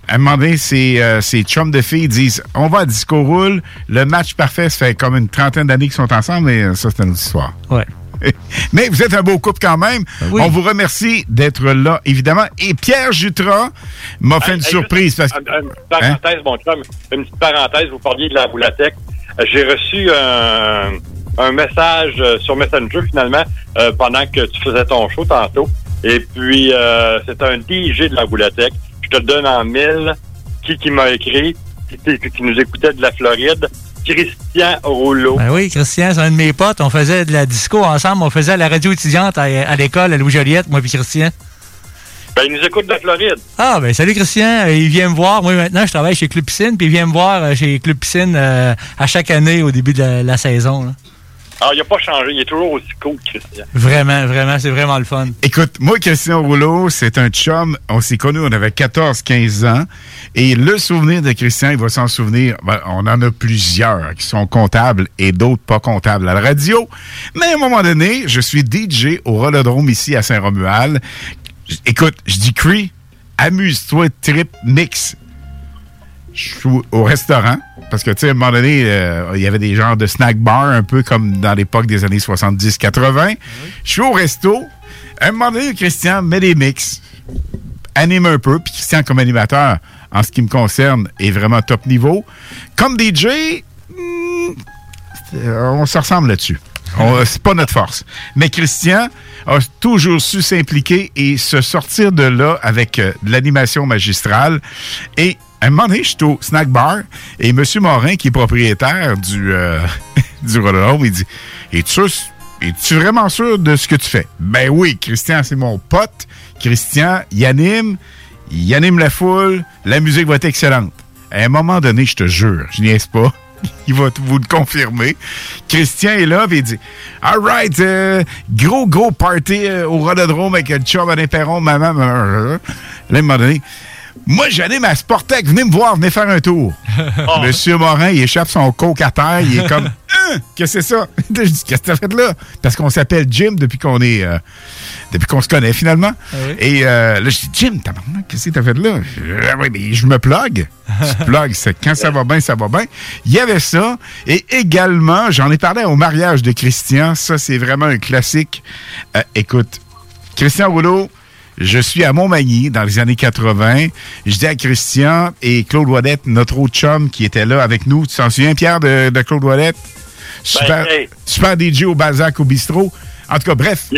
À un moment donné, ces, euh, ces chums de filles disent On va à Disco Roule. Le match parfait, ça fait comme une trentaine d'années qu'ils sont ensemble, mais euh, ça, c'est une autre histoire. Ouais. Mais vous êtes un beau couple quand même. On vous remercie d'être là, évidemment. Et Pierre Jutras m'a fait Hey, une hey, surprise. Parce... Une, une petite parenthèse, mon chum. Une petite parenthèse, vous parliez de la Roulatec. Euh, J'ai reçu un, un message euh, sur Messenger, finalement, euh, pendant que tu faisais ton show tantôt. Et puis, euh, c'est un DJ de la Roulatec. Je te le donne en mille. Qui, qui m'a écrit, qui- qui nous écoutait de la Floride. Christian Rouleau. Ben oui, Christian, c'est un de mes potes. On faisait de la disco ensemble. On faisait la radio étudiante à, à l'école à Louis-Joliette, moi puis Christian. Ben, il nous écoute de la Floride. Ah, ben salut Christian. Euh, Il vient me voir. Moi, maintenant, je travaille chez Club Piscine, puis il vient me voir euh, chez Club Piscine euh, à chaque année au début de la, la saison. là. Alors, il n'a pas changé. Il est toujours aussi cool, Christian. Vraiment, vraiment, c'est vraiment le fun. Écoute, moi, Christian Rouleau, c'est un chum. On s'est connus, on avait 14-15 ans. Et le souvenir de Christian, il va s'en souvenir. ben, on en a plusieurs qui sont comptables et d'autres pas comptables à la radio. Mais à un moment donné, je suis DJ au Rolodrome ici à Saint-Romuald. Écoute, je dis Cree, amuse-toi, trip, mix. Je suis au- au restaurant. Parce que, tu sais, à un moment donné, euh, il y avait des genres de snack bar, un peu comme dans l'époque des années 70-80. Je suis au resto. À un moment donné, Christian met des mix, anime un peu, puis Christian, comme animateur, en ce qui me concerne, est vraiment top niveau. Comme DJ, hmm, euh, on se ressemble là-dessus. C'est pas notre force. Mais Christian a toujours su s'impliquer et se sortir de là avec euh, de l'animation magistrale. Et un moment donné, je suis au snack bar et M. Morin, qui est propriétaire du, euh, du il dit Es-tu es-tu vraiment sûr de ce que tu fais? Ben oui, Christian, c'est mon pote. Christian, il anime, il anime la foule, la musique va être excellente. À un moment donné, je te jure, je niaise pas. Il va vous le confirmer. Christian est là, il dit All right, euh, gros, gros party euh, au Rododrome avec le chum Alain Perron, maman. euh, euh. Là, à un moment donné, moi, j'anime à Sportec, venez me voir, venez faire un tour. Monsieur Morin, il échappe son coke à terre, il est comme Hein? Qu'est-ce que c'est ça? Je dis, qu'est-ce que t'as fait là? Parce qu'on s'appelle Jim depuis qu'on est euh, depuis qu'on se connaît finalement. Et euh, là, je dis Jim, qu'est-ce que t'as fait là? Je Ah oui, mais je me plug. Tu plug, c'est quand ça va bien, ça va bien. Il y avait ça. Et également, j'en ai parlé au mariage de Christian. Ça, c'est vraiment un classique. Euh, écoute, Christian Rouleau, je suis à Montmagny dans les années 80. Je dis à Christian et Claude Ouellette, notre autre chum qui était là avec nous. Tu t'en souviens, Pierre, de, de Claude Ouellette? Super, Ben, hey. super DJ au Balzac au bistrot. En tout cas, bref.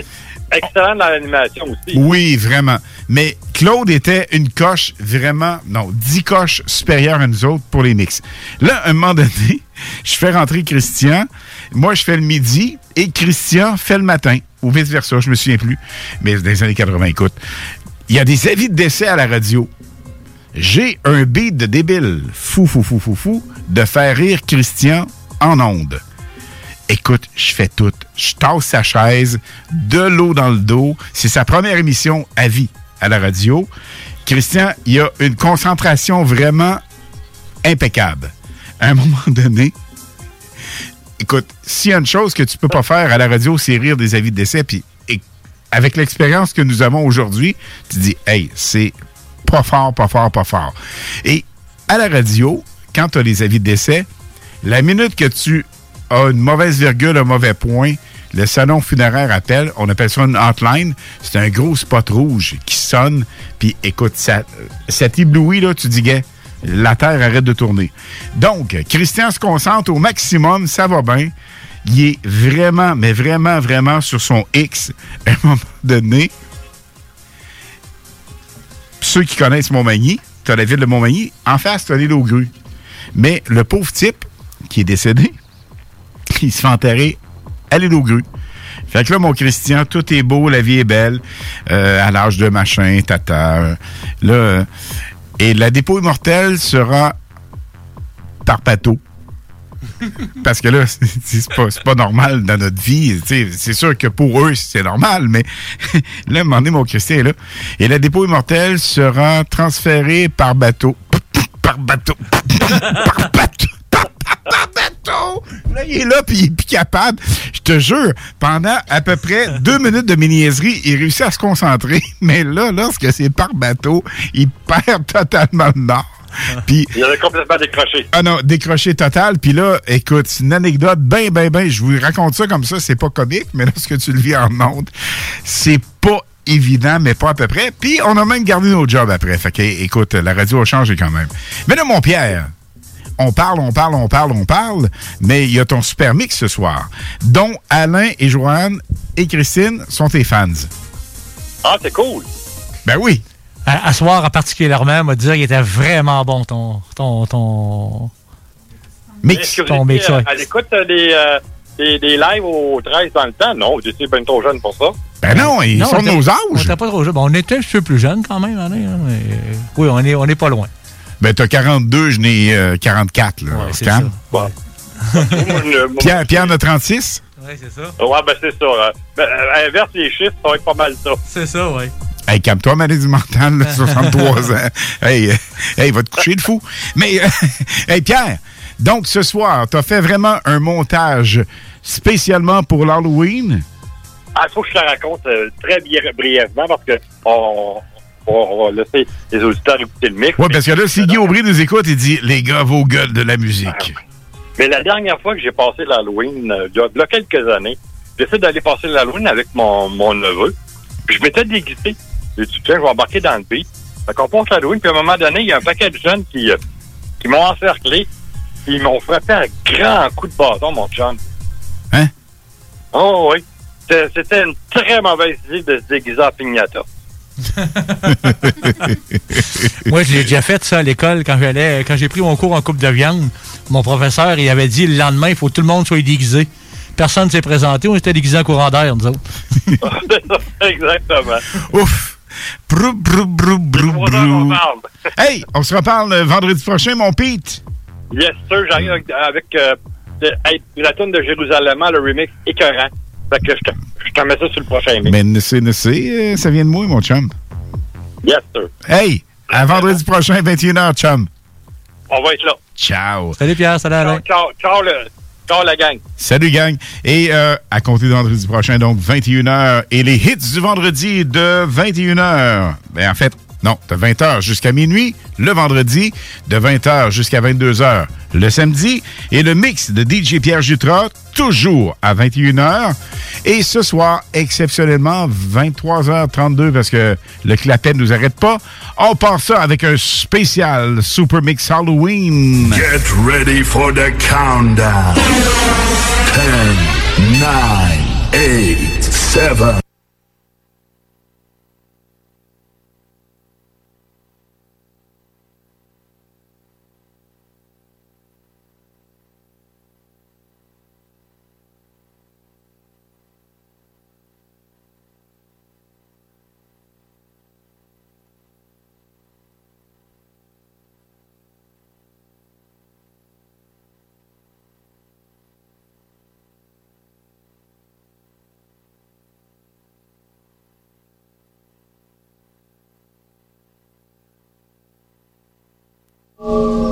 Excellent dans l'animation aussi. Oui, vraiment. Mais Claude était une coche vraiment, non, dix coches supérieures à nous autres pour les mix. Là, à un moment donné, je fais rentrer Christian. Moi, je fais le midi et Christian fait le matin. Ou vice-versa, je me souviens plus. Mais dans les années 80, écoute. Il y a des avis de décès à la radio. J'ai un beat de débile, fou, fou, fou, fou, fou, de faire rire Christian en ondes. Écoute, je fais tout. Je tasse sa chaise, de l'eau dans le dos. C'est sa première émission à vie à la radio. Christian, il a une concentration vraiment impeccable. à un moment donné, écoute, s'il y a une chose que tu peux pas faire à la radio, c'est rire des avis de décès. Puis avec l'expérience que nous avons aujourd'hui, tu dis, hey, c'est pas fort, pas fort, pas fort. Et à la radio, quand tu as les avis de décès, la minute que tu as une mauvaise virgule, un mauvais point, le salon funéraire appelle, on appelle ça une hotline, c'est un gros spot rouge qui sonne, puis écoute, ça, ça t'éblouit, là, tu dis, gars, la Terre arrête de tourner. Donc, Christian se concentre au maximum, ça va bien. Il est vraiment, mais vraiment, vraiment sur son X à un moment donné. Ceux qui connaissent Montmagny, tu as la ville de Montmagny, en face, tu as l'île aux grues. Mais le pauvre type qui est décédé, il se fait enterrer à l'île aux grues. Fait que là, mon Christian, tout est beau, la vie est belle, euh, à l'âge de machin, tata. Là, et la dépôt immortelle sera par bateau. Parce que là, c'est pas, pas normal dans notre vie. C'est sûr que pour eux, c'est normal, mais là, donné, mon Christian est là. Et la dépôt immortelle sera transférée par bateau. Par bateau. par bateau. Par bateau. Là, il est là, puis il est plus capable. Je te jure, pendant à peu près deux minutes de miniaiserie, il réussit à se concentrer. Mais là, lorsque c'est par bateau, il perd totalement le nord. Puis Il avait complètement décroché. ah non, décroché total. Puis là, écoute, c'est une anecdote ben, ben, ben. Je vous raconte ça comme ça, c'est pas comique, mais lorsque tu le vis en ondes, c'est pas évident, mais pas à peu près. Puis on a même gardé nos jobs après. Fait que, écoute, la radio a changé quand même. Mais là, mon Pierre, on parle, on parle, on parle, on parle, mais il y a ton super mix ce soir, dont Alain et Joanne et Christine sont tes fans. Ah, c'est cool. Ben oui. À, à soir, en particulièrement, m'a dit qu'il était vraiment bon, ton, ton, ton vous Ton mix, ouais. à l'écoute des, euh, des, des lives au 13 dans le temps? Non, vous étiez bien trop jeune pour ça. Ben non, ils sont de nos âges. On était pas trop jeunes. Bon, on était un peu plus jeunes quand même, Alain, hein, mais, oui, on est, on est pas loin. Ben t'as 42, je n'ai euh, 44, là. je- moi, Pierre, Pierre en a 36? Oui, c'est ça. Ouais, ben c'est ça. hein. Ben, inverse les chiffres, ça va être pas mal ça. C'est ça, oui. Hey, calme-toi, maladie mentale, là, 63 ans. Hey, euh, hey, va te coucher de fou. Mais, euh, hey, Pierre, donc ce soir, t'as fait vraiment un montage spécialement pour l'Halloween? Ah, il faut que je te la raconte euh, très bri- brièvement parce que on, on, va laisser les auditeurs écouter le mix. Oui, parce que là, si Guy Aubry nous écoute, il dit Les gars, vos gueules de la musique. Mais la dernière fois que j'ai passé l'Halloween, euh, il y a- quelques années, j'essaie d'aller passer l'Halloween avec mon, mon neveu. Puis je m'étais déguisé. J'ai dit, tiens, je vais embarquer dans le beat. Fait qu'on passe l'Halloween, puis à un moment donné, il y a un paquet de jeunes qui, euh, qui m'ont encerclé. Puis ils m'ont frappé un grand coup de bâton, mon chum. Hein? Oh oui. C'était- C'était une très mauvaise idée de se déguiser en pignata. Moi, j'ai déjà fait ça à l'école quand j'allais, quand j'ai pris mon cours en coupe de viande. Mon professeur, il avait dit le lendemain, il faut que tout le monde soit déguisé. Personne ne s'est présenté, on était déguisés en courant d'air, nous autres. Exactement. Ouf! Brou, brou, brou, brou, brou. Hey, on se reparle euh, vendredi prochain, mon Pete. Yes, sir, j'arrive avec, avec, euh, de- hey, la tune de Jérusalem, le remix écœurant. Fait que je te, je te mets ça sur le prochain mix. Mais ne sais, ne sais, euh, ça vient de moi, mon chum. Yes, sir. Hey, à vendredi prochain, 21h, chum. On va être là. Ciao. Salut Pierre, salut Ciao, Alain. ciao, ciao, le, ciao la gang. Salut, gang. Et euh, à compter de vendredi prochain, donc 21h. Et les hits du vendredi de 21h. Ben, en fait, non, de 20h jusqu'à minuit. Le vendredi, de 20h jusqu'à 22h. Le samedi. Et le mix de DJ Pierre Jutras, toujours à 21h. Et ce soir, exceptionnellement, 23h32, parce que le clapet ne nous arrête pas. On part ça avec un spécial Super Mix Halloween. Get ready for the countdown. 10, 9, 8, 7. Música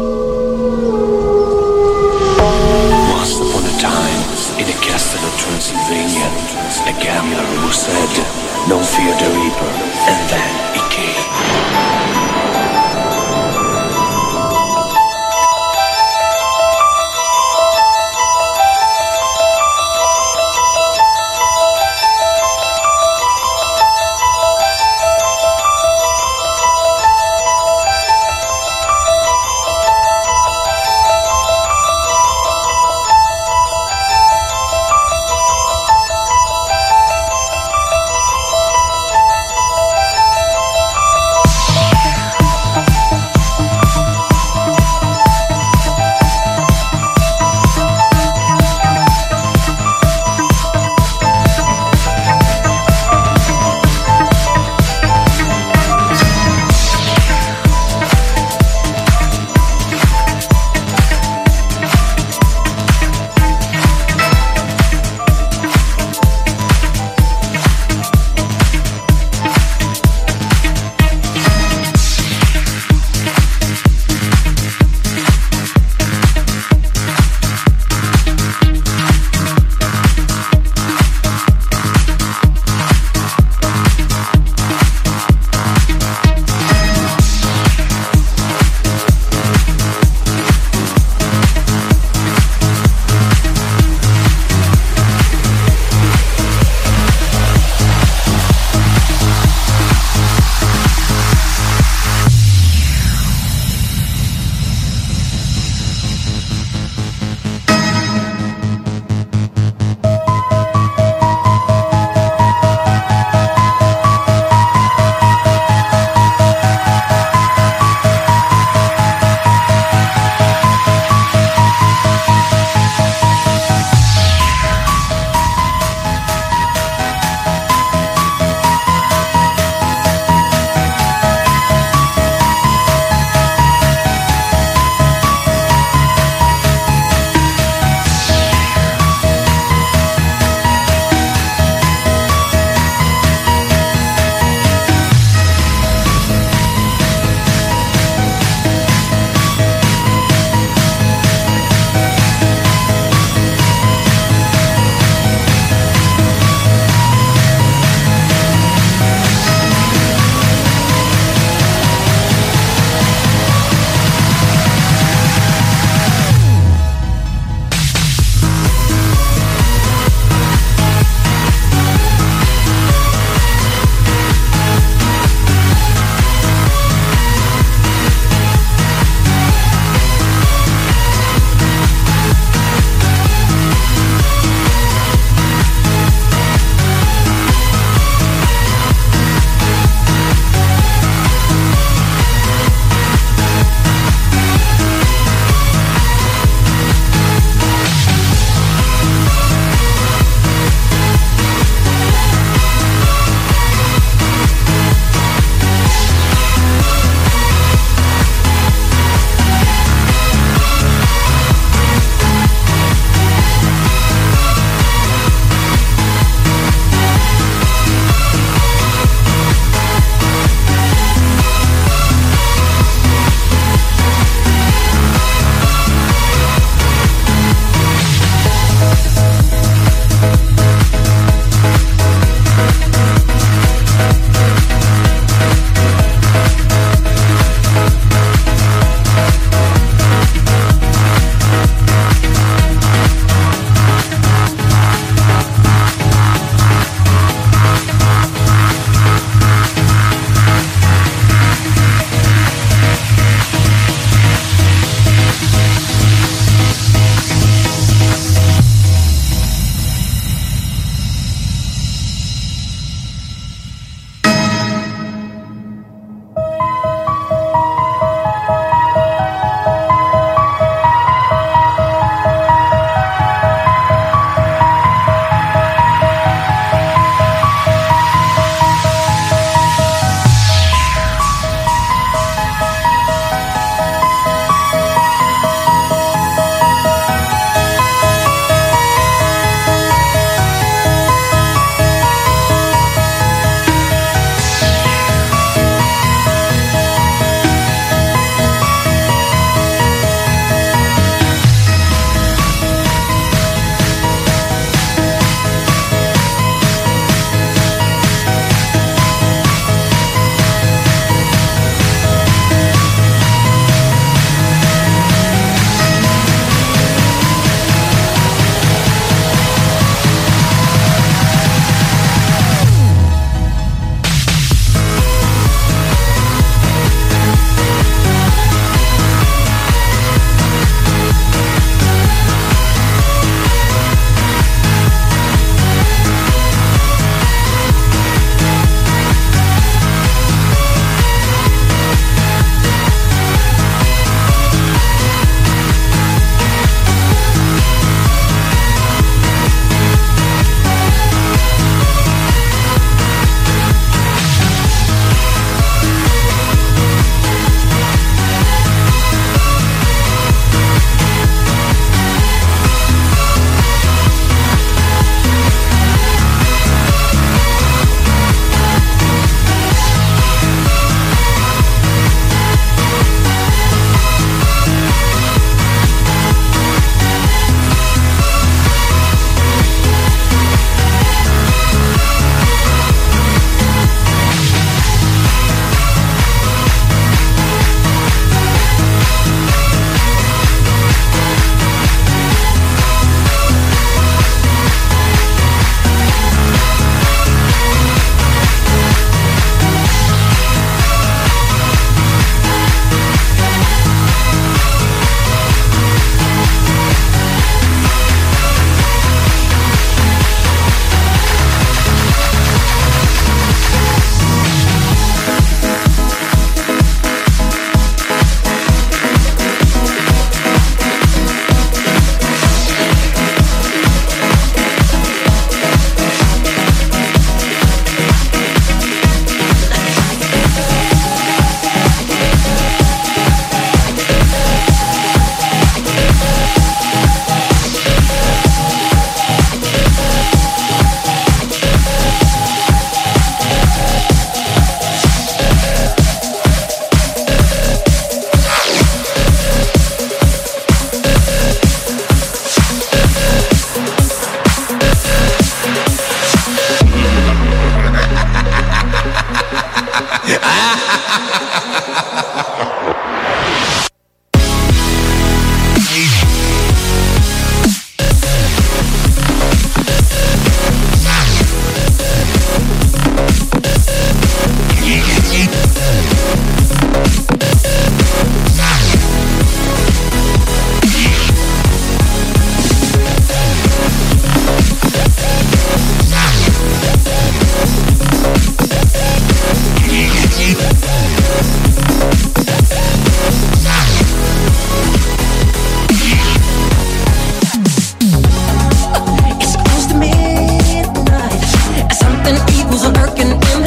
I'm working in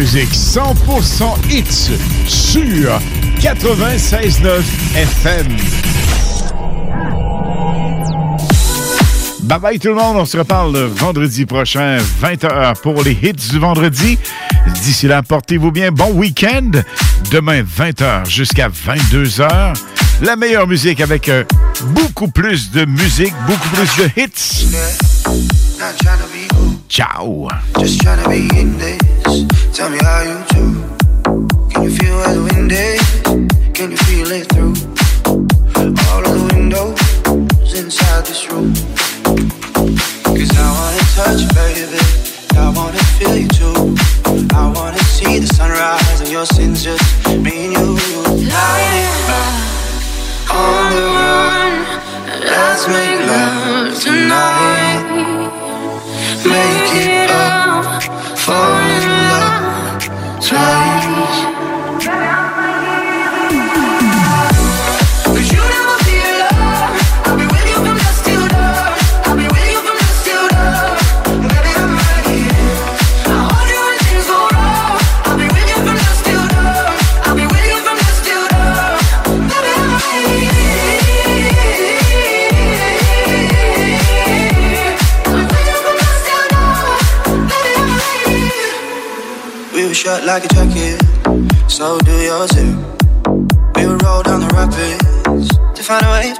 musique 100% hits sur 96.9 FM. Bye bye tout le monde, on se reparle le vendredi prochain, 20h pour les hits du vendredi. D'ici là, portez-vous bien, bon week-end. Demain, 20h jusqu'à 22h. La meilleure musique avec euh, beaucoup plus de musique, beaucoup plus de hits. Ciao. just trying to be in this. Tell me how you do. Can you feel the wind? Can you feel it through all of the windows inside this room? Cause I wanna touch you, baby. I wanna feel you too. I wanna see the sunrise and your sins like a jacket, so do yours too. We would roll down the rapids to find a wave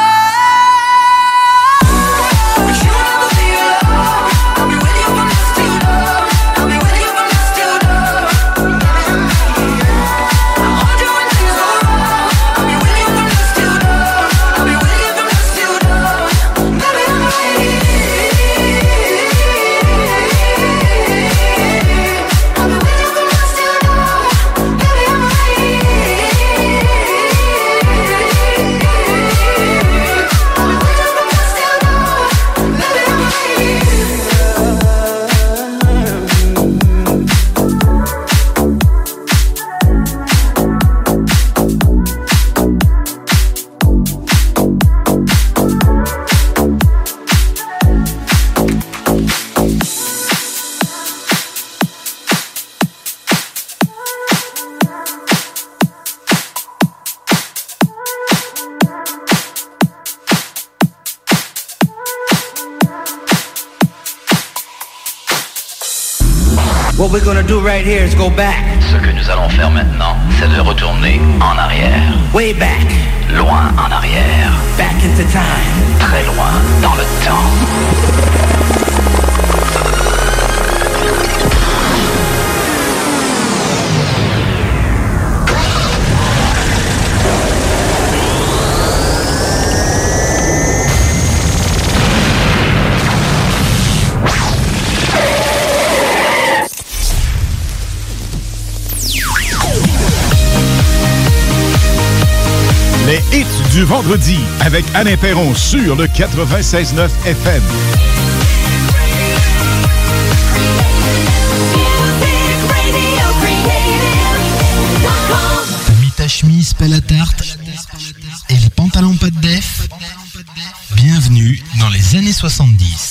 Do right here is go back. Ce que nous allons faire maintenant, c'est de retourner en arrière. Way back. Loin en arrière. Back into time. Très loin dans le temps. Du vendredi avec Alain Perron sur le 96.9 FM. T'as mis ta chemise pas la tarte et les pantalons pas de def? Bienvenue dans les années 70.